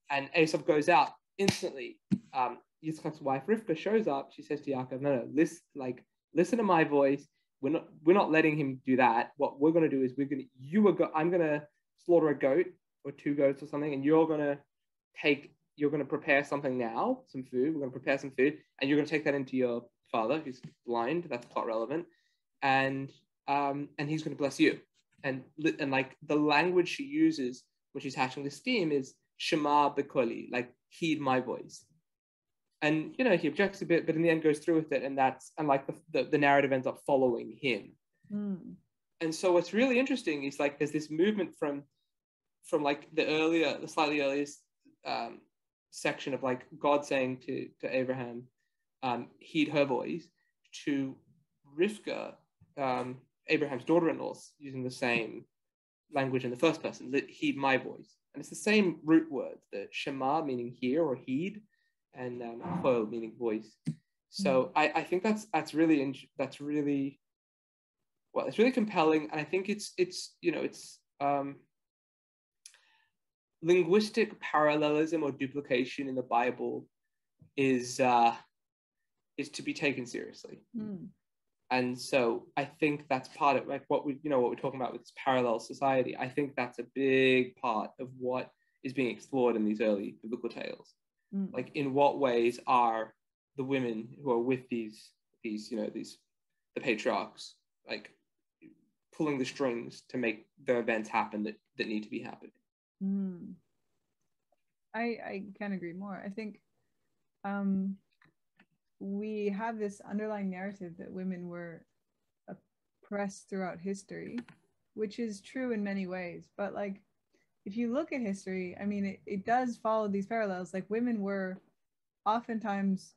And Esav goes out instantly. Um, Yitzchak's wife Rivka shows up. She says to Yaakov, "No, no, listen, like listen to my voice. We're not we're not letting him do that. What we're gonna do is we're gonna you are go, I'm gonna slaughter a goat or two goats or something, and you're gonna take you're gonna prepare something now, some food. We're gonna prepare some food, and you're gonna take that into your father, who's blind. That's plot relevant, and um, and he's gonna bless you. And and like the language she uses when she's hatching this scheme is Shema Bekoli, like heed my voice and you know he objects a bit but in the end goes through with it and that's and like the, the, the narrative ends up following him Mm. and so what's really interesting is like there's this movement from from like the earlier the slightly earliest um, section of like god saying to to abraham um, heed her voice to rivka um, abraham's daughter-in-law using the same language in the first person that heed my voice and it's the same root word the shema meaning hear or heed and um, meaning voice. So I, I think that's that's really in, that's really well, it's really compelling, and I think it's it's you know it's um, linguistic parallelism or duplication in the Bible is uh, is to be taken seriously, Mm. and so I think that's part of like what we you know what we're talking about with this parallel society. I think that's a big part of what is being explored in these early biblical tales Mm. like in what ways are the women who are with these these you know these the patriarchs like pulling the strings to make the events happen that that need to be happening Mm. I I can't agree more. I think um, we have this underlying narrative that women were oppressed throughout history, which is true in many ways. But like, if you look at history, I mean, it, it does follow these parallels. Like, women were oftentimes,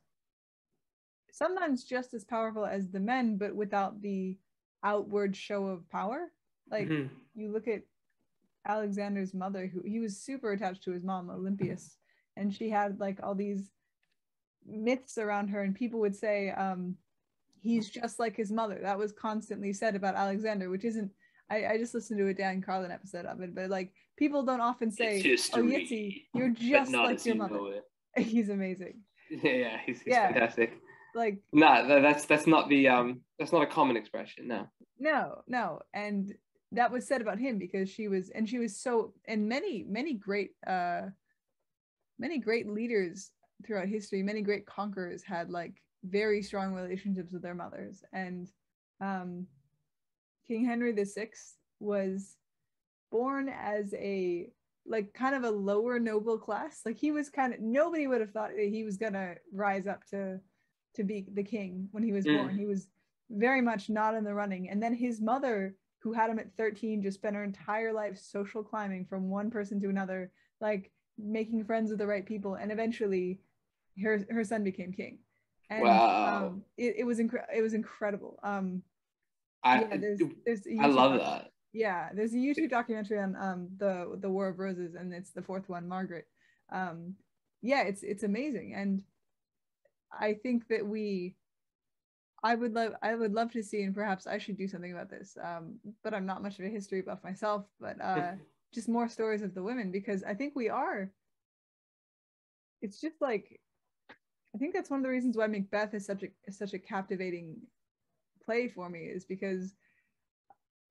sometimes just as powerful as the men, but without the outward show of power. Like, Mhm. you look at Alexander's mother, who he was super attached to his mom, Olympias, and she had like all these myths around her, and people would say, um, he's just like his mother. That was constantly said about Alexander, which isn't I, I just listened to a Dan Carlin episode of it, but like people don't often say, It's Oh Yitzi, you're just like your you mother. He's amazing. yeah yeah he's, he's Yeah. fantastic Like no tha- that's that's not the um that's not a common expression no no no and that was said about him because she was and she was so and many many great uh many great leaders throughout history many great conquerors had like very strong relationships with their mothers and um king henry sixth was born as a like kind of a lower noble class like he was kind of nobody would have thought that he was gonna rise up to to be the king when he was Mm. born he was very much not in the running. And then his mother, who had him at 13, just spent her entire life social climbing from one person to another, like making friends with the right people. And eventually her her son became king. And Wow. um, it, it was incre- it was incredible. Um i yeah, there's there's i love that yeah, there's a YouTube documentary on um the the War of Roses, and it's the fourth one, Margaret. Um, yeah, it's it's amazing, and I think that we, I would love I would love to see, and perhaps I should do something about this. Um, but I'm not much of a history buff myself, but uh, just more stories of the women because I think we are. It's just like, I think that's one of the reasons why Macbeth is such a is such a captivating play for me is because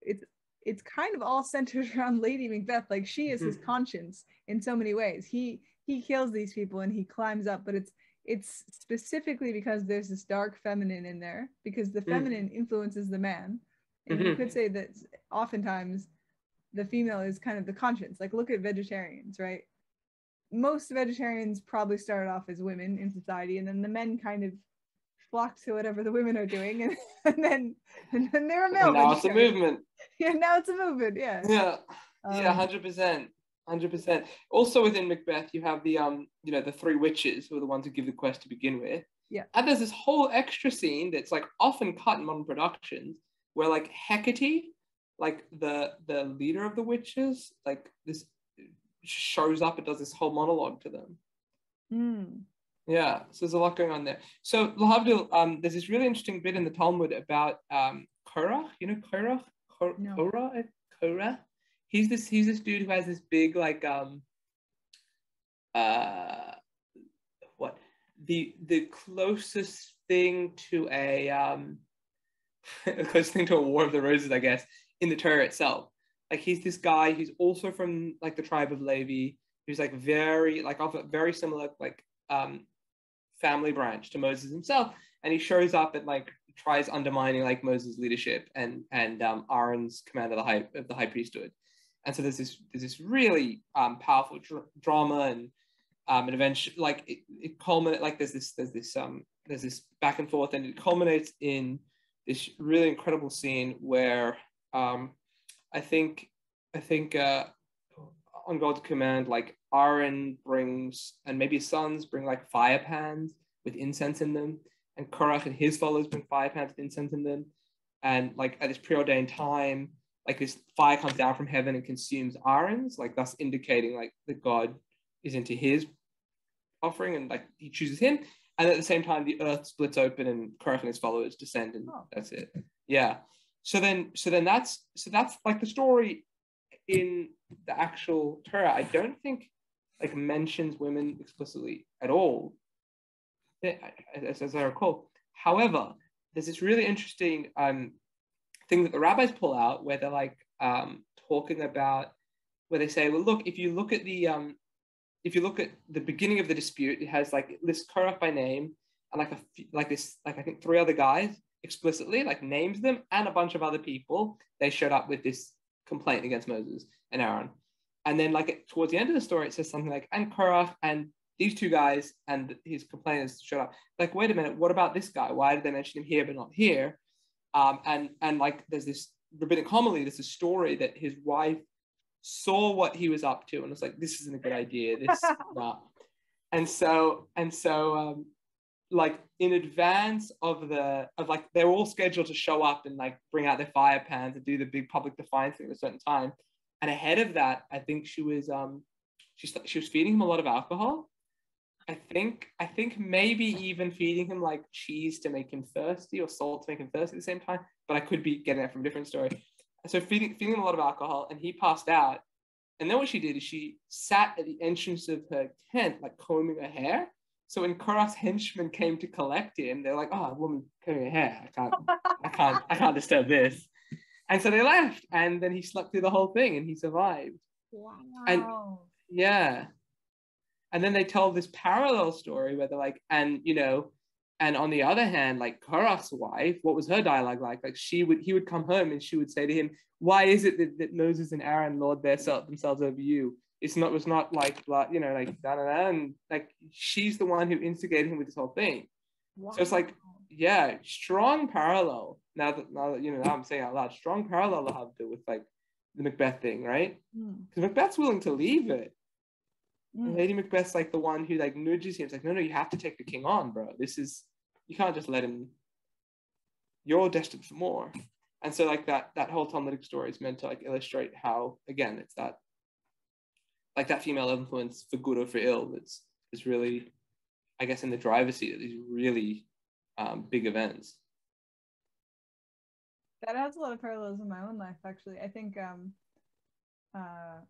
it's it's kind of all centered around Lady Macbeth. Like she is his Mhm. conscience in so many ways. He he kills these people and he climbs up, but it's it's specifically because there's this dark feminine in there because the Mm. feminine influences the man. And you Mhm. could say that oftentimes the female is kind of the conscience. Like look at vegetarians, right? Most vegetarians probably started off as women in society and then the men kind of flock to whatever the women are doing, and, and then and then they're a male. Now it's a movement. Yeah, now it's a movement. Yeah. Yeah. yeah, Um, hundred percent, hundred percent. Also within Macbeth, you have the um, you know, the three witches who are the ones who give the quest to begin with. Yeah. And there's this whole extra scene that's like often cut in modern productions where like Hecate, like the the leader of the witches, like this shows up and does this whole monologue to them. mm, Yeah, so there's a lot going on there. So l'havdil, um, there's this really interesting bit in the Talmud about um Korach. You know Korach? Kor- No. Korah? Korah? He's this he's this dude who has this big like um uh what the the closest thing to a um the closest thing to a War of the Roses, I guess, in the Torah itself. Like he's this guy who's also from like the tribe of Levi, who's like very like of a very similar like um family branch to Moses himself, and he shows up and like tries undermining like Moses' leadership and and um, Aaron's command of the high of the high priesthood, and so there's this there's this really um, powerful dr- drama and um, and eventually like it, it culminates like there's this there's this um there's this back and forth and it culminates in this really incredible scene where um I think I think uh on God's command, like Aaron brings, and maybe sons bring like fire pans with incense in them, and Korach and his followers bring fire pans with incense in them. And like at this preordained time, like this fire comes down from heaven and consumes Aaron's, like thus indicating like that God is into his offering and like he chooses him. And at the same time, the earth splits open and Korach and his followers descend, and Oh. that's it. Yeah. So then, so then that's so that's like the story in the actual Torah, I don't think like mentions women explicitly at all, eh, as, as I recall. However, there's this really interesting um, thing that the rabbis pull out where they're like um, talking about where they say, well, look, if you look at the um, if you look at the beginning of the dispute, it has like lists Korach by name and like a like this like I think three other guys explicitly like names them and a bunch of other people. They showed up with this complaint against Moses and Aaron. And then like towards the end of the story, it says something like, and Korah and these two guys and his complainants showed up. Like, wait a minute, what about this guy? Why did they mention him here but not here? Um, and and like there's this rabbinic homily, there's a story that his wife saw what he was up to and was like, this isn't a good idea. This is not. And so and so um, like in advance of the of like they're all scheduled to show up and like bring out their fire pans and do the big public defiance thing at a certain time. And ahead of that i think she was um she, she was feeding him a lot of alcohol. I think i think maybe even feeding him like cheese to make him thirsty or salt to make him thirsty at the same time but i could be getting that from a different story. So feeding feeding him a lot of alcohol and he passed out. And then what she did is she sat at the entrance of her tent like combing her hair so when Korach's henchmen came to collect him, they're like, "Oh, a woman combing her hair. I can't, I can't, I can't disturb this." And so they left, and then he slept through the whole thing, and he survived. Wow. And- Yeah. And then they tell this parallel story where they're like, and you know, and on the other hand, like Korach's wife, what was her dialogue like? Like she would, he would come home and she would say to him, "Why is it that, that Moses and Aaron lord their themselves over you? It's not, was not like, you know, like da da da." And like she's the one who instigated him with this whole thing. So it's like- Yeah, strong parallel. Now that now that you know, now I'm saying out loud, strong parallel to have to with like the Macbeth thing, right? Mm, Because Macbeth's willing to leave it. Mm. Lady Macbeth's like the one who like nudges him. It's like, no, no, you have to take the king on, bro. This is you can't just let him. You're destined for more. And so like that that whole Talmudic story is meant to like illustrate how again it's that like that female influence for good or for ill that's is really, I guess, in the driver's seat of these really um, big events. that has a lot of parallels in my own life actually. I think um uh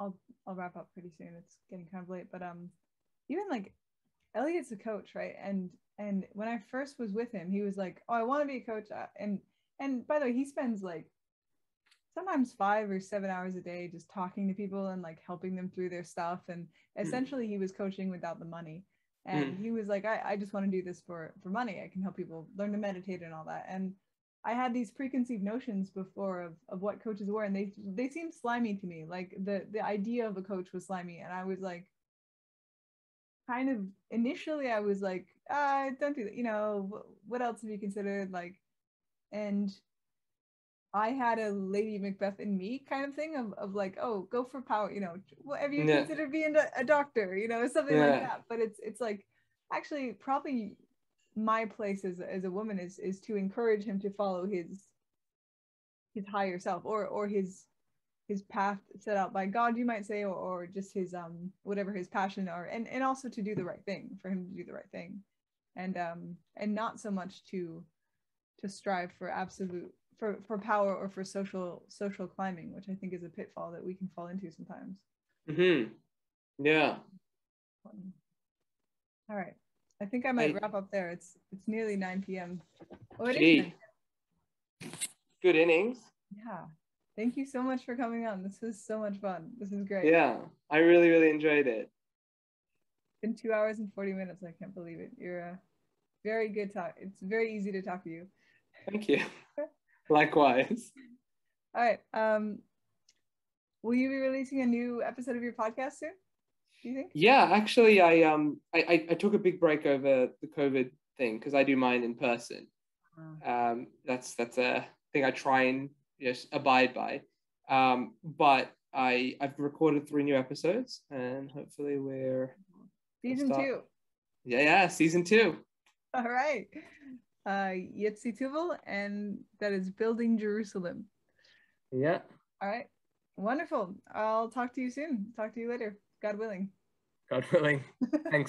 i'll i'll wrap up pretty soon. It's getting kind of late but um even like elliot's a coach right? And and when i first was with him he was like oh i want to be a coach uh, and and by the way he spends like sometimes five or seven hours a day just talking to people and like helping them through their stuff and essentially he was coaching without the money and he was like I, I just want to do this for for money i can help people learn to meditate and all that and I had these preconceived notions before of, of what coaches were, and they they seemed slimy to me. Like the the idea of a coach was slimy, and I was like, kind of initially, I was like, uh, don't do that. You know, what else have you considered? Like, and I had a Lady Macbeth in me kind of thing of, of like, oh, go for power. You know, what have you Yeah. considered being a, a doctor? You know, something Yeah. like that. But it's it's like actually probably my place as a- as a woman is is to encourage him to follow his his higher self or or his his path set out by God, you might say, or, or just his um whatever his passion are, and and also to do the right thing for him to do the right thing, and um and not so much to to strive for absolute for for power or for social social climbing, which I think is a pitfall that we can fall into sometimes. hmm Yeah. All right, I think I might Hey. wrap up there. It's it's nearly 9 p.m. Oh, it is Gee. 9 Good innings. Yeah. Thank you so much for coming on. This was so much fun. This is great. Yeah. I really, really enjoyed it. been two hours and 40 minutes. I can't believe it. You're a very good talk. It's very easy to talk to you. Thank you. Likewise. All right. Um, will you be releasing a new episode of your podcast soon? Do you think? Yeah, actually, I um, I, I, I took a big break over the COVID thing because I do mine in person. Um, that's that's a thing I try and just abide by. Um, but I I've recorded three new episodes, and hopefully we're Season two. yeah yeah season two. All right. Uh, Yitzi Tuvel, and that is Building Jerusalem. Yeah. All right. Wonderful. I'll talk to you soon. Talk to you later. God willing. God willing. Thanks.